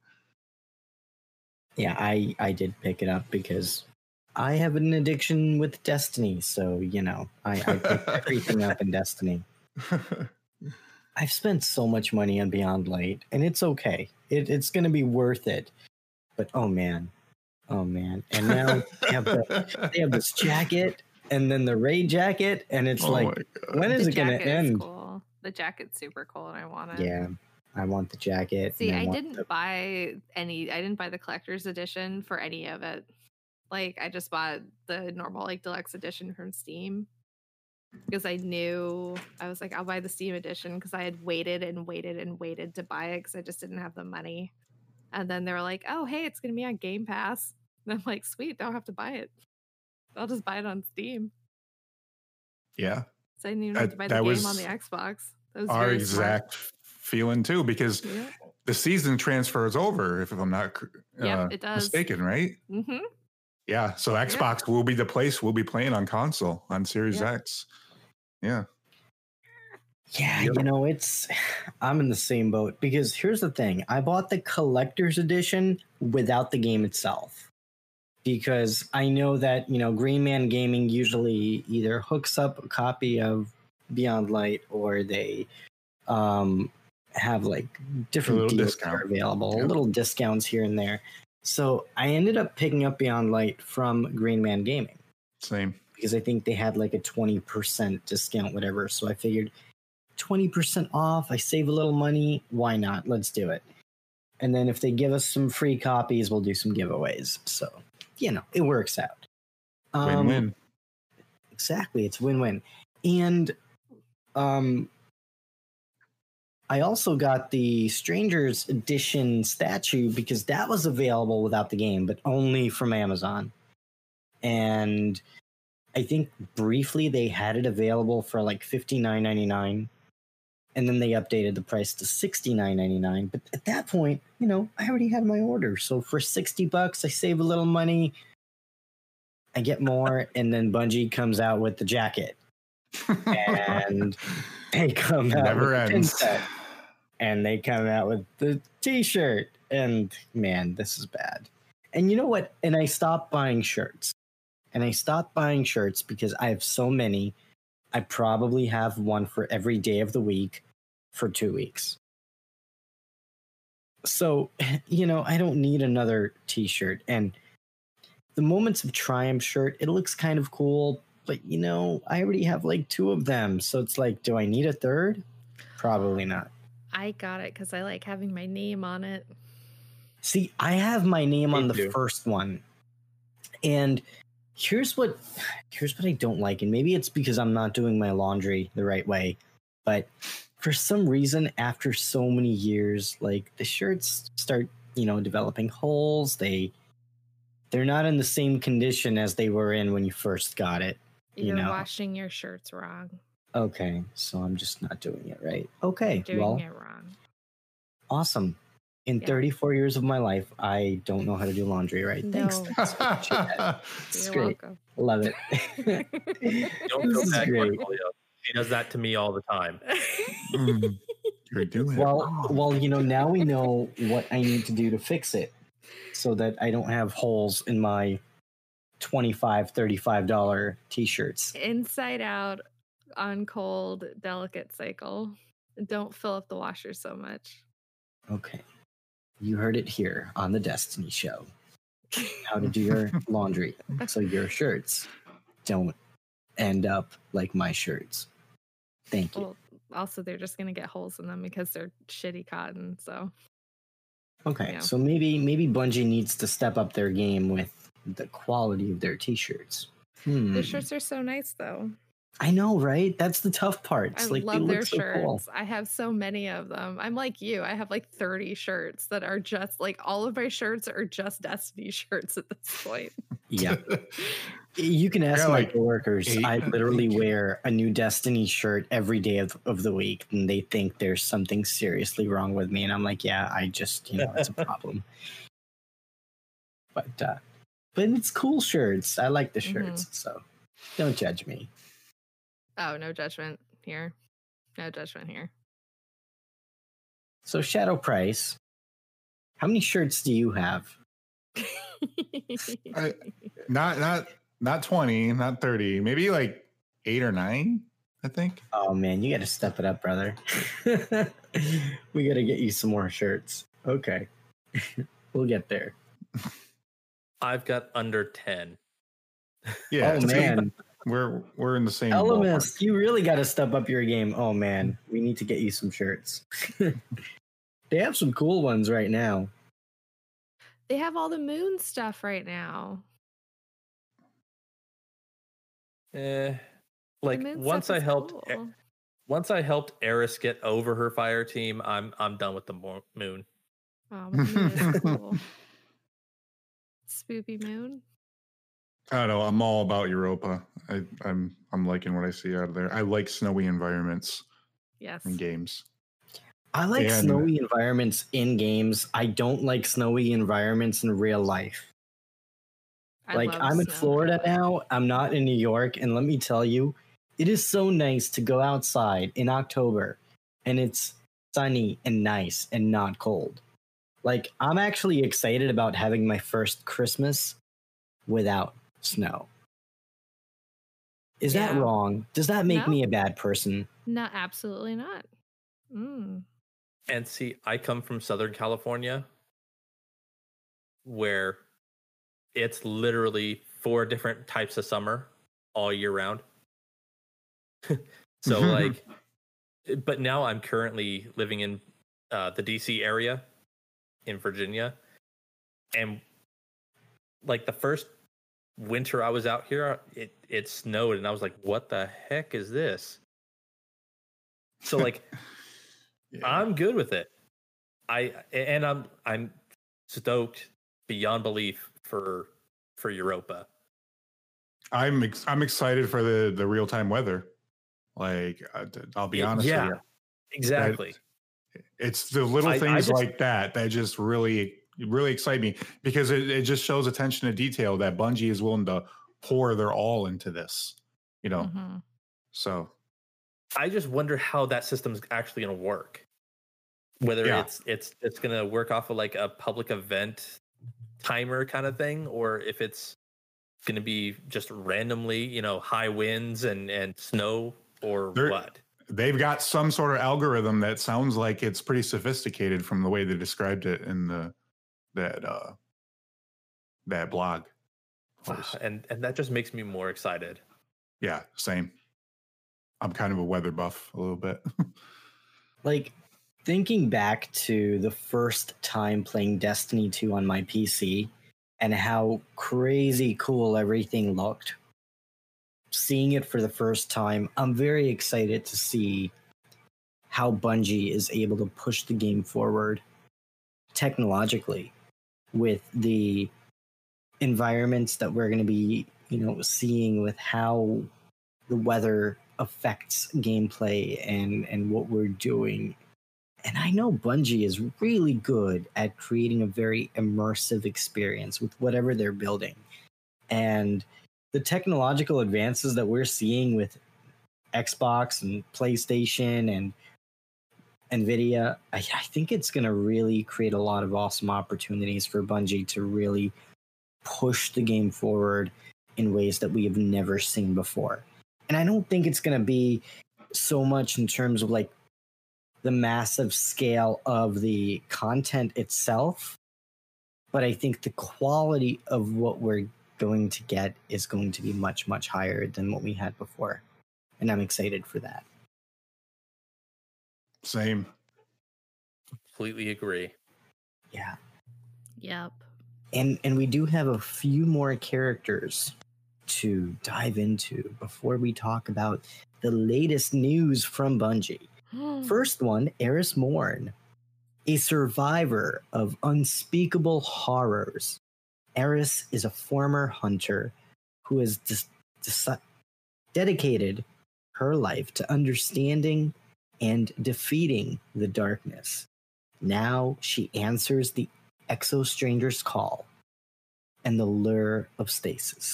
Yeah, I I did pick it up because I have an addiction with Destiny, so you know I, I pick everything up in Destiny. I've spent so much money on Beyond Light, and it's okay. It, it's going to be worth it. But oh man, oh man! And now they have, the, they have this jacket, and then the raid jacket, and it's Oh like, when is the it going to jacket is end? Cool. The jacket's super cool, and I want it. Yeah, I want the jacket. See, and I didn't the- buy any. I didn't buy the collector's edition for any of it. Like, I just bought the normal, like, deluxe edition from Steam because I knew I was like, I'll buy the Steam edition because I had waited and waited and waited to buy it because I just didn't have the money. And then they were like, "Oh, hey, it's gonna be on Game Pass." And I'm like, "Sweet, don't have to buy it. I'll just buy it on Steam." yeah, So I didn't even have to buy the that game on the Xbox. That was our smart. exact feeling too, because Yeah. the season transfers over. If I'm not cr- Yep, uh, it does. mistaken, right? Mm-hmm. Yeah. So Xbox will be the place we'll be playing on console on Series Yeah. X. Yeah. Yeah, you know, it's I'm in the same boat because here's the thing. I bought the collector's edition without the game itself. Because I know that, you know, Green Man Gaming usually either hooks up a copy of Beyond Light or they um have like different little deals discount. are available, Yep. little discounts here and there. So I ended up picking up Beyond Light from Green Man Gaming Same. because I think they had like a 20% discount, whatever. So I figured 20% off, I save a little money. Why not? Let's do it. And then if they give us some free copies, we'll do some giveaways. So, you know, it works out. Win Um, win. Exactly. It's win win. And um, I also got the Strangers Edition statue because that was available without the game, but only from Amazon. And I think briefly they had it available for like fifty nine ninety nine, and then they updated the price to sixty nine ninety nine. But at that point, you know, I already had my order, so for sixty bucks, I save a little money. I get more, and then Bungie comes out with the jacket, and they come out Never with the pin ends. set, and they come out with the T-shirt, and man, this is bad. And you know what? And I stopped buying shirts, and I stopped buying shirts because I have so many. I probably have one for every day of the week for two weeks. So, you know, I don't need another t-shirt. And the Moments of Triumph shirt, it looks kind of cool, but you know, I already have like two of them. So it's like, do I need a third? Probably not. I got it because I like having my name on it. See, I have my name Me on the too. first one. And here's what here's what I don't like and maybe it's because I'm not doing my laundry the right way, but for some reason after so many years like the shirts start, you know, developing holes, they they're not in the same condition as they were in when you first got it. You You're know. washing your shirts wrong. Okay, so I'm just not doing it right. Okay, Doing well, it wrong. awesome. In Yeah. 34 years of my life, I don't know how to do laundry right. Thanks. No. It's You're great. welcome. Love it. Don't This feel is bad, great. Corholio. She does that to me all the time. Mm, You're doing it. Well, wrong. well, you know, now we know what I need to do to fix it so that I don't have holes in my 25 $35 t-shirts. Inside out on cold, delicate cycle. Don't fill up the washer so much. Okay. You heard it here on the Destiny show. How to do your laundry so your shirts don't end up like my shirts. Thank you. Well, also, they're just gonna get holes in them because they're shitty cotton. So Okay, Yeah. so maybe maybe Bungie needs to step up their game with the quality of their t-shirts. Hmm. the shirts are so nice, though. I know, right? That's the tough part. I like love look their so shirts. cool. I have so many of them. I'm like you. I have like 30 shirts that are just like all of my shirts are just Destiny shirts at this point. Yeah, you can ask got, my like, coworkers. eight, I I literally think. wear a new Destiny shirt every day of, of the week, and they think there's something seriously wrong with me. And I'm like, yeah, I just, you know, it's a problem. But, uh, but it's cool shirts. I like the Mhm. shirts, so don't judge me. Oh, no judgment here. No judgment here. So, Shadow Price, how many shirts do you have? I- not not not 20, not 30, maybe like eight or nine, I think. Oh man, you got to step it up, brother. we got to get you some more shirts. Okay, we'll get there. I've got under 10. Yeah. oh man, We're we're in the same Ellimist, ballpark. you really got to step up your game. Oh man, we need to get you some shirts. they have some cool ones right now. they have all the moon stuff right now. Eh, like once I helped cool. once I helped Eris get over her fire team, I'm I'm done with the mo- moon. Oh, moon is cool. Spoopy moon. I don't know. I'm all about Europa. I, I'm I'm liking what I see out of there. I like snowy environments Yes. in games. I like And- snowy environments in games. I don't like snowy environments in real life. I like I'm in Florida now. I'm not in New York, and let me tell you, it is so nice to go outside in October, and it's sunny and nice and not cold. Like I'm actually excited about having my first Christmas without snow. Is that wrong? Does that make No. me a bad person? No, absolutely not. Mm. And see, I come from Southern California where it's literally four different types of summer all year round. so like but now I'm currently living in uh, the DC area in Virginia and like the first winter I was out here it it snowed and I was like what the heck is this? So like Yeah. I'm good with it. I and I'm I'm stoked beyond belief for for Europa. I'm ex- I'm excited for the the real time weather. Like uh, I- I'll be honest, yeah. with you. Exactly. it's the little I- I things just- like that that just really really excite me because it, it just shows attention to detail that Bungie is willing to pour their all into this. You know, Mhm. so I just wonder how that system's actually going to work. Whether Yeah. it's it's it's going to work off of like a public event timer kind of thing, or if it's going to be just randomly, you know, high winds and and snow, or There- what. they've got some sort of algorithm that sounds like it's pretty sophisticated from the way they described it in the that uh that blog. post. And and that just makes me more excited. Yeah, same. I'm kind of a weather buff a little bit. like thinking back to the first time playing Destiny 2 on my PC and how crazy cool everything looked. Seeing it for the first time, I'm very excited to see how Bungie is able to push the game forward technologically with the environments that we're going to be, you know, seeing with how the weather affects gameplay and and what we're doing. And I know Bungie is really good at creating a very immersive experience with whatever they're building. And the technological advances that we're seeing with Xbox and PlayStation and Nvidia, I, I think it's going to really create a lot of awesome opportunities for Bungie to really push the game forward in ways that we have never seen before. And I don't think it's going to be so much in terms of like the massive scale of the content itself, but I think the quality of what we're going to get is going to be much, much higher than what we had before. And I'm excited for that. Same. Completely agree. Yeah. Yep. And and we do have a few more characters to dive into before we talk about the latest news from Bungie. First one, Eris Morn, a survivor of unspeakable horrors. Eris is a former hunter who has dis- deci- dedicated her life to understanding and defeating the darkness. Now she answers the Exo Stranger's call and the lure of stasis.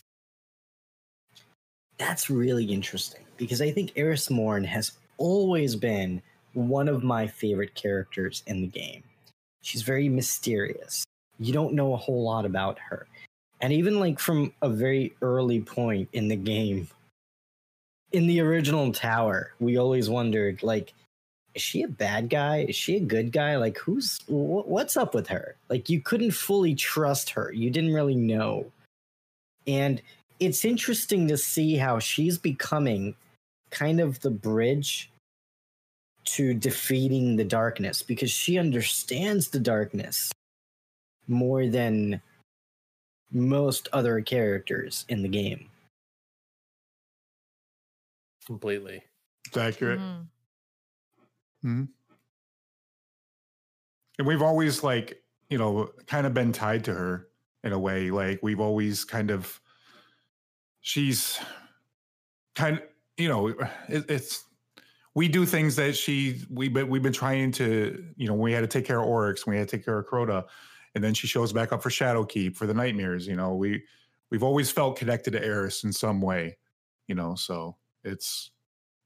That's really interesting because I think Eris Morn has always been one of my favorite characters in the game. She's very mysterious. You don't know a whole lot about her. And even like from a very early point in the game, in the original tower, we always wondered like, is she a bad guy? Is she a good guy? Like, who's wh- what's up with her? Like, you couldn't fully trust her. You didn't really know. And it's interesting to see how she's becoming kind of the bridge to defeating the darkness because she understands the darkness more than most other characters in the game. Completely. It's accurate. Mhm. Mhm. And we've always like, you know, kind of been tied to her in a way. Like we've always kind of she's kind of, you know, it, it's we do things that she we but we've been trying to, you know, we had to take care of Oryx, we had to take care of Crota, and then she shows back up for Shadowkeep for the nightmares, you know. We we've always felt connected to Eris in some way, you know, so it's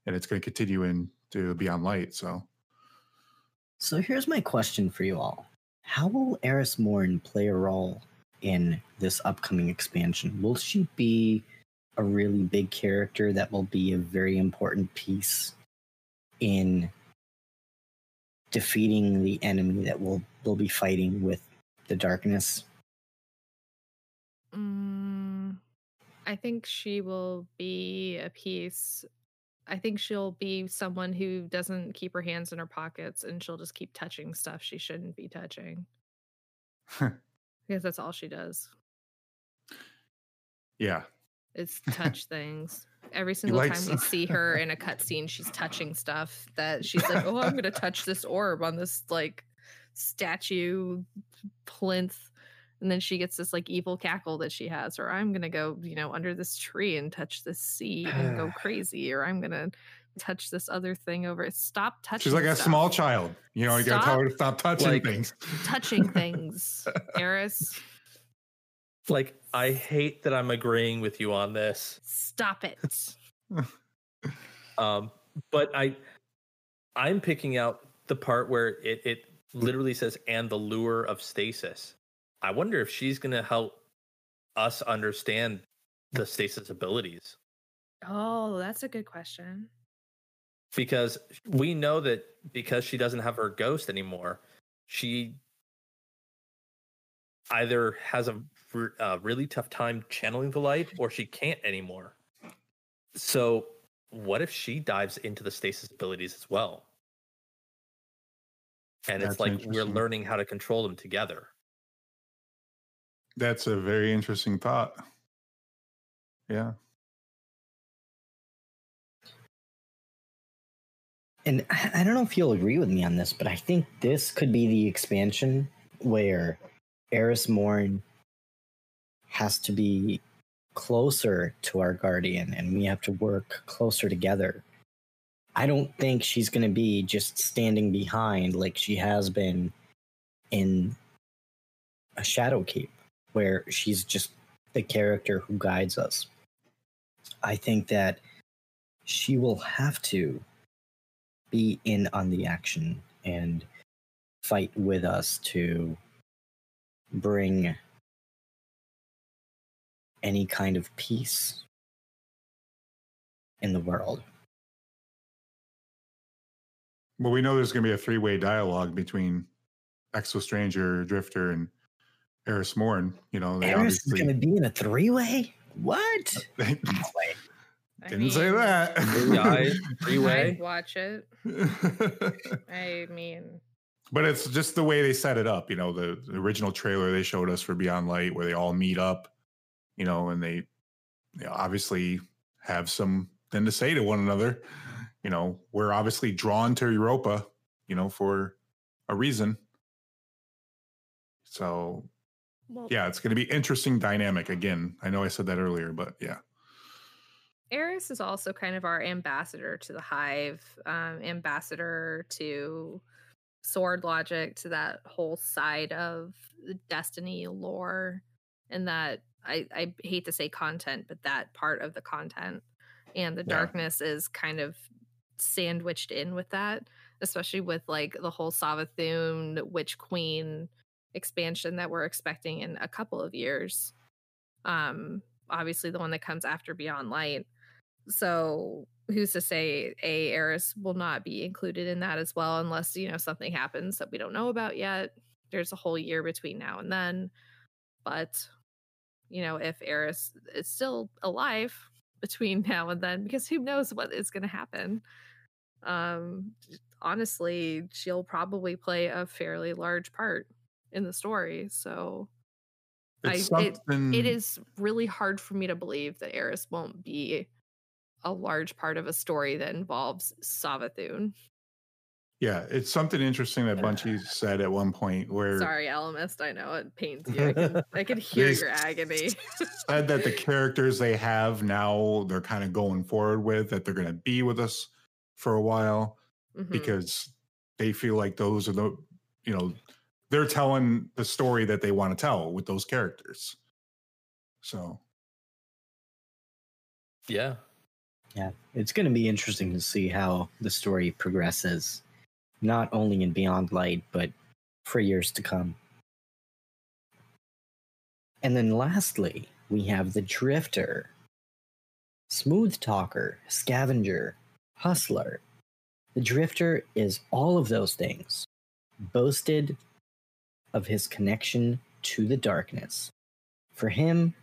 and it's going to continue into Beyond Light, so So here's my question for you all. How will Eris Morn play a role in this upcoming expansion? Will she be a really big character that will be a very important piece in defeating the enemy that we'll we'll be fighting with the darkness? Mm, I think she will be a piece. I think she'll be someone who doesn't keep her hands in her pockets and she'll just keep touching stuff she shouldn't be touching. because that's all she does. yeah. It's touch things. Every single time we see her in a cutscene, she's touching stuff that she's like, "Oh, I'm gonna touch this orb on this like statue plinth," and then she gets this like evil cackle that she has, or I'm gonna go, you know, under this tree and touch this seed and go crazy, or I'm gonna touch this other thing over. it. Stop touching. She's like a small child. You know, you gotta tell her to stop touching Like- things. touching things, Eris. Like, I hate that I'm agreeing with you on this. Stop it. Um, but I, I'm picking out the part where it it literally says "and the lure of stasis." I wonder if she's going to help us understand the stasis abilities oh, that's a good question. because we know that because she doesn't have her ghost anymore, she either has a uh, really tough time channeling the light or she can't anymore. So, what if she dives into the stasis abilities as well? And it's like we're learning how to control them together. That's a very interesting thought. Yeah. And I don't know if you'll agree with me on this, but I think this could be the expansion where Eris Morn has to be closer to our guardian and we have to work closer together. I don't think she's going to be just standing behind like she has been in a Shadow Keep, where she's just the character who guides us. I think that she will have to be in on the action and fight with us to bring any kind of peace in the world. Well, we know there's going to be a three way dialogue between Exo Stranger, Drifter, and Eris Morn. You know, they Eris is obviously going to be in a three way? What? Uh, didn't No way. Say that. Three way. I'd watch it. I mean, but it's just the way they set it up. You know, the, the original trailer they showed us for Beyond Light, where they all meet up, you know, and they you know, obviously have something to say to one another. You know, we're obviously drawn to Europa, you know, for a reason. So well, yeah, it's going to be interesting dynamic. Again, I know I said that earlier, but yeah, Eris is also kind of our ambassador to the hive, um, ambassador to sword logic, to that whole side of the destiny lore, and that I, I hate to say content, but that part of the content and the Yeah. darkness is kind of sandwiched in with that, especially with like the whole Savathun Witch Queen expansion that we're expecting in a couple of years. Um, obviously the one that comes after Beyond Light. So who's to say a Eris will not be included in that as well, unless you know something happens that we don't know about yet. There's a whole year between now and then, but you know if Eris is still alive between now and then, because who knows what is going to happen. Um, honestly, she'll probably play a fairly large part in the story. So it's I- it- it is really hard for me to believe that Eris won't be a large part of a story that involves Savathun. Yeah, it's something interesting that Bungie said at one point where Sorry, Ellimist, I know it pains you. I can, I can hear your agony. said that the characters they have now they're kind of going forward with that they're going to be with us for a while Mhm. because they feel like those are the you know they're telling the story that they want to tell with those characters so Yeah. Yeah, it's going to be interesting to see how the story progresses, not only in Beyond Light, but for years to come. And then lastly, we have the Drifter, Smooth Talker, Scavenger, Hustler. The Drifter is all of those things, boasted of his connection to the darkness. For him,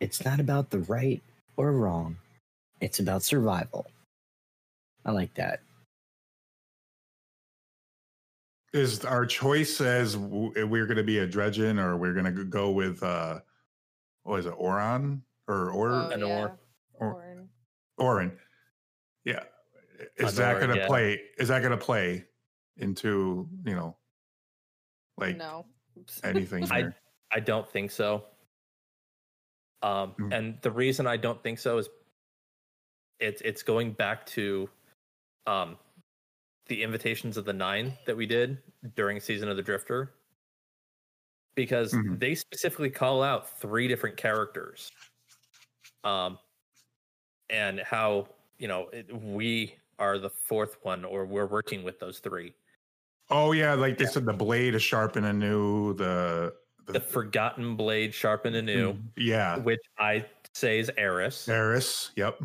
it's not about the right or wrong. It's about survival. I like that. is our choice as we're going to be a dredgen or we're going to go with uh what is it oron or or Oh, an yeah. or- or- Orin. orin yeah is An that going to yeah. play is that going to play into you know like no. anything I- here? I don't think so. Um, Mm. and the reason I don't think so is it's it's going back to um, the invitations of the nine that we did during season of the Drifter. because Mhm. they specifically call out three different characters. Um, and how you know it, we are the fourth one, or we're working with those three. Oh yeah, like they said, the blade is sharpened anew. The The forgotten blade sharpened anew, mm-hmm. yeah, which I say is Eris. Eris. Yep.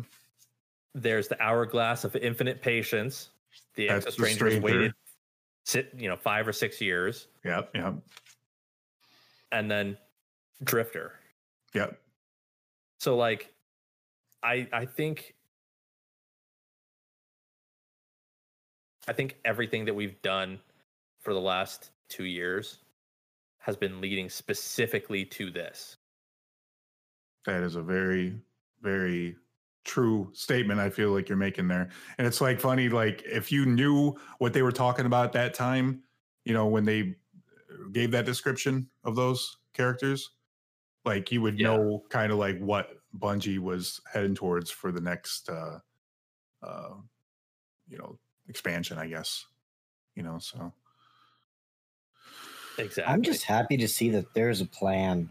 There's the hourglass of infinite patience. The That's the strangers stranger. waited, sit you know five or six years, Yep. Yep. and then Drifter. Yep. So like, I I think I think everything that we've done for the last two years has been leading specifically to this. That is a very, very true statement. I feel like you're making there, and it's like funny. Like if you knew what they were talking about at that time, you know, when they gave that description of those characters, like you would Yeah. know kind of like what Bungie was heading towards for the next, uh, uh, you know, expansion. I guess, you know. So Exactly. I'm just happy to see that there's a plan.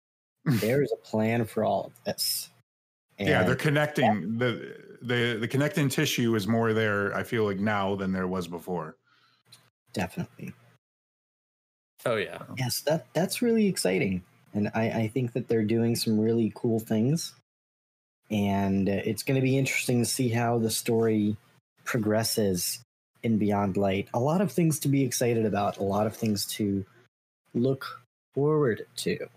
there's a plan for all of this. yeah, they're And connecting the the the connecting tissue is more there. I feel like now than there was before. definitely. Oh yeah. Yes, that that's really exciting, and I, I think that they're doing some really cool things, and uh, it's going to be interesting to see how the story progresses in Beyond Light. A lot of things to be excited about, a lot of things to look forward to.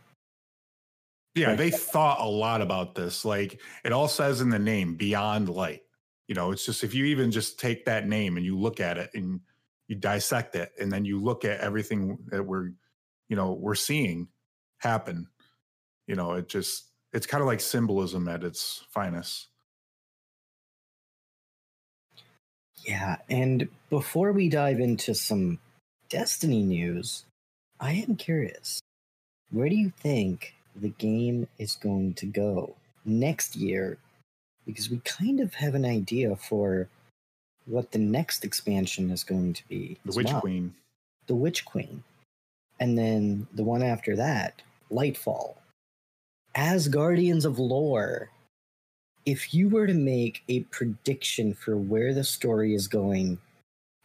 Yeah, Right. they thought a lot about this. Like it all says in the name, Beyond Light. You know, it's just if you even just take that name and you look at it and you dissect it, and then you look at everything that we're, you know, we're seeing happen. You know, it just it's kind of like symbolism at its finest. Yeah, and before we dive into some Destiny news, I am curious. Where do you think the game is going to go next year? Because we kind of have an idea for what the next expansion is going to be. The Witch well. Queen. The Witch Queen. And then the one after that, Lightfall. As Guardians of Lore, if you were to make a prediction for where the story is going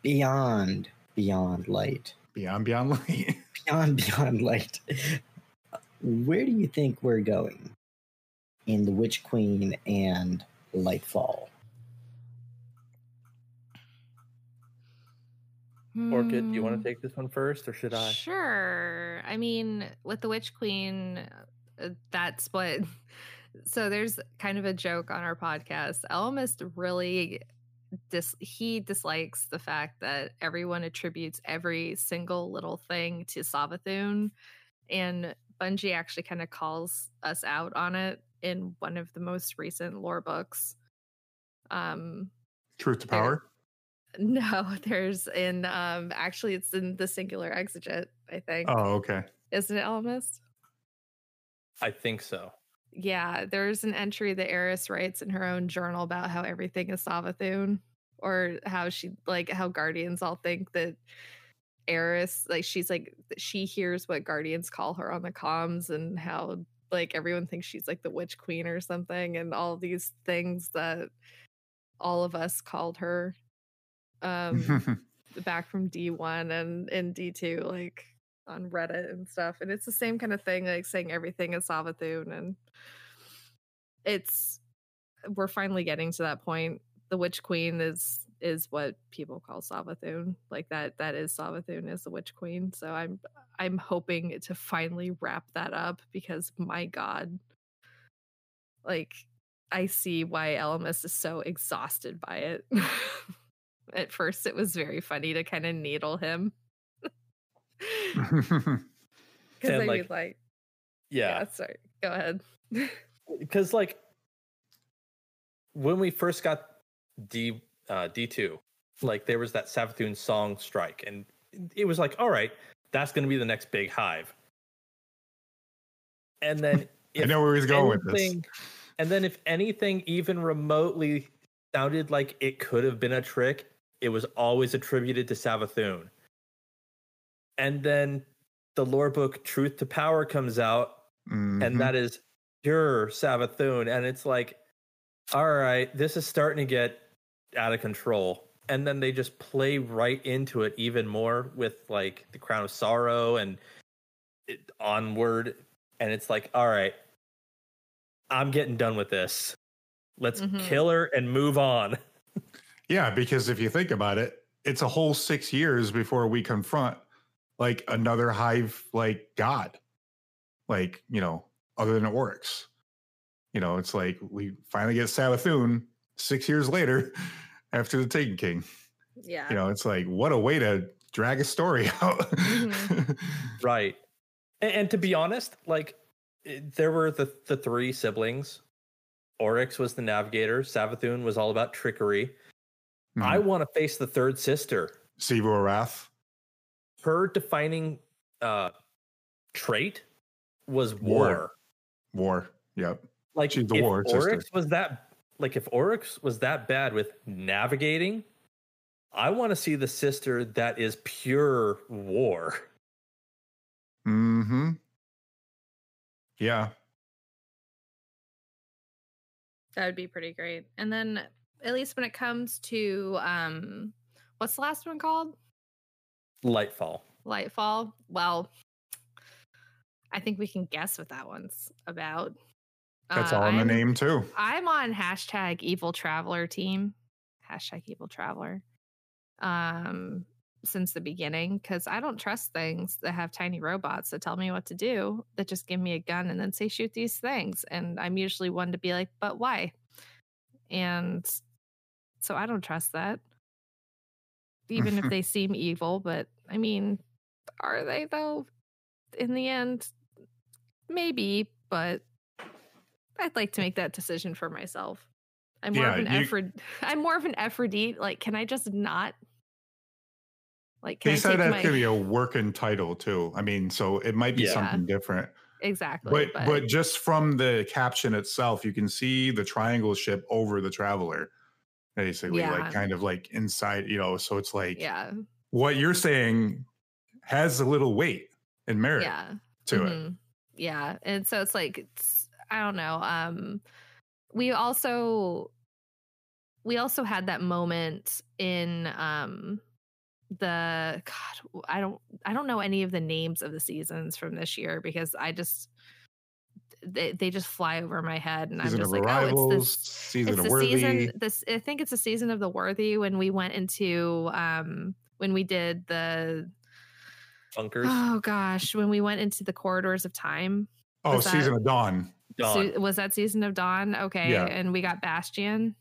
beyond Beyond Light, Beyond Beyond Light. beyond Beyond Light, where do you think we're going in The Witch Queen and Lightfall? Orchid, do you want Hmm. to take this one first, or should I? Sure. I mean, with the Witch Queen, uh, that's what. So there's kind of a joke on our podcast. Ellimist really dis he dislikes the fact that everyone attributes every single little thing to Savathun, and Bungie actually kind of calls us out on it in one of the most recent lore books. Um, Truth to There. Power. no, there's in um actually it's in the singular exeget, I think. Oh, okay. Isn't it Ellimist? I think so. Yeah, there's an entry that Eris writes in her own journal about how everything is Savathun, or how she like how Guardians all think that Eris like she's like she hears what Guardians call her on the comms, and how like everyone thinks she's like the Witch Queen or something, and all these things that all of us called her. Um, back from D1 and in D2, like on Reddit and stuff. And it's the same kind of thing, like saying everything is Savathun. And it's, we're finally getting to that point. The Witch Queen is is what people call Savathun. Like that that is Savathun is the Witch Queen. So I'm I'm hoping to finally wrap that up because my god. Like I see why Ellimist is so exhausted by it. At first, it was very funny to kind of needle him. Because I like, mean, like, yeah. Yeah, sorry. Go ahead. because like when we first got D uh, D two, like there was that Savathun song strike, and it was like, all right, that's going to be the next big hive. And then I know where he's going with this. And then if anything even remotely sounded like it could have been a trick, it was always attributed to Savathun. And then the lore book Truth to Power comes out, Mhm. and that is pure Savathun, and it's like, all right, this is starting to get out of control. And then they just play right into it even more with like the Crown of Sorrow and it, onward, and it's like, all right, I'm getting done with this. Let's Mhm. kill her and move on. Yeah, because if you think about it, it's a whole six years before we confront like another hive like god, like you know, other than Oryx. You know, it's like we finally get Savathun six years later after the Taken King. Yeah. You know, it's like what a way to drag a story out. Mhm. Right. And, and to be honest, like there were the the three siblings. Oryx was the navigator. Savathun was all about trickery. I Mhm. want to face the third sister. Xivu Arath. Her defining uh trait was War. war. War. Yep. Like She's the if war sister. Was that like if Oryx was that bad with navigating, I want to see the sister that is pure war. Mm-hmm. Yeah. That would be pretty great. And then at least when it comes to um what's the last one called? Lightfall. Lightfall. Well, I think we can guess what that one's about. That's Uh, all in the I'm- name too. I'm on hashtag evil traveler team. Hashtag evil traveler. Um since the beginning because I don't trust things that have tiny robots that tell me what to do that just give me a gun and then say shoot these things. And I'm usually one to be like, but why? And so I don't trust that. Even if mm-hmm. they seem evil, but I mean, are they though? In the end, maybe, but I'd like to eh make that decision for myself. I'm more of an you- effort. I'm more of an Ephrodite. Like, can I just not? Like, can They I said that's my gonna be a working title too. I mean, so it might be Yeah. something different. exactly? But, But, but just from the caption itself, you can see the triangle ship over the traveler, basically, Yeah. like kind of like inside, you know. So it's like yeah, what you're saying has a little weight and merit yeah. to it. Mhm. Yeah. And so it's like it's, I don't know. Um we also we also had that moment in um the god I don't I don't know any of the names of the seasons from this year because I just they, they just fly over my head and Season I'm of just like arrivals, oh it's this season it's of the worthy. season this I think it's a season of the worthy when we went into um when we did the Funkers. oh gosh when we went into the corridors of time oh, was that- season of dawn. Dawn. so was that season of dawn okay Yeah. and we got bastion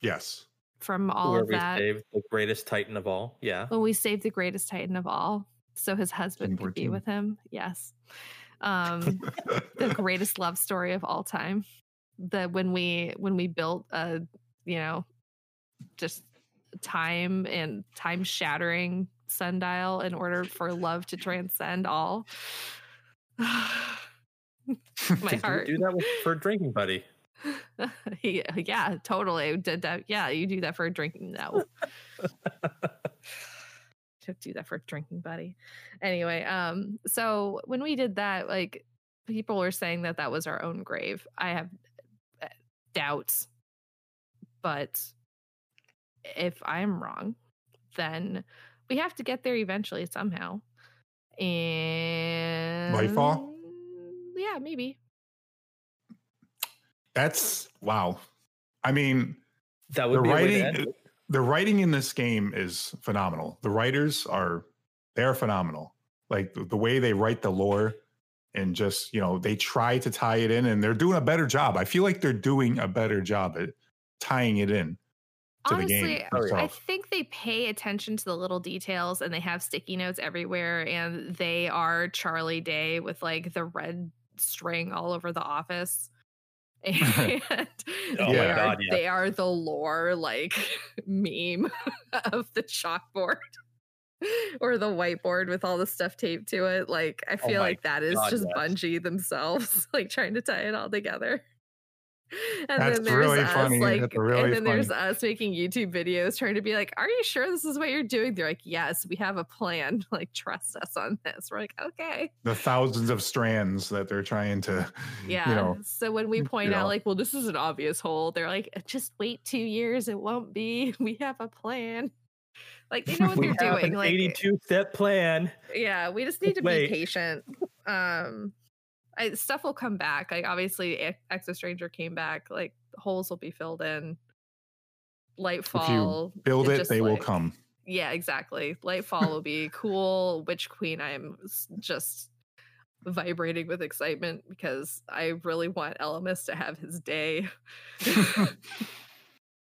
Yes. from all where of we that saved the greatest titan of all. Yeah. when we saved the greatest titan of all so his husband could be with him yes um the greatest love story of all time. The when we when we built a you know just time and time shattering sundial in order for love to transcend all. My heart. do that with, for drinking buddy. Yeah totally. Did that yeah you do that for a drinking no to do that for drinking buddy anyway um so when we did that like people were saying that that was our own grave i have uh, doubts but if i'm wrong then we have to get there eventually somehow and Lightfall? yeah maybe That's wow. I mean, That would the be a way to writing end it. The writing in this game is phenomenal. The writers are they're phenomenal. Like the, the way they write the lore and just, you know, they try to tie it in and they're doing a better job. I feel like they're doing a better job at tying it in to the Honestly, game. Oh. I think they pay attention to the little details and they have sticky notes everywhere and they are Charlie Day with like the red string all over the office. And Oh they, my are, God, yeah. they are the lore like meme of the chalkboard or the whiteboard with all the stuff taped to it. Like I Oh feel my like that is God, just yes. Bungie themselves like trying to tie it all together. And That's then there's really us, funny. like, really and then there's us making YouTube videos trying to be like, "Are you sure this is what you're doing?" They're like, "Yes, we have a plan. Like, trust us on this." We're like, "Okay." The thousands of strands that they're trying to, Yeah. you know, so when we point out, know. like, well, this is an obvious hole, they're like, just wait two years. It won't be. We have a plan. Like, they know what they're doing. Like, 82 step plan. yeah, we just need to Wait. be patient. Um, I, stuff will come back. Like, obviously, Ex- Exo Stranger came back. Like, holes will be filled in. Lightfall. build it, just, they will come. Yeah, exactly. Lightfall will be cool. Witch Queen, I'm just vibrating with excitement because I really want Ellimist to have his day.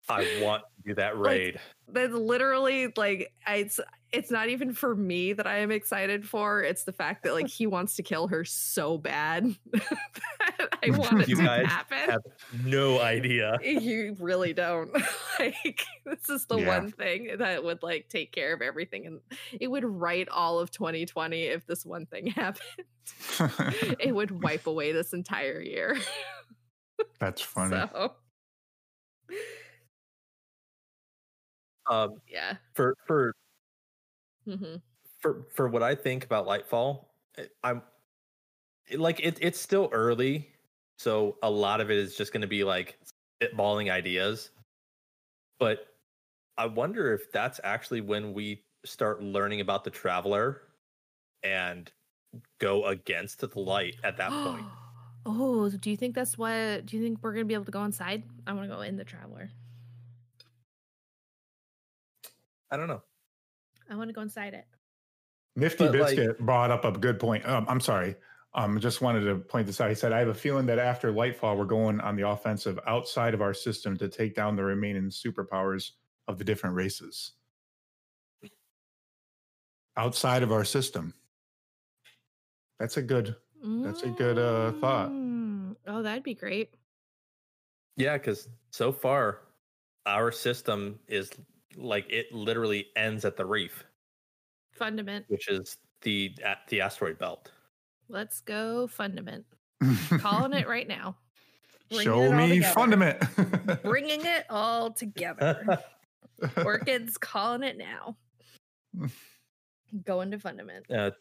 I want to do that raid. That's literally like I, it's it's not even for me that I am excited for. It's the fact that like he wants to kill her so bad that I want it You to guys happen. have no idea. Eh, you really don't like this is the Yeah. one thing that would like take care of everything and it would write all of 2020 if this one thing happened it would wipe away this entire year That's funny. so Um, yeah for for mm-hmm. for for what I think about Lightfall, I'm it- like it, it's still early, so a lot of it is just going to be like spitballing ideas. But I wonder if that's actually when we start learning about the traveler and go against the light at that point. oh do you think that's what do you think we're gonna be able to go inside i want to go in the traveler I don't know. i want to go inside it Nifty But, like- Biscuit brought up a good point. Um, I'm sorry. Um, just wanted to point this out. He said, I have a feeling that after Lightfall, we're going on the offensive outside of our system to take down the remaining superpowers of the different races. Outside of our system. That's a good. That's a good, uh, thought. Mm, oh that'd be great Yeah, because so far our system is like it literally ends at the reef, fundament which is the at the asteroid belt. let's go fundament calling it right now Bringing Show it all me together. fundament. bringing it all together. Orchids calling it now. Going to fundament. uh,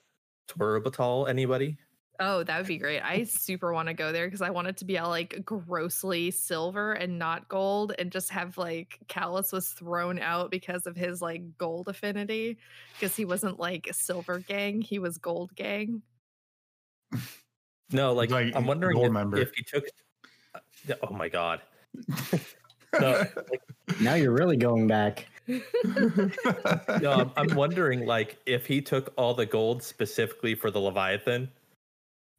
Torobatl, anybody? Oh, that would be great. I super want to go there because I want it to be all like grossly silver and not gold, and just have like Calus was thrown out because of his like gold affinity because he wasn't like silver gang, he was gold gang. No, like, Like, I'm wondering if, if he took. uh, Oh my god! No, like, Now you're really going back. no, I'm, I'm wondering like if he took all the gold specifically for the Leviathan.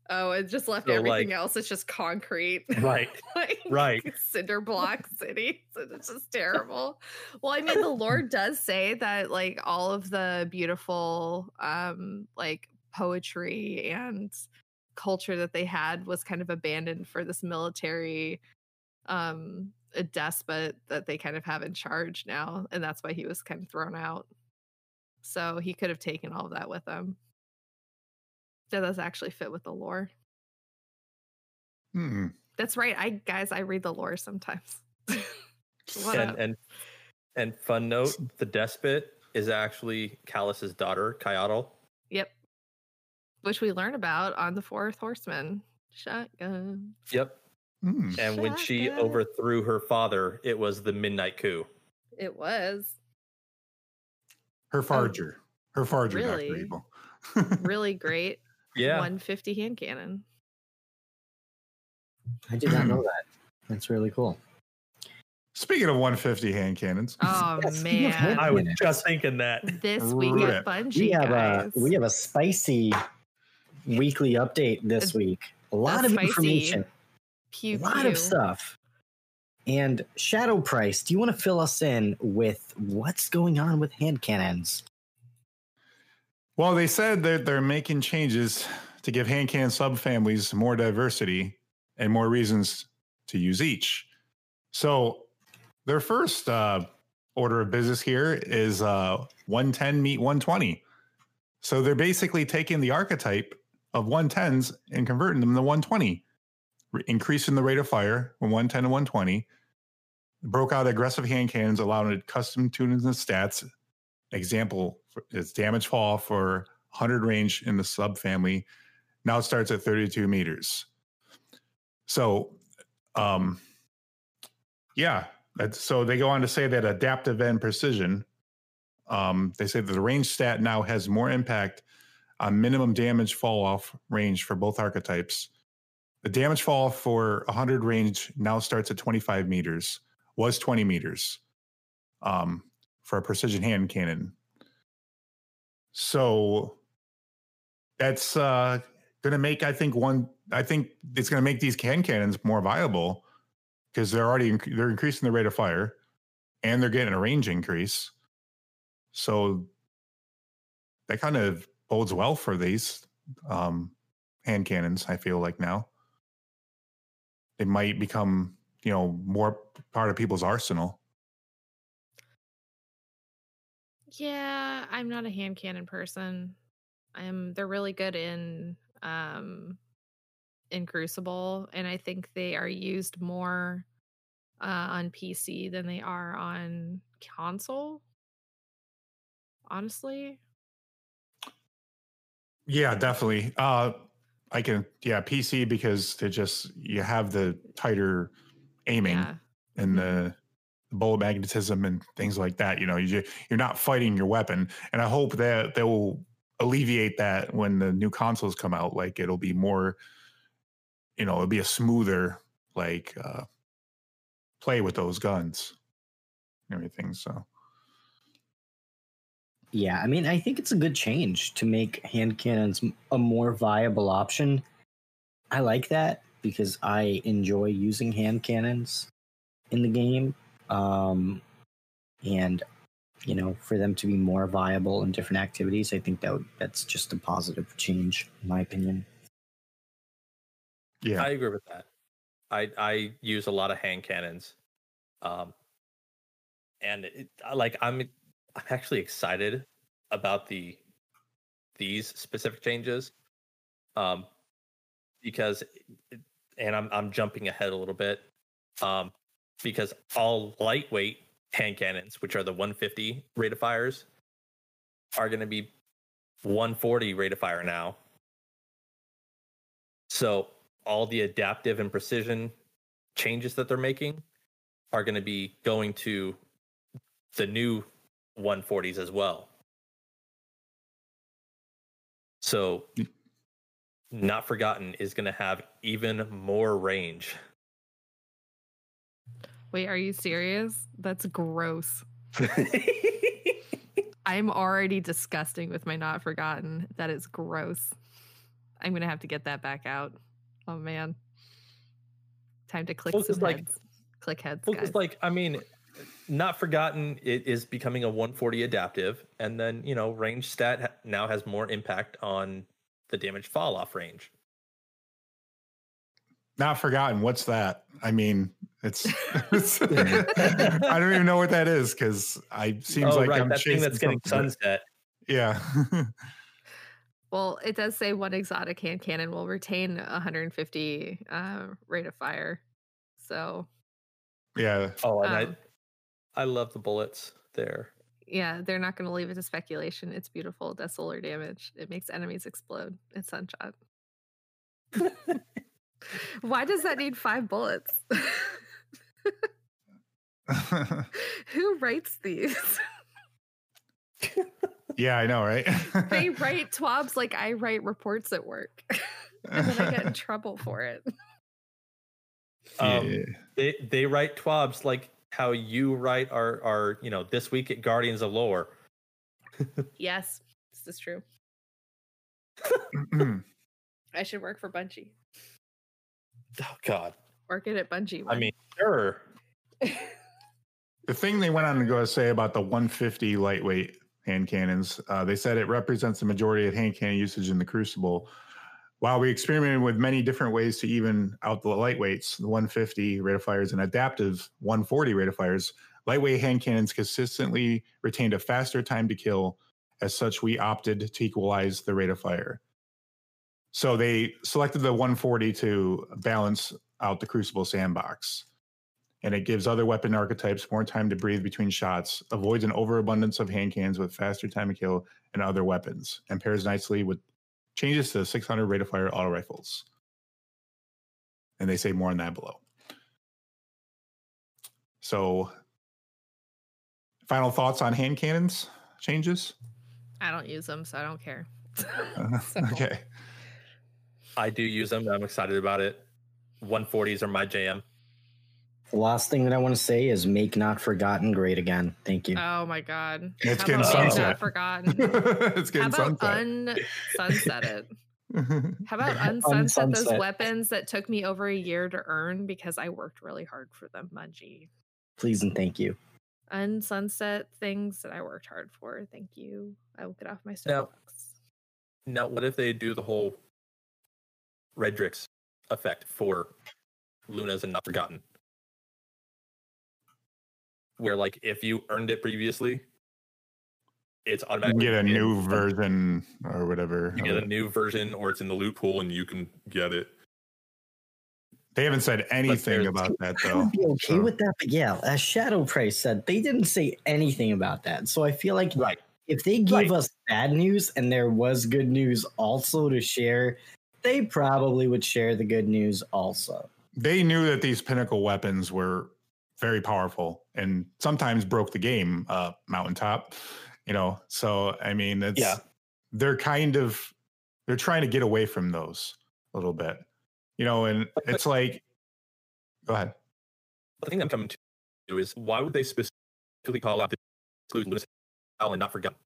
Oh, it just left So, everything like- else. It's just concrete. Right, like right. cinder block city. So it's just terrible. Well, I mean, the Lord does say that like all of the beautiful um like poetry and culture that they had was kind of abandoned for this military um a despot that they kind of have in charge now. And that's why he was kind of thrown out. So he could have taken all of that with him. That does actually fit with the lore. Hmm. That's right. I guys, I read the lore sometimes. and up? and and fun note: the despot is actually Calus's daughter, Caiatl. Yep. Which we learn about on the fourth horseman. Shotgun. Yep. Hmm. And when she overthrew her father, it was the midnight coup. It was Her farger. Her farger, Dr. Oh, really? Evil. really great. Yeah. 150 hand cannon. I did not know that. That's really cool. Speaking of 150 hand cannons, Oh Yeah, man. I was just thinking that. This week Rip. at Bungie, We have guys. a we have a spicy weekly update this week. A lot a of information, pew, a lot pew. of stuff. And Shadow Price, do you want to fill us in with what's going on with hand cannons? Well, they said that they're making changes to give hand cannon subfamilies more diversity and more reasons to use each. So, their first uh, order of business here is uh, 110 meet 120. So, they're basically taking the archetype of 110s and converting them to 120 re- increasing the rate of fire from 110 to 120. Broke out aggressive hand cannons, allowing custom tunings and stats. Example is damage fall for 100 range in the subfamily. Now it starts at 32 meters. So, um, yeah, so they go on to say that adaptive and precision. Um, they say that the range stat now has more impact on minimum damage fall off range for both archetypes. The damage fall for 100 range now starts at 25 meters, was 20 meters um, for a precision hand cannon. So that's uh, going to make, I think, one, I think it's going to make these hand cannons more viable because they're already, inc- they're increasing the rate of fire and they're getting a range increase. So that kind of bodes well for these um, hand cannons. I feel like now they might become, you know, more part of people's arsenal. Yeah, I'm not a hand cannon person. I'm they're really good in um in Crucible and I think they are used more uh on PC than they are on console. Honestly. Yeah, definitely. Uh, I can, yeah, PC because they just you have the tighter aiming Yeah. and the bullet magnetism and things like that. You know, you you're not fighting your weapon, and I hope that they will alleviate that when the new consoles come out. Like it'll be more, you know, it'll be a smoother like uh, play with those guns, and everything. So Yeah, I mean, I think it's a good change to make hand cannons a more viable option. I like that because I enjoy using hand cannons in the game. Um, and, you know, for them to be more viable in different activities, I think that would, that's just a positive change, in my opinion. yeah, I agree with that. I I use a lot of hand cannons, um, and it, like I'm I'm actually excited about the these specific changes, um, because it- and I'm I'm jumping ahead a little bit, um, because all lightweight hand cannons, which are the 150 rate of fires, are going to be 140 rate of fire now. So all the adaptive and precision changes that they're making are going to be going to the new 140s as well. So, hmm. not forgotten is going to have even more range. Wait, are you serious? That's gross. I'm already disgusting with my not forgotten. That is gross. I'm gonna have to get that back out. Oh man. Time to click some like- heads. click heads, Well, guys. it's like I mean, not forgotten it is becoming a 140 adaptive, and then you know range stat now has more impact on the damage fall off range. Not forgotten. What's that? I mean, it's. it's I don't even know what that is because I seems oh like right, I'm that thing chasing that's getting something. sunset. Yeah. well, it does say one exotic hand cannon will retain 150 uh, rate of fire. So yeah. Oh, and um, I I love the bullets there. yeah, they're not going to leave it to speculation. It's beautiful. It does solar damage. It makes enemies explode. It's sunshot. Why does that need five bullets? Who writes these? yeah, I know, right? they write twabs like I write reports at work. and then I get in trouble for it. Um, Yeah. They they write twabs like how you write our our you know this week at Guardians of Lore. Yes, this is true. I should work for Bungie. Oh God, Work it at Bungie. I mean sure. The thing they went on to go to say about the 150 lightweight hand cannons, uh, they said it represents the majority of hand cannon usage in the Crucible. While we experimented with many different ways to even out the lightweights, the 150 rate of fires and adaptive 140 rate of fires, lightweight hand cannons consistently retained a faster time to kill. As such, we opted to equalize the rate of fire. So they selected the 140 to balance out the Crucible sandbox. And it gives other weapon archetypes more time to breathe between shots, avoids an overabundance of hand cannons with faster time to kill and other weapons, and pairs nicely with changes to 600 rate of fire auto rifles. And they say more on that below. So, final thoughts on hand cannons changes? I don't use them, so I don't care. Uh, okay. I do use them. I'm excited about it. 140s are my jam. The last thing that I want to say is make not forgotten great again. Thank you. Oh my god. It's How getting about Make sunset. Not forgotten. it's getting How getting about sunset. unsunset it? How about unsunset those weapons that took me over a year to earn because I worked really hard for them, Mungie? Please and thank you. Unsunset things that I worked hard for. Thank you. I will get off my Now- Now, what if they do the whole Redrix effect for Lunas and Not Forgotten? Where, like, if you earned it previously, it's You get a in- new version or whatever. You get a new version, or it's in the loot pool, and you can get it. They haven't said anything about that I though. would be okay so- with that, but yeah, as Shadow Price said, they didn't say anything about that. So I feel like Right. if they gave Right. us bad news and there was good news also to share, they probably would share the good news also. They knew that these pinnacle weapons were very powerful and sometimes broke the game uh mountaintop. You know, so I mean it's Yeah. they're kind of they're trying to get away from those a little bit. You know, and it's like go ahead. The thing I'm coming to is why would they specifically call out the exclude Luna's Howl and Not Forgotten?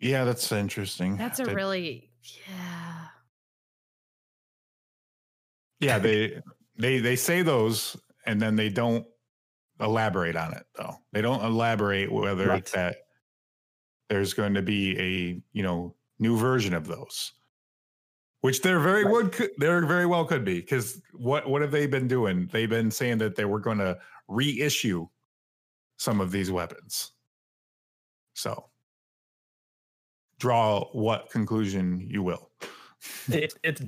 Yeah, that's interesting. That's a really yeah. Yeah, they they they say those and then they don't elaborate on it though. They don't elaborate whether Right. that there's going to be a, you know, new version of those. Which there very Right. would could there very well could be cuz what what have they been doing? They've been saying that they were going to reissue some of these weapons. So draw what conclusion you will. It's it's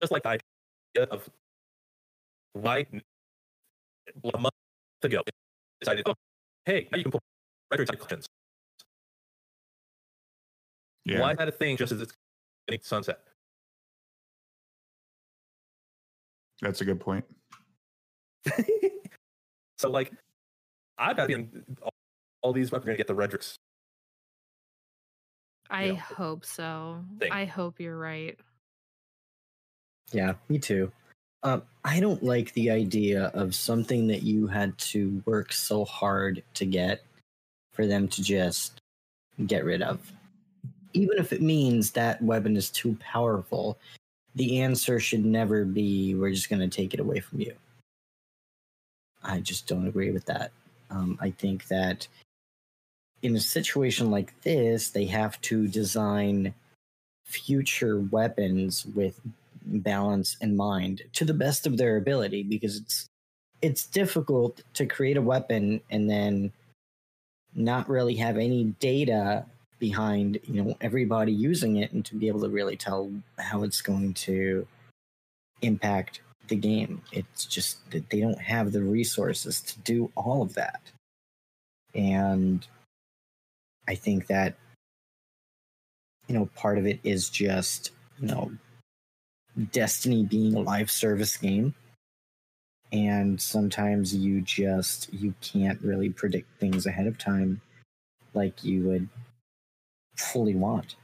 just like the idea of why a month ago decided, oh, hey, now you can pull out of collections. yeah. Why is that a thing just as it's getting sunset? That's a good point. so like I've got all, all these weapons are gonna get the Redrix. I Yeah. hope so. Thing. I hope you're right. Yeah, me too. Um, I don't like the idea of something that you had to work so hard to get for them to just get rid of. Even if it means that weapon is too powerful, the answer should never be we're just going to take it away from you. I just don't agree with that. Um, I think that in a situation like this, they have to design future weapons with balance in mind to the best of their ability because it's it's difficult to create a weapon and then not really have any data behind you know everybody using it and to be able to really tell how it's going to impact the game. It's just that they don't have the resources to do all of that. And i think that you know part of it is just you know Destiny being a live service game. And sometimes you just you can't really predict things ahead of time like you would fully want.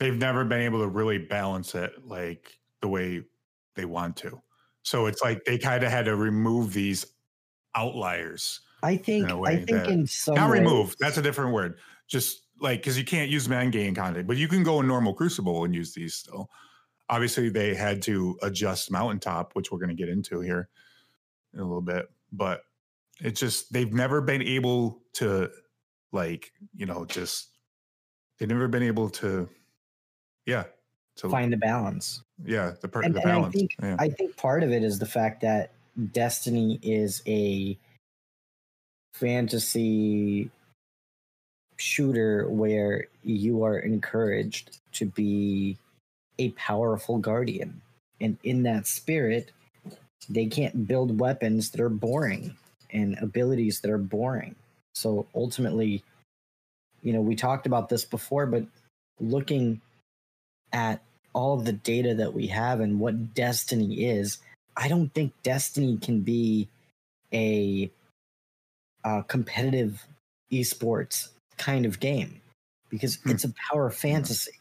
they've never been able to really balance it like the way they want to. So it's like they kind of had to remove these outliers. I think I think that- in some Not remove, that's a different word. Just like because you can't use man game content, but you can go in normal crucible and use these still. Obviously, they had to adjust mountaintop, which we're going to get into here in a little bit. But it's just they've never been able to like, you know, just they've never been able to yeah. To find the balance. yeah, the per- And, the and I balance. think yeah. I think part of it is the fact that Destiny is a fantasy shooter where you are encouraged to be a powerful guardian And in that spirit, they can't build weapons that are boring and abilities that are boring. So ultimately, you know, we talked about this before, but looking at all of the data that we have and what Destiny is, I don't think Destiny can be a, a competitive esports kind of game because Hmm. it's a power fantasy.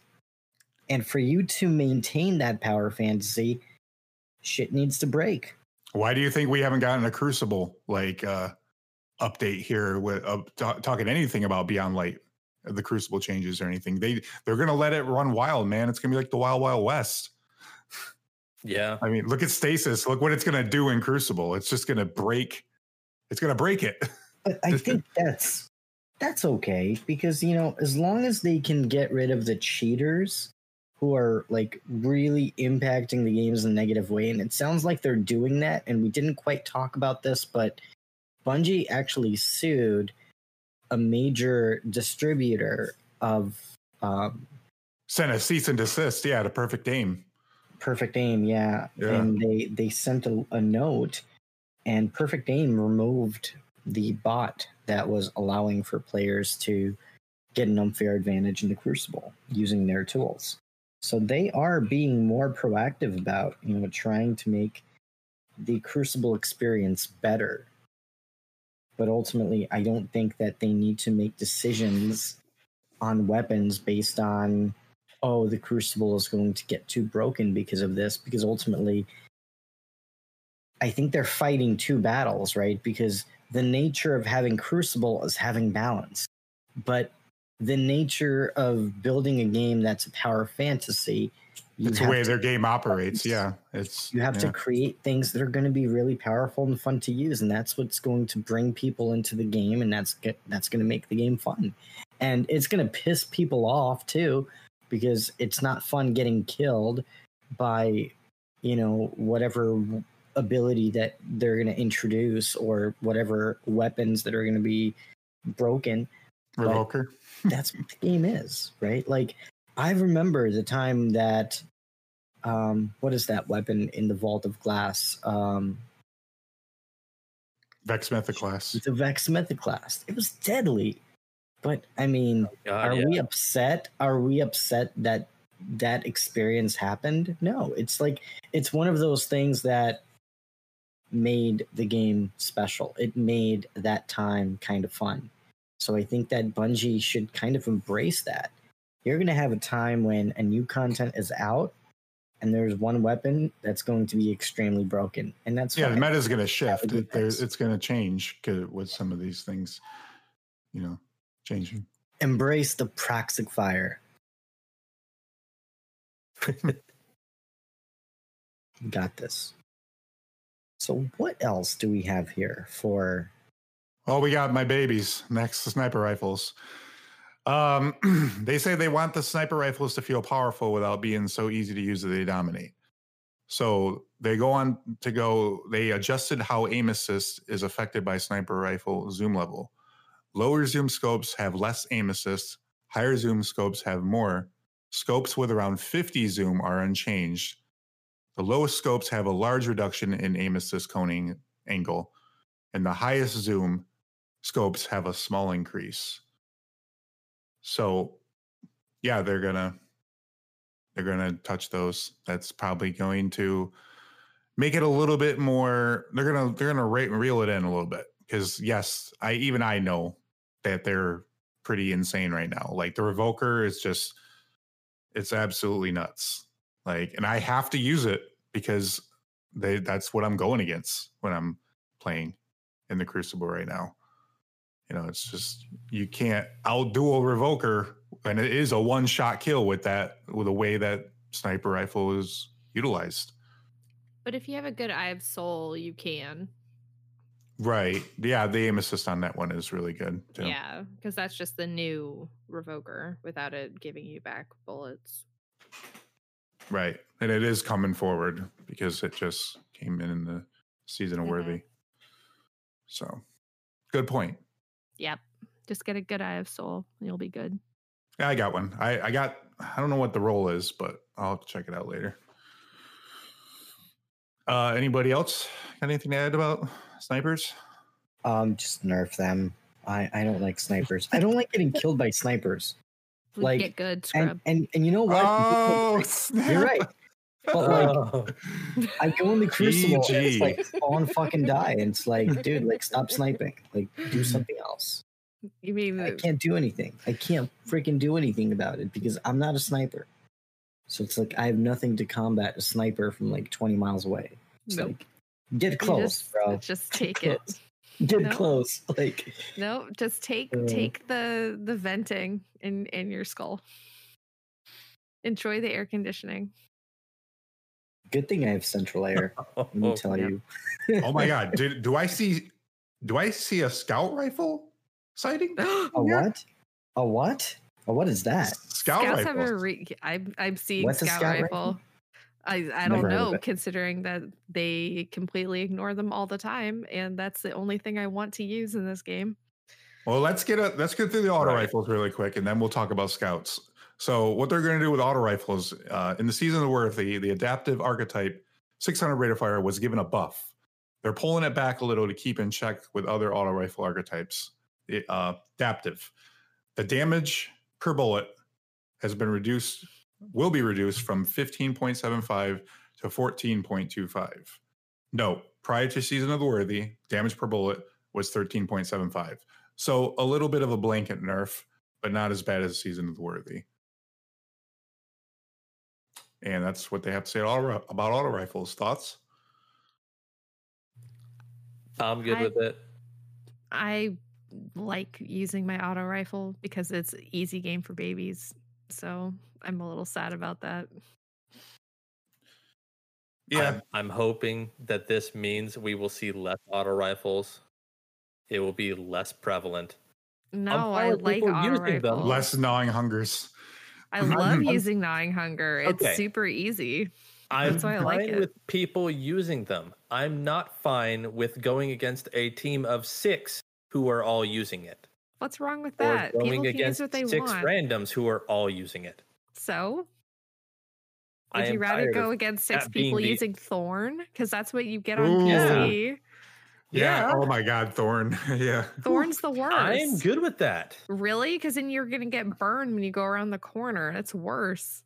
And for you to maintain that power fantasy, shit needs to break. Why do you think we haven't gotten a Crucible like uh, update here with uh, ta- talking anything about Beyond Light, uh, the Crucible changes or anything? They they're gonna let it run wild, man. It's gonna be like the Wild Wild West. Yeah. I mean, look at Stasis. Look what it's gonna do in Crucible. It's just gonna break. It's gonna break it. But I think that's that's okay because you know as long as they can get rid of the cheaters who are like really impacting the games in a negative way and it sounds like they're doing that and we didn't quite talk about this but Bungie actually sued a major distributor of um, Sent a cease and desist. Yeah, to Perfect Aim. Perfect Aim, yeah. Yeah. And they they sent a, a note, and Perfect Aim removed the bot that was allowing for players to get an unfair advantage in the Crucible using their tools. So they are being more proactive about you know trying to make the Crucible experience better. But ultimately, I don't think that they need to make decisions on weapons based on oh, the crucible is going to get too broken because of this, because ultimately, I think they're fighting two battles, right? Because the nature of having crucible is having balance, but the nature of building a game that's a power fantasy, It's the way to- their game operates. Yeah, it's you have yeah. to create things that are going to be really powerful and fun to use, and that's what's going to bring people into the game, and that's that's going to make the game fun, and it's going to piss people off too, because it's not fun getting killed by, you know, whatever ability that they're going to introduce or whatever weapons that are going to be broken Revoker. that's what the game is, right? Like I remember the time that um what is that weapon in the vault of glass? Um Vex Mythoclast. the Vex Mythoclast. It was deadly. But I mean, God, are yeah. we upset? Are we upset that that experience happened? No. It's like it's one of those things that made the game special. It made that time kind of fun. So I think that Bungie should kind of embrace that. You're going to have a time when a new content is out and there's one weapon that's going to be extremely broken. And that's Yeah, the meta is going to shift. It, it's going to change with some of these things, you know, changing. Embrace the proxic fire. Got this. So what else do we have here for Oh, we got my babies next sniper rifles. Um, they say they want the sniper rifles to feel powerful without being so easy to use that they dominate. So they go on to go, they adjusted how aim assist is affected by sniper rifle zoom level. Lower zoom scopes have less aim assist, higher zoom scopes have more. Scopes with around 50 zoom are unchanged. The lowest scopes have a large reduction in aim assist coning angle, and the highest zoom scopes have a small increase. So, yeah, they're gonna they're gonna touch those. That's probably going to make it a little bit more. They're gonna they're gonna re- reel it in a little bit because yes, I even I know that they're pretty insane right now. Like the revoker is just it's absolutely nuts. Like, and I have to use it because they that's what I'm going against when I'm playing in the Crucible right now. You know, it's just you can't outdo a revoker, and it is a one shot kill with that with the way that sniper rifle is utilized. But if you have a good Eye of Sol, you can. Right. Yeah, the aim assist on that one is really good. Too. Yeah, because that's just the new revoker without it giving you back bullets. Right. And it is coming forward because it just came in in the season of Mhm. worthy. So good point. Yep. Just get a good Eye of Sol. and You'll be good. Yeah, I got one. I, I got I don't know what the role is, but I'll check it out later. Uh, anybody else got anything to add about snipers? Um, just nerf them. I I don't like snipers. I don't like getting killed by snipers. Like, get good, scrub. And and and you know what? Oh, You're right. But like, Oh, I go in the crucible and it's GG. like spawn fucking die, and it's like, dude, like stop sniping. Like do something else. you mean I can't do anything. I can't freaking do anything about it because I'm not a sniper. So it's like I have nothing to combat a sniper from like 20 miles away. It's Nope. like get close, just, bro. Just take Get it. close. Get No. close. Like No, just take Uh. take the the venting in in your skull. Enjoy the air conditioning. good thing I have central air. Let me tell Yep. you. oh my god! Did, do I see? Do I see a scout rifle sighting? A what? A what? A what is that? Scout Scouts have a rifle. re- I'm I'm seeing What's a scout, scout rifle. rifle? I I don't know, considering that they completely ignore them all the time, and that's the only thing I want to use in this game. Well, let's get a let's get through the auto Right. rifles really quick, and then we'll talk about scouts. So, what they're going to do with auto rifles uh, in the season of the Worth, the, the adaptive archetype 600 rate of fire was given a buff. They're pulling it back a little to keep in check with other auto rifle archetypes. The, uh, adaptive, the damage per bullet has been reduced, will be reduced from 15.75 to 14.25. No, prior to season of the worthy, damage per bullet was 13.75. So a little bit of a blanket nerf, but not as bad as season of the worthy. And that's what they have to say auto, about auto rifles. Thoughts? I'm good I- with it. I like using my auto rifle because it's easy game for babies. So I'm a little sad about that. Yeah, I'm, I'm hoping that this means we will see less auto rifles. It will be less prevalent. No, I like auto using them. rifles. less gnawing hungers. I love using gnawing hunger. It's Okay. super easy. I'm That's why I fine like it. with people using them. I'm not fine with going against a team of six who are all using it. What's wrong with Or that? People going can use against what they six want. randoms who are all using it. So, I would you rather go against six that being people the- using Thorn? Because that's what you get on mm. Ooh. PC. Yeah. Oh my God, Thorn. yeah. Thorn's the worst. I'm good with that. Really? Because then you're gonna get burned when you go around the corner. It's worse.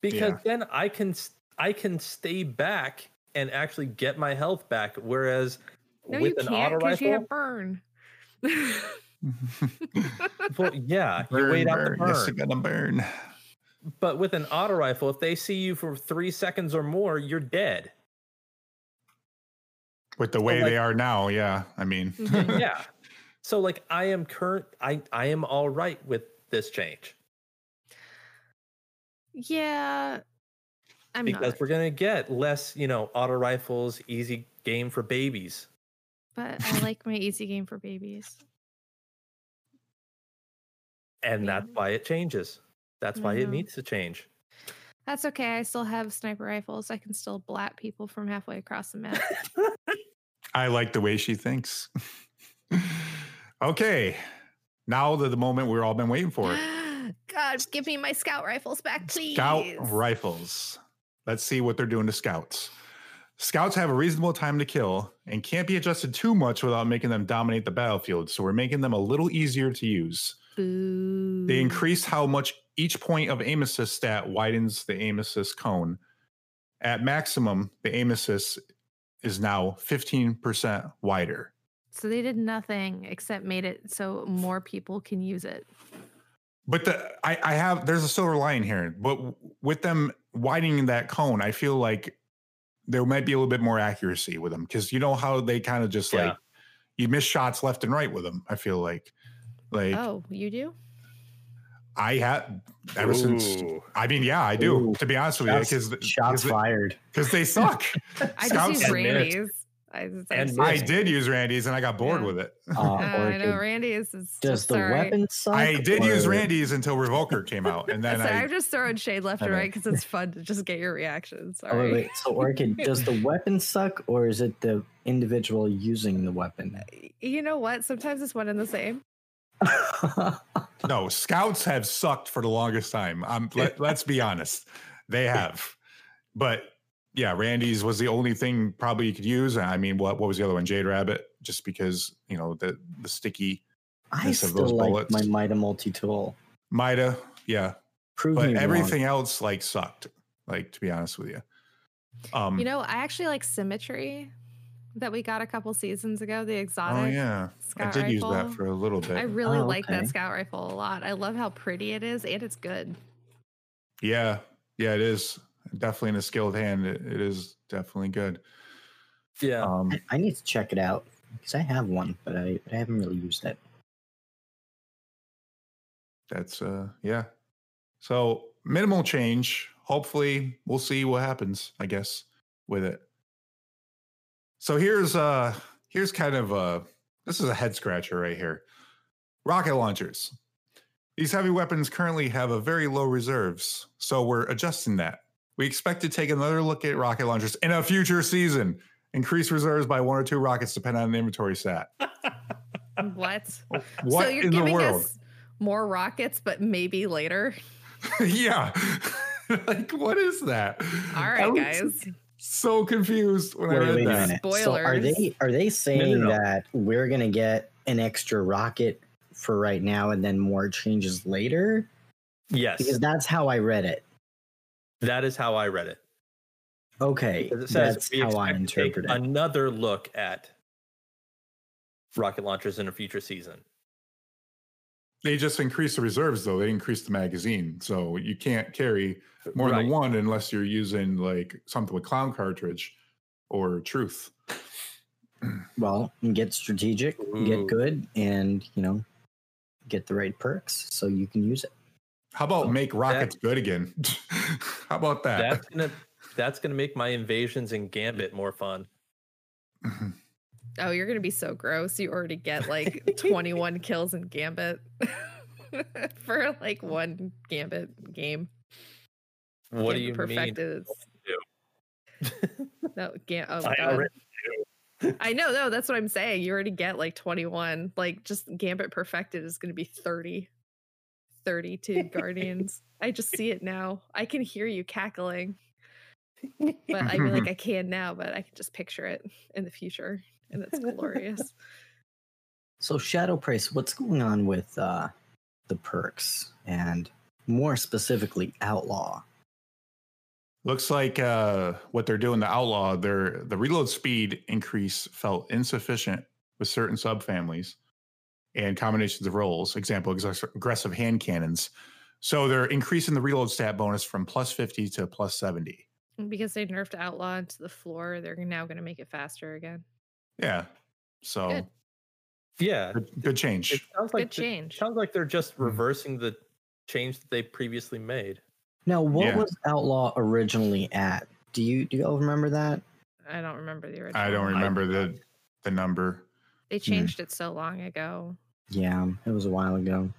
because Yeah. then I can s- I can stay back and actually get my health back. Whereas No, with you an can't auto because you have burn. well, yeah, you burn, wait out the burn. burn. Yes, you gotta burn. But with an auto rifle, if they see you for three seconds or more, you're dead. With the way like- they are now, yeah. I mean, yeah. So like I am current I I am all right with this change yeah, I'm because not. we're gonna get less, you know, auto rifles, easy game for babies. But I like my easy game for babies. And Yeah. that's why it changes. That's why it needs to change. That's okay. I still have sniper rifles. I can still blat people from halfway across the map. I like the way she thinks. okay. Now to the moment we've all been waiting for. God, give me my scout rifles back, please. Scout rifles. Let's see what they're doing to scouts. Scouts have a reasonable time to kill and can't be adjusted too much without making them dominate the battlefield. So we're making them a little easier to use. Boo. They increase how much each point of aim assist stat widens the aim assist cone. At maximum, the aim assist is now 15% wider. So they did nothing except made it so more people can use it. But the I, I have there's a silver line here. But with them widening that cone, I feel like there might be a little bit more accuracy with them because you know how they kind of just Yeah. like you miss shots left and right with them. I feel like like Oh, you do? I had ever since. I mean, yeah, I do. Ooh. To be honest with you, Shots, because shots fired. because they suck. I Scouts just use and Randy's. Minutes. I, And I did use Randy's and I got bored Yeah. with it. Uh, Uh, I know Orchid. Randy's is Does just the sorry. weapon suck? I did use Randy's until Revoker came out, and then So I I'm just throwing shade left and right because it's fun to just get your reactions. Oh, Sorry. wait, wait. So, Orchid, does the weapon suck, or is it the individual using the weapon? You know what? Sometimes it's one and the same. no scouts have sucked for the longest time. Um, let, let's be honest, they have. But yeah, Randy's was the only thing probably you could use. I mean, what what was the other one? Jade Rabbit, just because you know the the sticky I Yes, of still those like bullets. my Mida multi tool. Mida, yeah, Prove but me everything wrong. else like sucked. Like to be honest with you, um, You know, I actually like Symmetry that we got a couple seasons ago. The exotic. oh yeah, I Scout did use that for a little bit. I really Oh, like that scout rifle a lot. I love how pretty it is and it's good. yeah, yeah, it is definitely in a skilled hand. It, it is definitely good. Yeah. Um, I, I need to check it out because I have one, but I, but I haven't really used it. that's uh yeah so minimal change hopefully we'll see what happens i guess with it so here's uh here's kind of uh this is a head scratcher right here rocket launchers these heavy weapons currently have a very low reserves so we're adjusting that we expect to take another look at rocket launchers in a future season increase reserves by one or two rockets depending on the inventory stat What? what so you're in the giving world us more rockets, but maybe later. yeah. like, what is that? All right, I right, guys. So confused when I Wait, read wait a that. minute. So are they are they saying no. that we're gonna get an extra rocket for right now and then more changes later? yes. Because that's how I read it. That is how I read it. Okay, Because it says that's we how I expect to take interpret it. another look at rocket launchers in a future season. They just increased the reserves, though. They increased the magazine, so you can't carry uh, more Right. than one unless you're using like something with clown cartridge or truth. Well, get strategic, Ooh. get good, and you know, get the right perks so you can use it. How about make rockets good again? How about that? That's gonna that's gonna make my invasions in Gambit more fun. Oh, you're gonna be so gross. You already get like 21 kills in Gambit for like one Gambit game. What do you perfected. mean? No, Gam- oh, I God. already I know, no, that's what I'm saying. You already get like 21. Like just Gambit perfected is gonna be 30. 32 Guardians. I just see it now. I can hear you cackling. But I mean like I can now, but I can just picture it in the future. And it's glorious. So Shadow Price, what's going on with uh, the perks and more specifically Outlaw? Looks like uh, what they're doing, the outlaw, their the reload speed increase felt insufficient with certain subfamilies and combinations of rolls. Example, aggressive hand cannons. So they're increasing the reload stat bonus from plus 50 to plus 70. Because they nerfed Outlaw into the floor, they're now going to make it faster again. Yeah. So Good. Yeah. good, good change. It sounds like Good change. Sounds like they're just Mhm. reversing the change that they previously made. Now, what Yeah. was Outlaw originally at? Do you do you all remember that? I don't remember the original. I don't remember the the number. They changed it so long ago. Yeah, it was a while ago.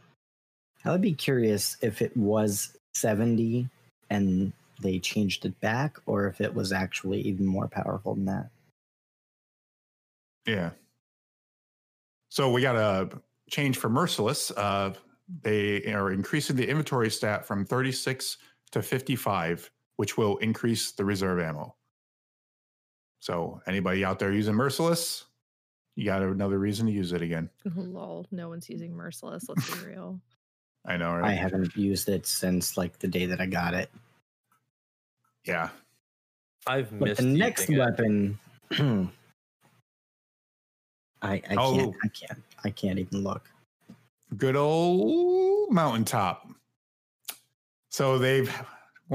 I would be curious if it was 70 and they changed it back or if it was actually even more powerful than that. Yeah. So we got a change for Merciless. Uh, they are increasing the inventory stat from 36 to 55, which will increase the reserve ammo. So anybody out there using Merciless, you got another reason to use it again. Lol, no one's using Merciless. Let's be real. I know, I haven't used it since like the day that I got it. yeah. I've But missed the next weapon I, I Oh. can't I can't I can't even look. Good old mountaintop. So they've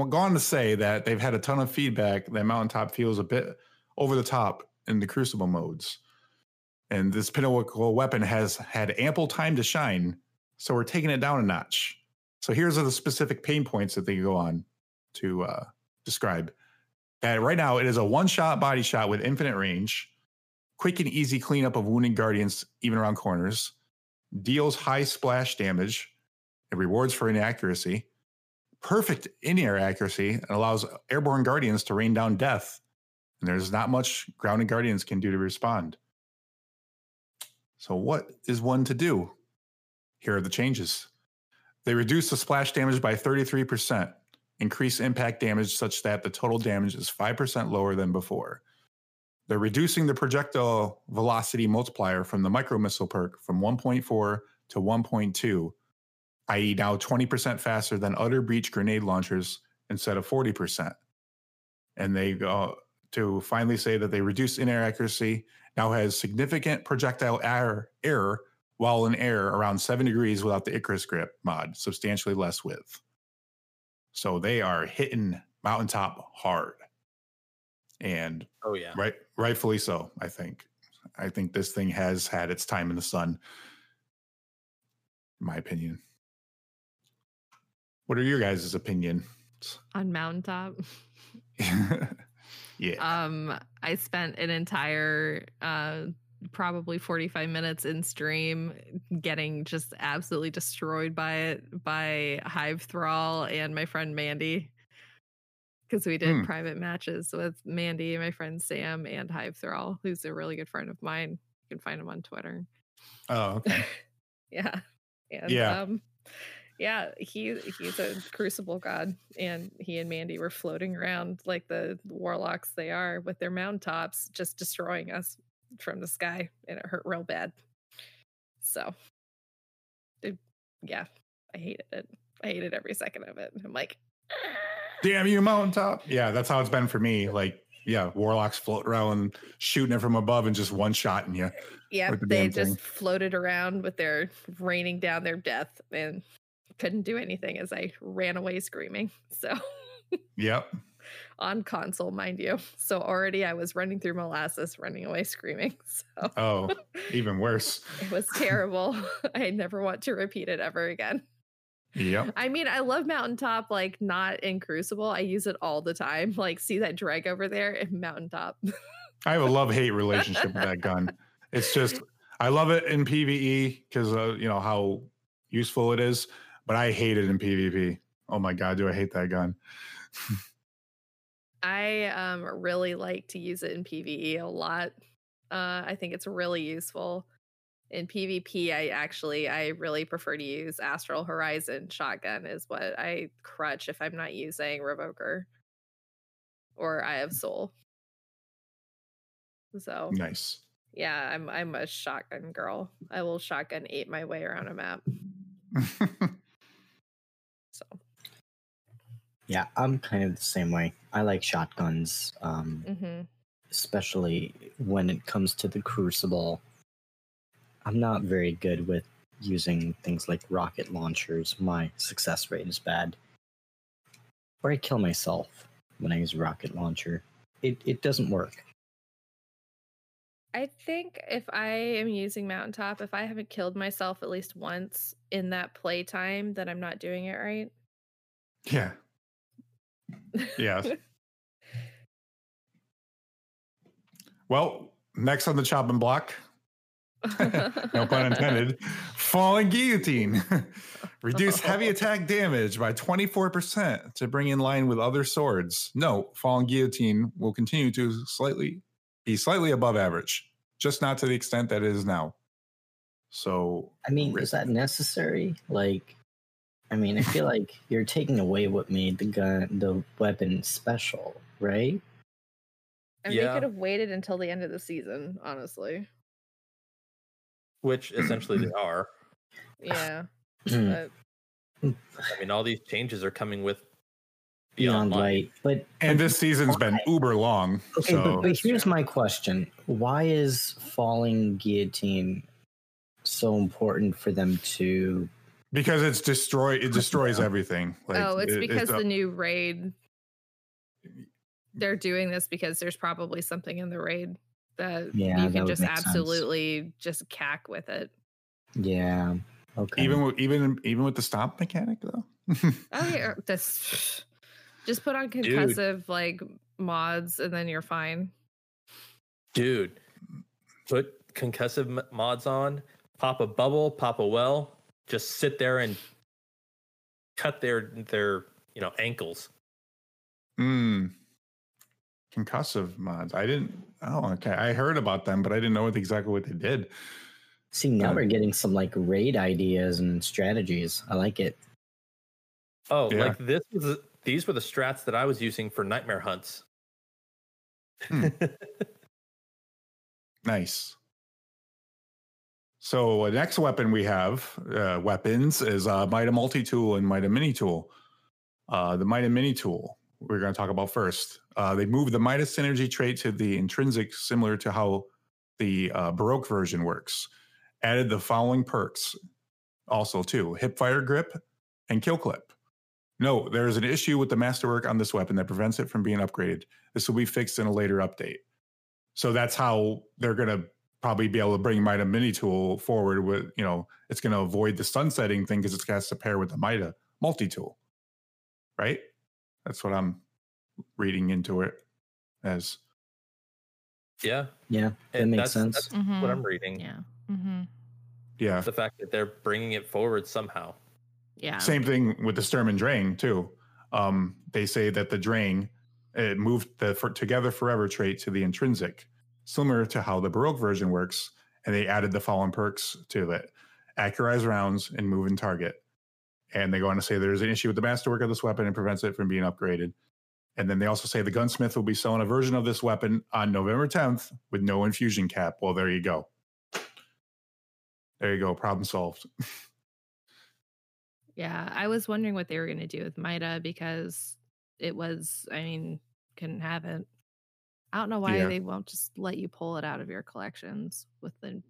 gone to say that they've had a ton of feedback that mountaintop feels a bit over the top in the crucible modes. And this pinnacle weapon has had ample time to shine. So we're taking it down a notch. So here's the specific pain points that they go on to uh, describe. That right now it is a one-shot body shot with infinite range, quick and easy cleanup of wounded guardians even around corners, deals high splash damage, it rewards for inaccuracy, perfect in-air accuracy, and allows airborne guardians to rain down death. And there's not much grounded guardians can do to respond. So what is one to do? Here are the changes. They reduce the splash damage by 33%, increase impact damage such that the total damage is 5% lower than before. They're reducing the projectile velocity multiplier from the micro missile perk from 1.4 to 1.2, i.e., now 20% faster than other breach grenade launchers instead of 40%. And they go to finally say that they reduced in air accuracy, now has significant projectile error, error while in air around seven degrees without the Icarus grip mod, substantially less width. So they are hitting mountaintop hard. And Oh yeah. right rightfully so, I think. I think this thing has had its time in the sun. In my opinion. What are your guys' opinion? on mountaintop. yeah. Um, I spent an entire uh probably 45 minutes in stream getting just absolutely destroyed by it by Hive Thrall and my friend Mandy. Because we did Hmm. private matches with Mandy, my friend Sam, and Hive Thrall, who's a really good friend of mine. You can find him on Twitter. oh, okay. Yeah. And Yeah. um yeah, he he's a crucible god and he and Mandy were floating around like the warlocks they are with their mountaintops just destroying us from the sky and it hurt real bad. So it, yeah, I hated it. I hated every second of it. I'm like ah! Damn you, mountaintop. Yeah, that's how it's been for me. Like, yeah, warlocks float around shooting it from above and just one shotting you. yeah, the they just thing. floated around with their raining down their death and couldn't do anything as I ran away screaming. So Yep. on console, mind you. So already I was running through molasses, running away screaming. So Oh, even worse. it was terrible. I never want to repeat it ever again. Yep. I mean, I love Mountaintop, like not in Crucible. I use it all the time. Like, see that drag over there in Mountaintop. I have a love hate relationship with that gun. It's just I love it in PVE because uh, you know how useful it is, but I hate it in PvP. Oh my god, do I hate that gun? I um really like to use it in PvE a lot. Uh, I think it's really useful. In PvP, I actually I really prefer to use Astral Horizon shotgun is what I crutch if I'm not using Revoker or Eye of Sol. So Nice. yeah, I'm I'm a shotgun girl. I will shotgun eight my way around a map. Yeah, I'm kind of the same way. I like shotguns, um, mhm. especially when it comes to the Crucible. I'm not very good with using things like rocket launchers. My success rate is bad. Or I kill myself when I use a rocket launcher. It it doesn't work. I think if I am using Mountaintop, if I haven't killed myself at least once in that playtime, then I'm not doing it right. yeah. Yes. Well, next on the chopping block, no pun intended, falling guillotine. Reduce heavy attack damage by 24% to bring in line with other swords. No, falling guillotine will continue to slightly be slightly above average, just not to the extent that it is now. So I mean, is that necessary? Like, I mean, I feel like you're taking away what made the gun, the weapon special, right? And Yeah. they could have waited until the end of the season, honestly. Which essentially they are. Yeah. But I mean, all these changes are coming with Beyond Beyond Light. light, but and this season's been uber long. okay, so but, but here's my question: Why is falling guillotine so important for them to? Because it's destroy it destroys everything. Like, oh, it's it- because a- the new raid. They're doing this because there's probably something in the raid that Yeah, you can would just make sense. absolutely just cack with it. Yeah. Okay. even with, even even with the stomp mechanic though. Oh yeah, this just put on concussive like mods and then you're fine. dude. Put concussive m- mods on, pop a bubble, pop a well, just sit there and cut their their you know ankles. Mm. Concussive mods. I didn't. Oh, okay. I heard about them, but I didn't know what exactly what they did. See, now uh, we're getting some like raid ideas and strategies. I like it. Oh, Yeah. like this was these were the strats that I was using for nightmare hunts. Hmm. Nice. So uh, next weapon we have uh, weapons is uh, Mida multi tool and Mida mini tool. Uh, the Mida mini tool we're going to talk about first. Uh, they moved the Mida synergy trait to the intrinsic, similar to how the uh, Baroque version works. Added the following perks, also too: hip fire grip and kill clip. No, there is an issue with the masterwork on this weapon that prevents it from being upgraded. This will be fixed in a later update. So that's how they're going to probably be able to bring Mida Mini Tool forward with, you know, it's going to avoid the sunsetting thing because it's got to pair with the Mida multi tool. Right? That's what I'm reading into it as. Yeah, Yeah, that and makes that's, sense. that's Mhm. what I'm reading. Yeah. Mm-hmm. Yeah. The fact that they're bringing it forward somehow. Yeah. Same thing with the Sturm and Drang, too. Um, they say that the Drang it moved the for, Together Forever trait to the intrinsic, similar to how the Baroque version works, and they added the following perks to it accurize rounds and move and target. And they go on to say there's an issue with the masterwork of this weapon and prevents it from being upgraded. And then they also say the gunsmith will be selling a version of this weapon on November 10th with no infusion cap. Well, there you go. There you go. Problem solved. Yeah, I was wondering what they were going to do with Mida because it was, I mean, couldn't have it. I don't know why Yeah. they won't just let you pull it out of your collections with the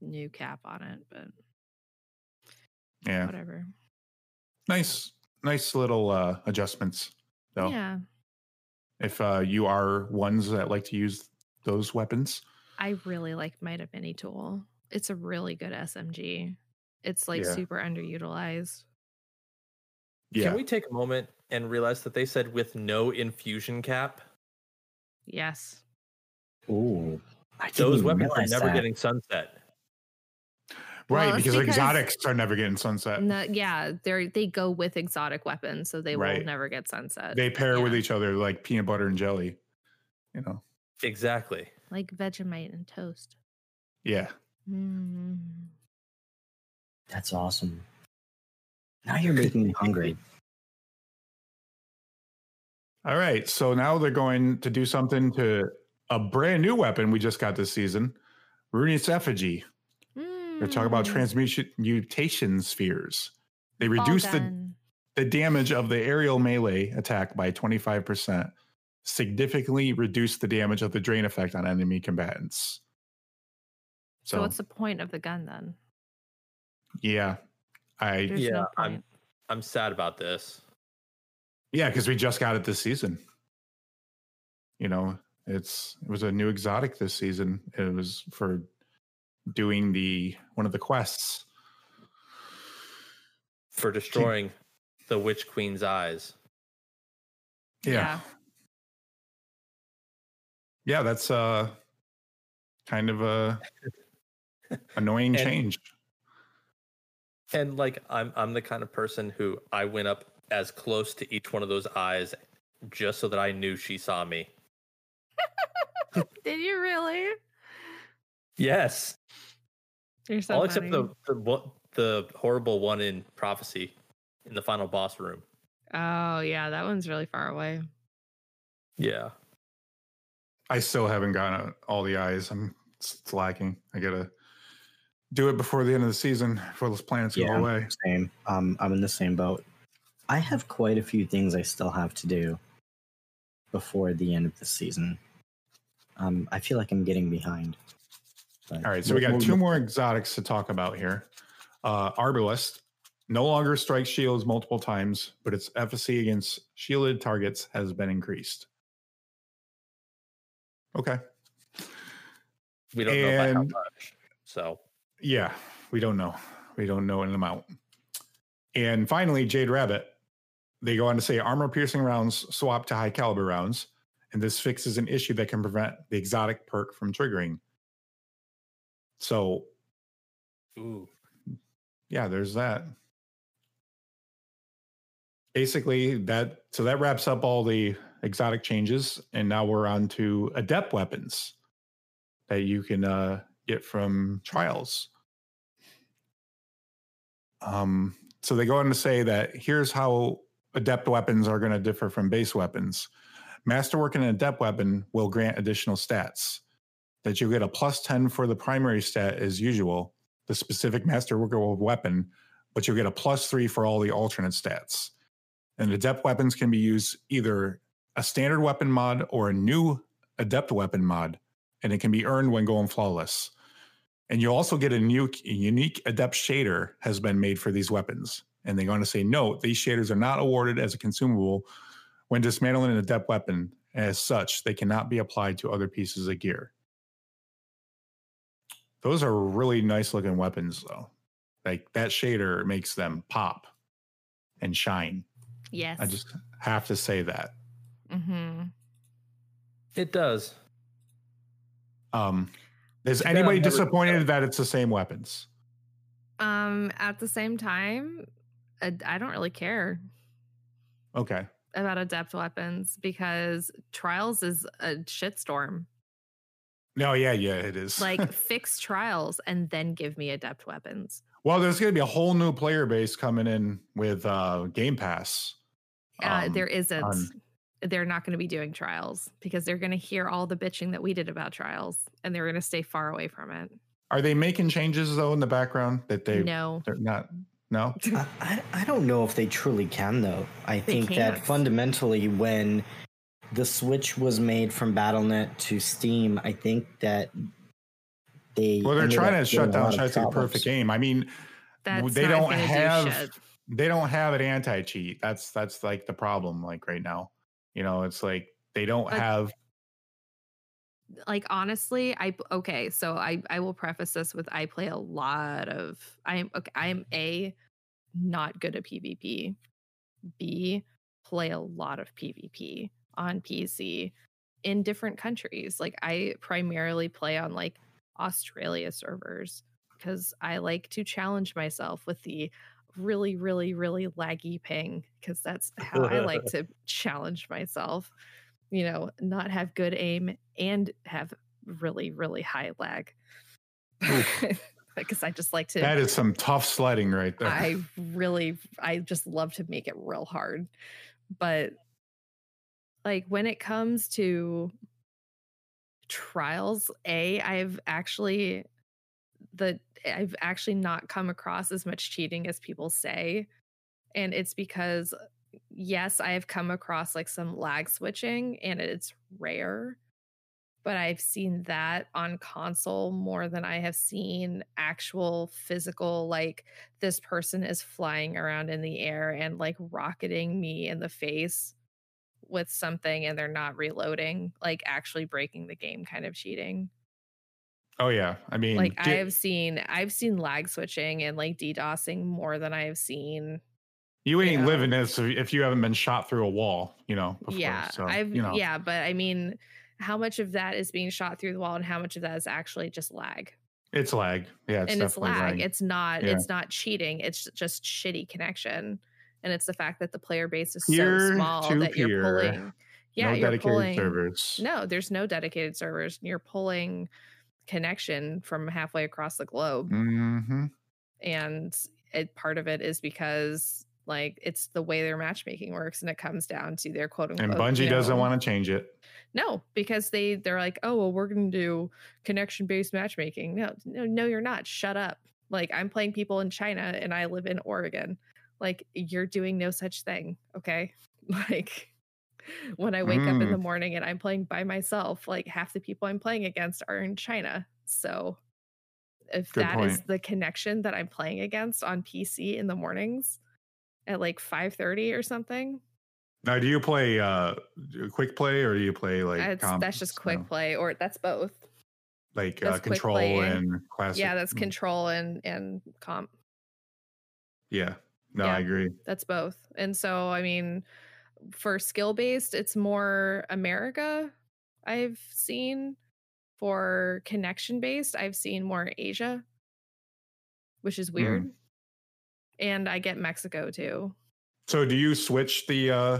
new cap on it, but Yeah. whatever. Nice, nice little uh, adjustments, though. Yeah, If uh, you are ones that like to use those weapons, I really like Mida Mini Tool. It's a really good SMG. It's like Yeah. super underutilized. yeah, Can we take a moment and realize that they said with no infusion cap? Yes. Ooh, I Those weapons are never that. getting sunset. right Well, because, because- exotics are never getting sunset. No, yeah, they they go with exotic weapons, so they Right. will never get sunset. They pair with each other like peanut butter and jelly. You know, Exactly. like Vegemite and toast. yeah. Mm. That's awesome. Now you're making me hungry. All right, so now they're going to do something to a brand new weapon we just got this season, Ruinous Effigy. They're talking about Mm. transmutation mutation spheres. They Ball reduce the the damage of the aerial melee attack by 25%, significantly reduce the damage of the drain effect on enemy combatants. So, So, what's the point of the gun then? yeah, I There's Yeah, no I'm- I'm sad about this. Yeah, because we just got it this season. You know, it's it was a new exotic this season. It was for doing the one of the quests. For destroying the Witch Queen's eyes. Yeah. Yeah, that's uh kind of a annoying And- change. And like I'm I'm the kind of person who I went up as close to each one of those eyes just so that I knew she saw me. Did you really? Yes. You're so All except the the the horrible one in prophecy in the final boss room. Oh yeah, that one's really far away. Yeah. I still haven't gotten all the eyes. I'm slacking. I gotta do it before the end of the season before those planets Yeah. go away. Same. Um, I'm in the same boat. I have quite a few things I still have to do before the end of the season. Um, I feel like I'm getting behind. But All right, so we got two more exotics to talk about here. Uh, Arbalest no longer strikes shields multiple times, but its efficacy against shielded targets has been increased. Okay. We don't know by how much. So Yeah, we don't know. We don't know an amount. And finally, Jade Rabbit. They go on to say armor piercing rounds swap to high caliber rounds, and this fixes an issue that can prevent the exotic perk from triggering. So, ooh. yeah, there's that. Basically, that so that wraps up all the exotic changes, and now we're on to adept weapons that you can uh, get from trials. Um, so they go on to say that here's how adept weapons are going to differ from base weapons. Masterwork and adept weapon will grant additional stats. That you get a plus 10 for the primary stat as usual, the specific masterwork weapon, but you'll get a plus three for all the alternate stats. And adept weapons can be used either a standard weapon mod or a new adept weapon mod, and it can be earned when going flawless. And you also get a new unique adept shader has been made for these weapons. And they're going to say, note, these shaders are not awarded as a consumable when dismantling an adept weapon. As such, they cannot be applied to other pieces of gear. Those are really nice looking weapons, though. Like that shader makes them pop and shine. Yes. I just have to say that. Mm-hmm. It does. Um, is Too anybody disappointed that it's the same weapons? Um. At the same time, I, I don't really care Okay. about adept weapons because trials is a shitstorm. No, yeah, yeah, it is. Like fix trials and then give me adept weapons. well, there's going to be a whole new player base coming in with uh, Game Pass. Uh, Um, there isn't. on- They're not going to be doing trials because they're going to hear all the bitching that we did about trials, and they're going to stay far away from it. Are they making changes though in the background that they no, they're not? No. I, I, I don't know if they truly can though. I They think that can't. fundamentally when the switch was made from BattleNet to Steam, I think that they Well, they're trying to shut down lot of Shiesty. Perfect Game. I mean, that's they don't gonna do have they don't have an anti cheat. That's that's like the problem. Like right now, you know, it's like they don't But- have. Like honestly i okay so i i will preface this with i play a lot of i am okay i am a not good at pvp b play a lot of pvp on pc in different countries like i primarily play on like australia servers because i like to challenge myself with the really really really laggy ping because that's how i like to challenge myself you know, not have good aim and have really, really high lag. because I just like to, That is some tough sledding right there. I really, I just love to make it real hard. But like when it comes to trials, A, I've actually, the, I've actually not come across as much cheating as people say. And it's because yes, I have come across like some lag switching and it's rare, but I've seen that on console more than I have seen actual physical, like this person is flying around in the air and like rocketing me in the face with something and they're not reloading, like actually breaking the game kind of cheating. oh yeah, I mean, Like I have seen I've seen lag switching and like DDoSing more than I have seen you ain't yeah. living this if- you haven't been shot through a wall, you know. Before, yeah so, i've you know, yeah but i mean how much of that is being shot through the wall and how much of that is actually just lag it's lag. Yeah, it's and it's lag lag. it's not Yeah. it's not cheating it's just shitty connection and it's the fact that the player base is Peer so small that you're pulling yeah no you're dedicated pulling servers. no there's no dedicated servers you're pulling connection from halfway across the globe hmm and it, part of it is because like it's the way their matchmaking works and it comes down to their quote unquote And Bungie you doesn't want to change it. no, because they they're like, oh well, we're gonna do connection based matchmaking. No, no, no, you're not. Shut up. Like I'm playing people in China and I live in Oregon. Like you're doing no such thing. Okay. Like when I wake up in the Mm. morning and I'm playing by myself, like half the people I'm playing against are in China. So if Good that is point. the connection that I'm playing against on PC in the mornings at like 5:30 or something, Now, do you play uh quick play or do you play like that's, comp- that's just quick play or that's both. like uh, that's quick control play. and classic? yeah that's Mm, control and and comp Yeah, no, Yeah. I agree. that's both and so i mean for skill based it's more america i've seen for connection based i've seen more asia which is weird and i get mexico too So, do you switch the uh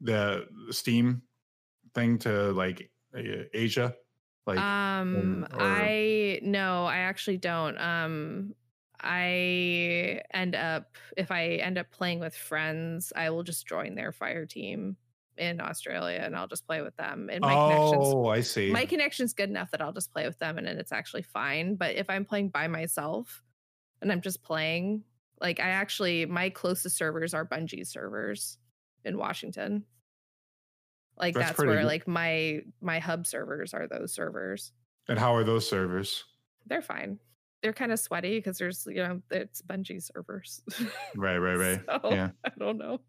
the Steam thing to like uh, Asia? Like, um or- i no i actually don't um I end up if I end up playing with friends, I will just join their fire team in Australia and I'll just play with them. And my connections oh, I see. my connection's good enough that I'll just play with them and then it's actually fine. But if I'm playing by myself and I'm just playing, like I actually my closest servers are Bungie servers in Washington. Like That's that's, where good. like my my hub servers are those servers. and how are those servers? They're fine. They're kind of sweaty because there's you know it's Bungie servers. Right, right, right. So, Yeah. I don't know.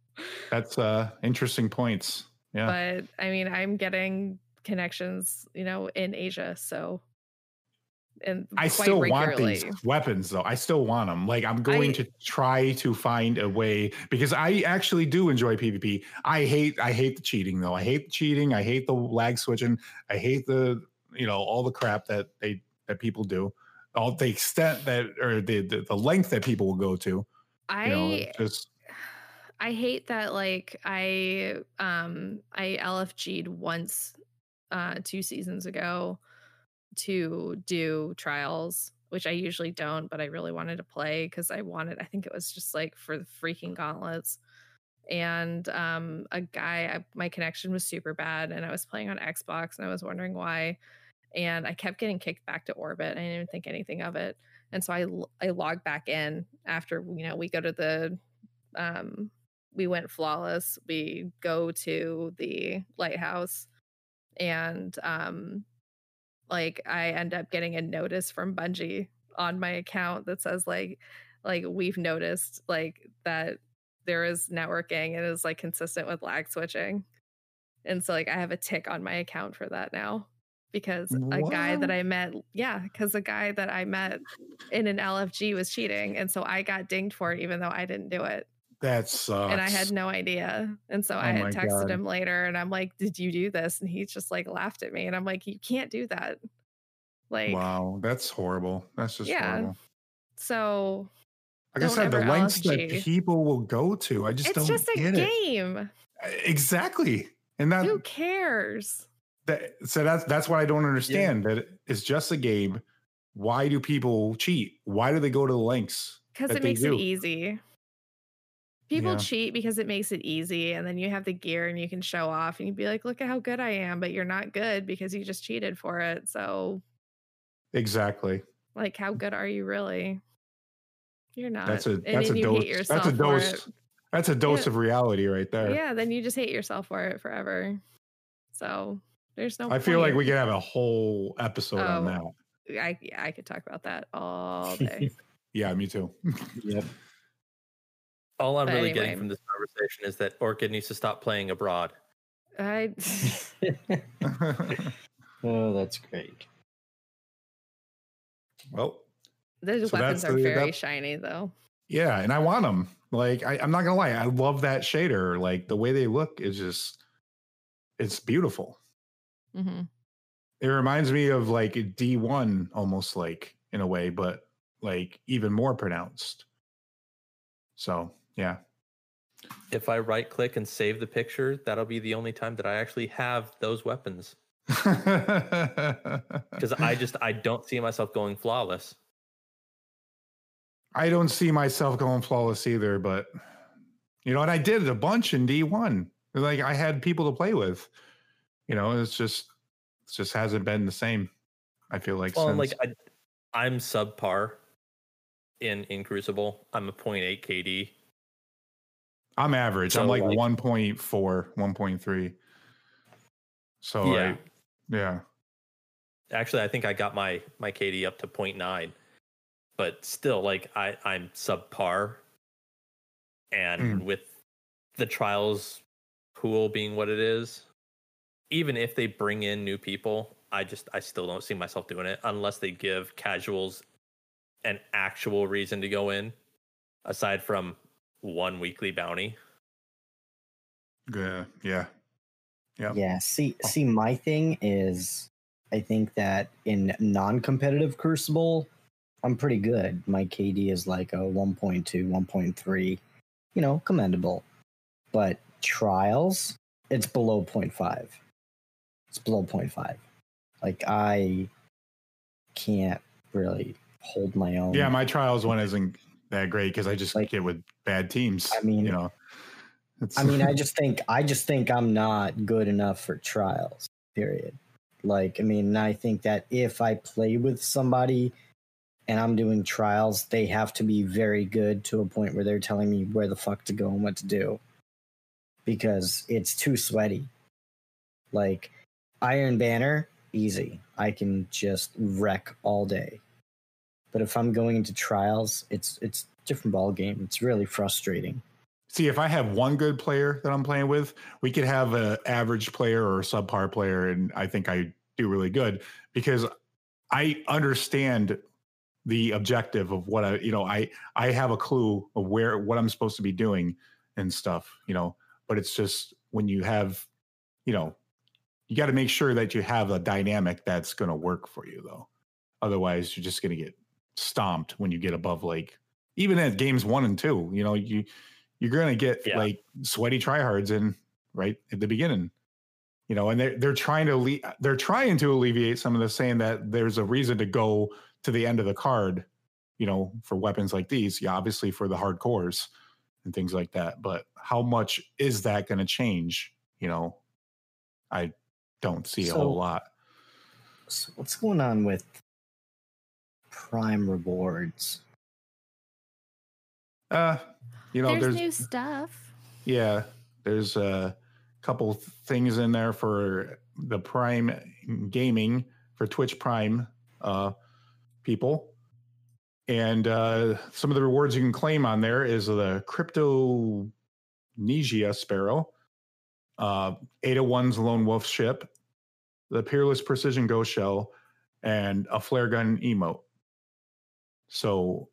That's uh interesting points. Yeah. But I mean, I'm getting connections, you know, in Asia. So, and I still regularly. want these weapons though. I still want them. Like I'm going I- to try to find a way because I actually do enjoy PvP. I hate I hate the cheating though. I hate the cheating. I hate the lag switching. I hate the you know all the crap that they that people do. All the extent that or the the, the length that people will go to. I You know, just I hate that like I um I LFG'd once uh two seasons ago to do trials, which I usually don't, but I really wanted to play because I wanted I think it was just like for the freaking gauntlets. And um a guy I, my connection was super bad and I was playing on Xbox and I was wondering why. And I kept getting kicked back to orbit. I didn't even think anything of it. And so I I logged back in after you know we go to the um we went flawless we go to the lighthouse and um like i end up getting a notice from bungie on my account that says like like we've noticed like that there is networking and is like consistent with lag switching. And so like i have a tick on my account for that now because a guy that i met yeah because a guy that i met in an lfg was cheating and so i got dinged for it even though i didn't do it that sucks. and I had no idea. And so I Oh had texted God. him later and I'm like, Did you do this? And he just like laughed at me. And I'm like, You can't do that. Like, wow, that's horrible. That's just Yeah. horrible. so Like I Don't said, the ever lengths that LFG. people will go to, I just it's don't it's just a get it. game. Exactly. And that, Who cares? that so that's that's what I don't understand. That it's just a game. Why do people cheat? Why do they go to the lengths? Because it they makes it easy. People Yeah. cheat because it makes it easy. And then you have the gear and you can show off and you'd be like, Look at how good I am. But you're not good because you just cheated for it. So, Exactly. like, how good are you really? You're not. That's a that's a then you hate dose. That's a dose. it. That's a dose Yeah. of reality right there. Yeah, then you just hate yourself for it forever. So there's no. I feel like we could have a whole episode on oh, that. Oh. I yeah, I could talk about that all day. Yeah, me too. Yep. All I'm But really anyway. getting from this conversation is that Orchid needs to stop playing abroad. I oh, that's great. well, those So weapons are the- very that- shiny though. yeah, and I want them. Like I, I'm not gonna lie, I love that shader. Like the way they look is just, it's beautiful. hmm It reminds me of like D1 almost like in a way, but like even more pronounced. So yeah. If I right click and save the picture, that'll be the only time that I actually have those weapons. Because I just I don't see myself going flawless. I don't see myself going flawless either, but you know, and I did it a bunch in D1. Like I had people to play with. You know, it's just it just hasn't been the same. I feel like Well, like I, I'm subpar in in Crucible. I'm a 0.8 KD. I'm average. I'm like, like- 1.4, 1.3. So Yeah. I, yeah. Actually, I think I got my my KD up to 0.9, but still, like I I'm subpar. And Mm. with the trials pool being what it is, even if they bring in new people, I just I still don't see myself doing it unless they give casuals an actual reason to go in, aside from one weekly bounty. Yeah. Yeah. Yeah. Yeah. See, Oh. see, my thing is, I think that in non-competitive Crucible, I'm pretty good. My KD is like a 1.2, 1.3. You know, commendable. But trials, it's below 0.5. It's below 0.5. Like I can't really hold my own. Yeah, my trials one isn't that great because I just Like- get with bad teams. I mean- you know. I mean, I just think I just think I'm not good enough for trials. Period. Like, I mean, I think that if I play with somebody and I'm doing trials, they have to be very good to a point where they're telling me where the fuck to go and what to do. Because it's too sweaty. Like Iron Banner, easy. I can just wreck all day. But if I'm going into trials, it's it's different ball game. It's really frustrating. see if I have one good player that I'm playing with, we could have an average player or a subpar player, and I think I do really good because I understand the objective of what I, you know, I I have a clue of where what I'm supposed to be doing and stuff, you know. But it's just when you have, you know, you got to make sure that you have a dynamic that's going to work for you, though. Otherwise, you're just going to get stomped when you get above like even at games one and two. You know, you you're to get Yeah. like sweaty tryhards in right at the beginning you know and they're, they're trying to alle- they're trying to alleviate some of the saying that there's a reason to go to the end of the card you know for weapons like these yeah obviously for the hardcores and things like that but how much is that going to change you know i don't see a whole lot So what's going on with Prime rewards? uh you know there's, there's, new stuff. Yeah, there's a couple things in there for the Prime gaming for Twitch Prime uh, people, and uh, some of the rewards you can claim on there is the Crypto Negia Sparrow, uh, 801's Lone Wolf ship, the Peerless Precision Ghost Shell, and a flare gun emote. So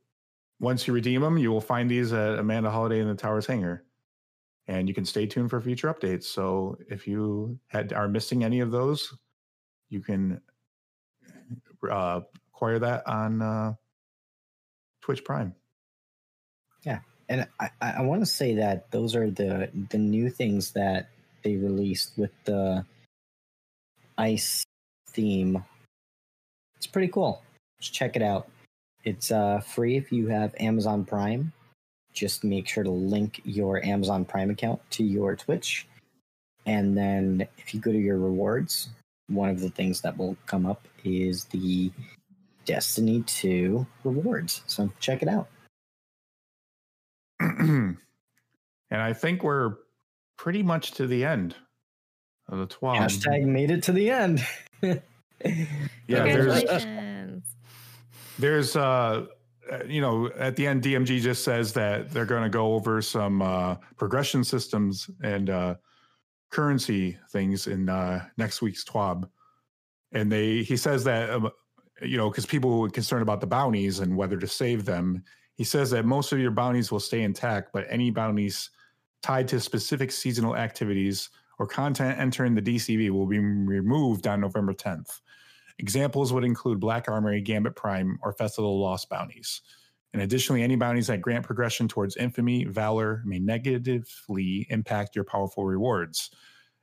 once you redeem them, you will find these at Amanda Holliday in the Towers Hangar and you can stay tuned for future updates. So if you had are missing any of those, you can uh, acquire that on uh, Twitch Prime. Yeah, and I, I want to say that those are the the new things that they released with the ice theme. It's pretty cool. Just check it out. It's uh, free if you have Amazon Prime. Just make sure to link your Amazon Prime account to your Twitch. And then if you go to your rewards, one of the things that will come up is the Destiny 2 rewards. So check it out. and I think we're pretty much to the end of the twelve. Hashtag made it to the end. Yeah, there's Congratulations. There's uh uh, you know at the end dmg just says that they're going to go over some uh progression systems and uh currency things in uh next week's twab. And they he says that um, you know because people were concerned about the bounties and whether to save them. He says that most of your bounties will stay intact but any bounties tied to specific seasonal activities or content entering the dcv will be removed on november 10th Examples would include Black Armory, Gambit Prime, or Festival Lost bounties. And additionally, any bounties that grant progression towards infamy, valor may negatively impact your powerful rewards,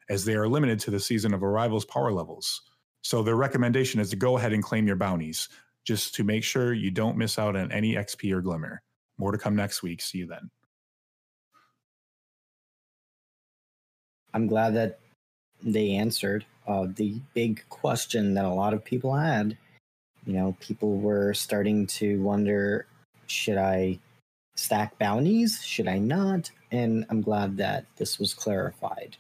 as they are limited to the season of arrival's power levels. So their recommendation is to go ahead and claim your bounties, just to make sure you don't miss out on any XP or glimmer. More to come next week. See you then. I'm glad that they answered uh, the big question that a lot of people had. You know, people were starting to wonder should I stack bounties? Should I not? And I'm glad that this was clarified.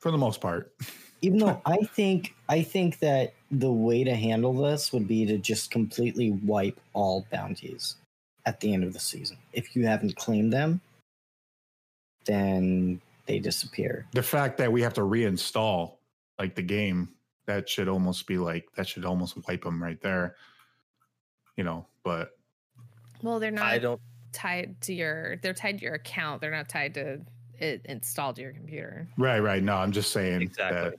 For the most part. Even though I think I think that the way to handle this would be to just completely wipe all bounties at the end of the season. If you haven't claimed them, then they disappear. The fact that we have to reinstall like the game, that should almost be like that should almost wipe them right there. You know, but Well, they're not I don't. tied to your. They're tied to your account. They're not tied to it installed to your computer. right, right. No, I'm just saying Exactly.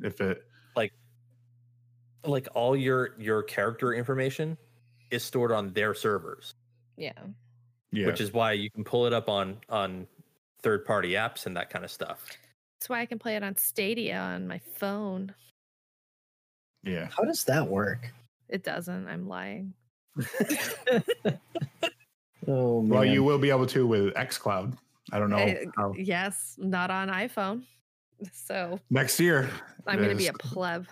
that if it Like like all your your character information is stored on their servers, Yeah. yeah. which is why you can pull it up on on third party apps and that kind of stuff. That's why I can play it on Stadia on my phone. yeah. How does that work? It doesn't. I'm lying. oh, man. Well, you will be able to with XCloud. I don't know Eh, how Yes, not on iPhone. So next year. I'm going to be a pleb.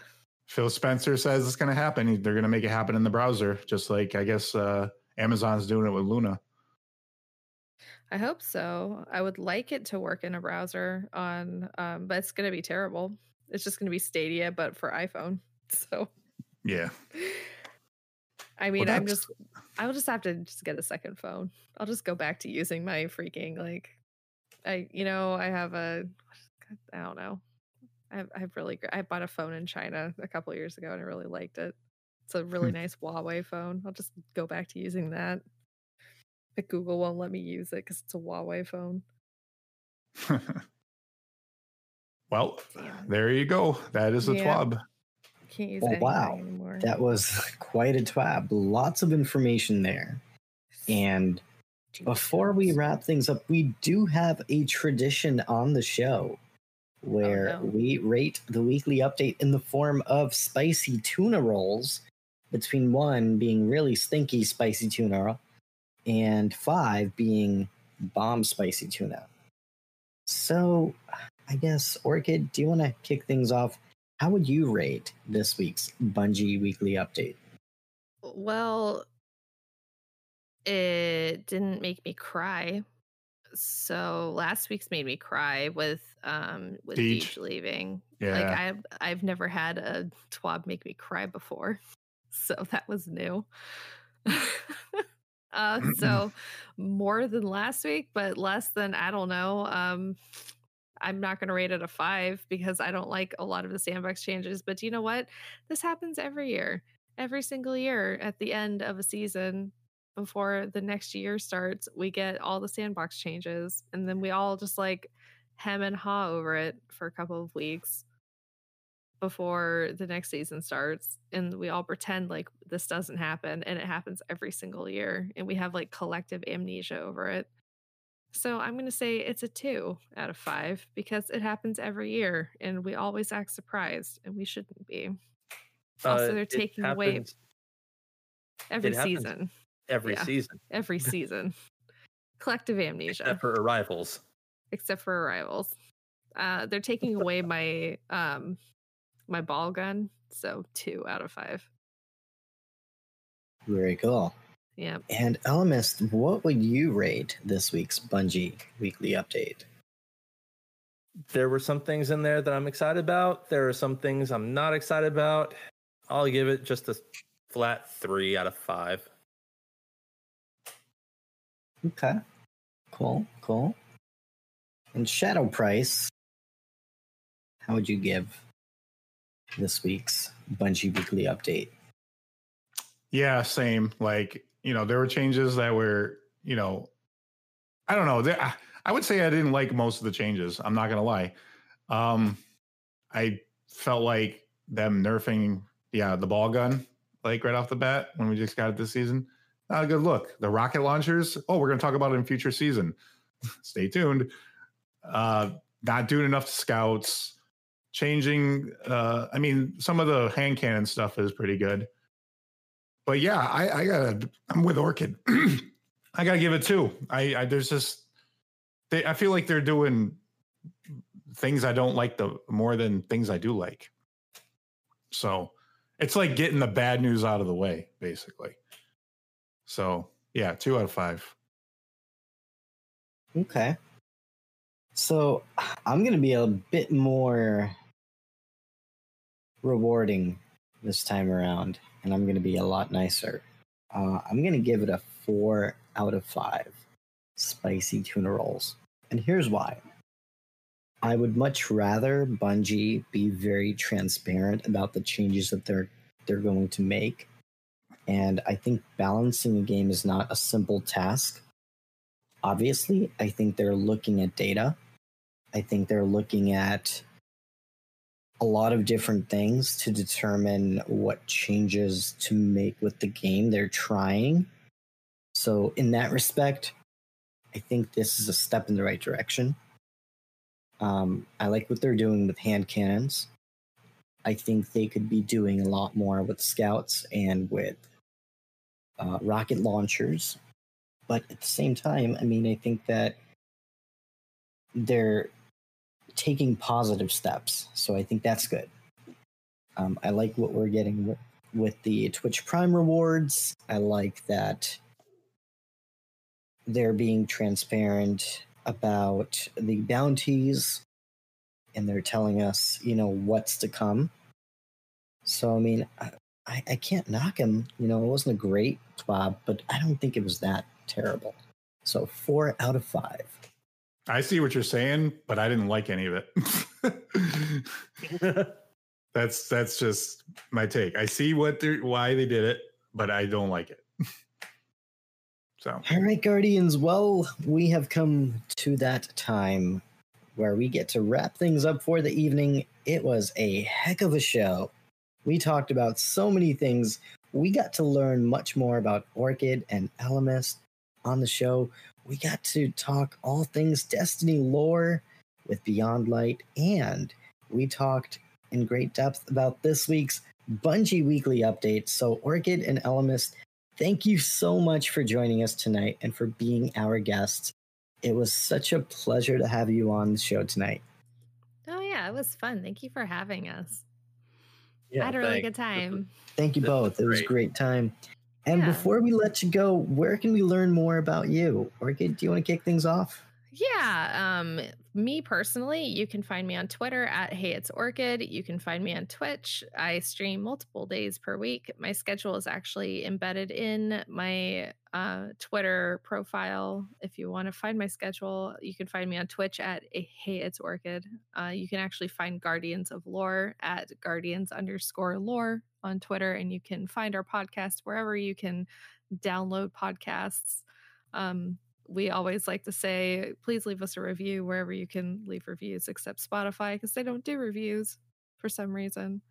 Phil Spencer says it's going to happen. They're going to make it happen in the browser, just like I guess uh, Amazon's doing it with Luna. I hope so. I would like it to work in a browser on, um, but it's going to be terrible. It's just going to be Stadia, but for iPhone. So, Yeah. I mean, Well, I'm just, I'll just have to just get a second phone. I'll just go back to using my freaking like, I, you know, I have a, I don't know. I have, I have really, I bought a phone in China a couple years ago and I really liked it. It's a really nice Huawei phone. I'll just go back to using that. But Google won't let me use it because it's a Huawei phone. well, Damn. there you go. That is a Yeah. twab. Can't use Oh, anything wow. anymore. That was quite a twab. Lots of information there. And Two before we wrap things up, we do have a tradition on the show oh, where Oh, no. we rate the weekly update in the form of spicy tuna rolls, between one being really stinky spicy tuna and five being bomb spicy tuna. So, I guess, Orchid, do you want to kick things off? How would you rate this week's Bungie weekly update? Well, it didn't make me cry. So last week's made me cry with um with Deej. Deej leaving. Yeah. Like I've I've never had a twab make me cry before. So that was new. uh so more than last week, but less than I don't know. Um I'm not going to rate it a 5 because I don't like a lot of the sandbox changes, but do you know what? This happens every year. Every single year at the end of a season before the next year starts, we get all the sandbox changes and then we all just like hem and haw over it for a couple of weeks before the next season starts and we all pretend like this doesn't happen and it happens every single year and we have like collective amnesia over it so i'm going to say it's a two out of five because it happens every year and we always act surprised and we shouldn't be also Uh, they're taking away every season every yeah. season, every season collective amnesia except for arrivals. except for arrivals. Uh, they're taking away my um my ball gun, so two out of five. Very cool. Yeah, And Ellimist, what would you rate this week's Bungie weekly update? There were some things in there that I'm excited about. There are some things I'm not excited about. I'll give it just a flat three out of five. Okay. Cool, cool. And Shadow Price, how would you give this week's Bungie weekly update? Yeah, same. Like, you know, there were changes that were, you know, I don't know. I- would say I didn't like most of the changes. I'm not going to lie. Um, I felt like them nerfing, yeah, the ball gun, like right off the bat when we just got it this season. Not a good look. The rocket launchers, oh, we're going to talk about it in future season. Stay tuned. Uh, not doing enough scouts, changing. Uh, I mean, some of the hand cannon stuff is pretty good but yeah, I, I gotta. I'm with Orchid. I gotta give it two. I, I there's just. They, I feel like they're doing things I don't like the more than things I do like. So it's like getting the bad news out of the way, basically. So yeah, two out of five. Okay. So I'm going to be a bit more rewarding this time around, and I'm going to be a lot nicer. Uh, I'm going to give it a four out of five spicy tuna rolls. And here's why. I would much rather Bungie be very transparent about the changes that they're they're going to make. And I think balancing a game is not a simple task obviously i think they're looking at data i think they're looking at a lot of different things to determine what changes to make with the game they're trying. So in that respect i think this is a step in the right direction. Um, i like what they're doing with hand cannons. I think they could be doing a lot more with scouts and with uh, rocket launchers. But at the same time, I mean, I think that they're taking positive steps. So I think that's good. Um, I like what we're getting with, the Twitch Prime rewards. I like that they're being transparent about the bounties and they're telling us, you know, what's to come. So, I mean, I, I can't knock him. You know, it wasn't a great twab, but I don't think it was that terrible. So, four out of five. I see what you're saying, but I didn't like any of it. that's that's just my take. I see what they're why they did it, but I don't like it. so All right, Guardians. Well, we have come to that time where we get to wrap things up for the evening. It was a heck of a show. We talked about so many things. We got to learn much more about Orchid and Ellimist on the show. We got to talk all things Destiny lore with Beyond Light, and we talked in great depth about this week's Bungie weekly update. So, Orchid and Ellimist, thank you so much for joining us tonight and for being our guests. It was such a pleasure to have you on the show tonight. Oh yeah, it was fun. Thank you for having us. Yeah, I had a really good time. Thank you both. It was a great. great time. And Yeah. before we let you go, where can we learn more about you? Or do you want to kick things off? Yeah, um, me personally, you can find me on Twitter at Hey It's Orchid. You can find me on Twitch. I stream multiple days per week. My schedule is actually embedded in my uh, Twitter profile. If you want to find my schedule, you can find me on Twitch at Hey It's Orchid. Uh, you can actually find Guardians of Lore at Guardians underscore Lore on Twitter, and you can find our podcast wherever you can download podcasts. Um, we always like to say, please leave us a review wherever you can leave reviews, except Spotify, because they don't do reviews for some reason.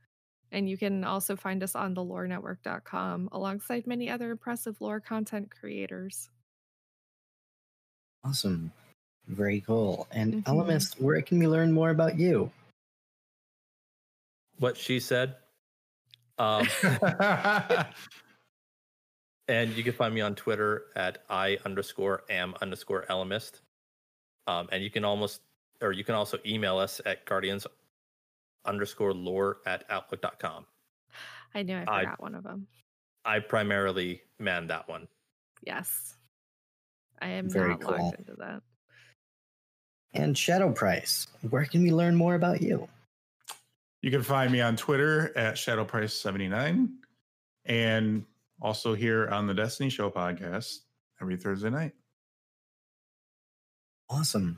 And you can also find us on thelorenetwork.com alongside many other impressive lore content creators. Awesome. Very cool. And Mhm. Ellimist, where can we learn more about you? what she said. Um, and you can find me on Twitter at I underscore am underscore ellimist. Um, and you can almost, or you can also email us at guardians underscore lore at outlook.com. I knew I I- forgot one of them. I primarily man that one. Yes. I am Very not cool. logged into that. And Shadow Price, where can we learn more about you? you can find me on Twitter at ShadowPrice79 and also here on the Destiny Show podcast every Thursday night. Awesome.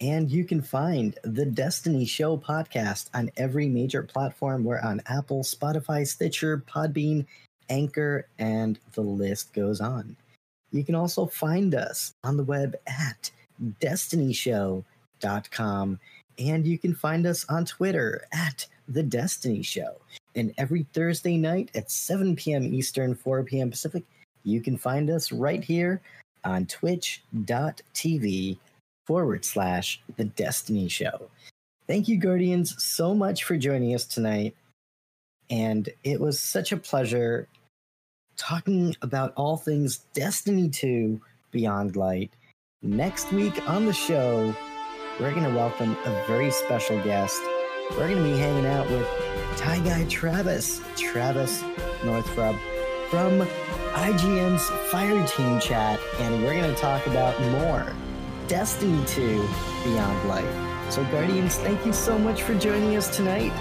And you can find the Destiny Show podcast on every major platform. We're on Apple, Spotify, Stitcher, Podbean, Anchor, and the list goes on. You can also find us on the web at destinyshow.com. And you can find us on Twitter at The Destiny Show. And every Thursday night at 7 p.m. Eastern, 4 p.m. Pacific, you can find us right here on twitch.tv forward slash The Destiny Show. Thank you, Guardians, so much for joining us tonight. And it was such a pleasure talking about all things Destiny 2 Beyond Light. Next week on the show, we're going to welcome a very special guest. We're going to be hanging out with Tie Guy Travis, Travis Northup from IGN's Fireteam Chat, and we're going to talk about more Destiny 2 Beyond Light. So, Guardians, thank you so much for joining us tonight,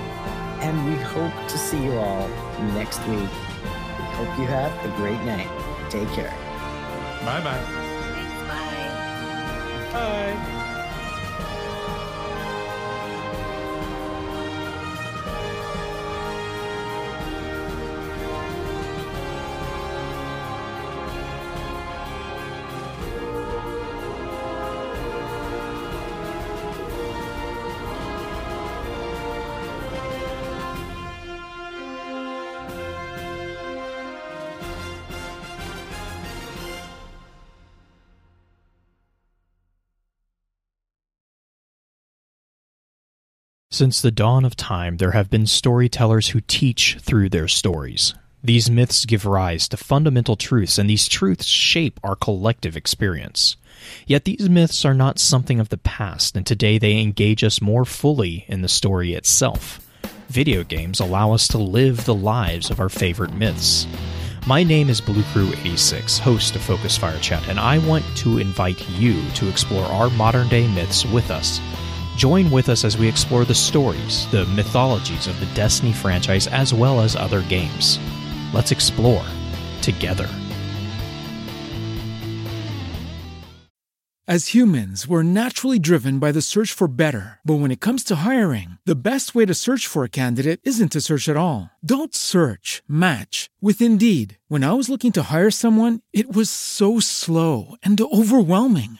and we hope to see you all next week. We hope you have a great night. Take care. Bye bye. Thanks, bye. Bye. Since the dawn of time, there have been storytellers who teach through their stories. These myths give rise to fundamental truths, and these truths shape our collective experience. Yet these myths are not something of the past, and today they engage us more fully in the story itself. Video games allow us to live the lives of our favorite myths. My name is Blue Crew 86, host of Focus Fire Chat, and I want to invite you to explore our modern day myths with us. Join with us as we explore the stories, the mythologies of the Destiny franchise, as well as other games. Let's explore together. As humans, we're naturally driven by the search for better. But when it comes to hiring, the best way to search for a candidate isn't to search at all. Don't search, match with Indeed. When I was looking to hire someone, it was so slow and overwhelming.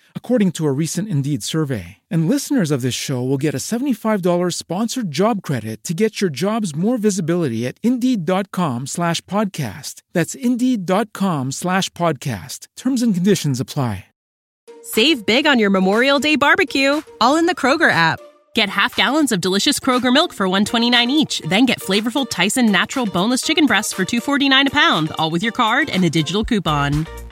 according to a recent Indeed survey. And listeners of this show will get a $75 sponsored job credit to get your jobs more visibility at Indeed.com slash podcast. That's Indeed.com slash podcast. Terms and conditions apply. Save big on your Memorial Day barbecue, all in the Kroger app. Get half gallons of delicious Kroger milk for 129 each, then get flavorful Tyson natural boneless chicken breasts for 249 a pound, all with your card and a digital coupon.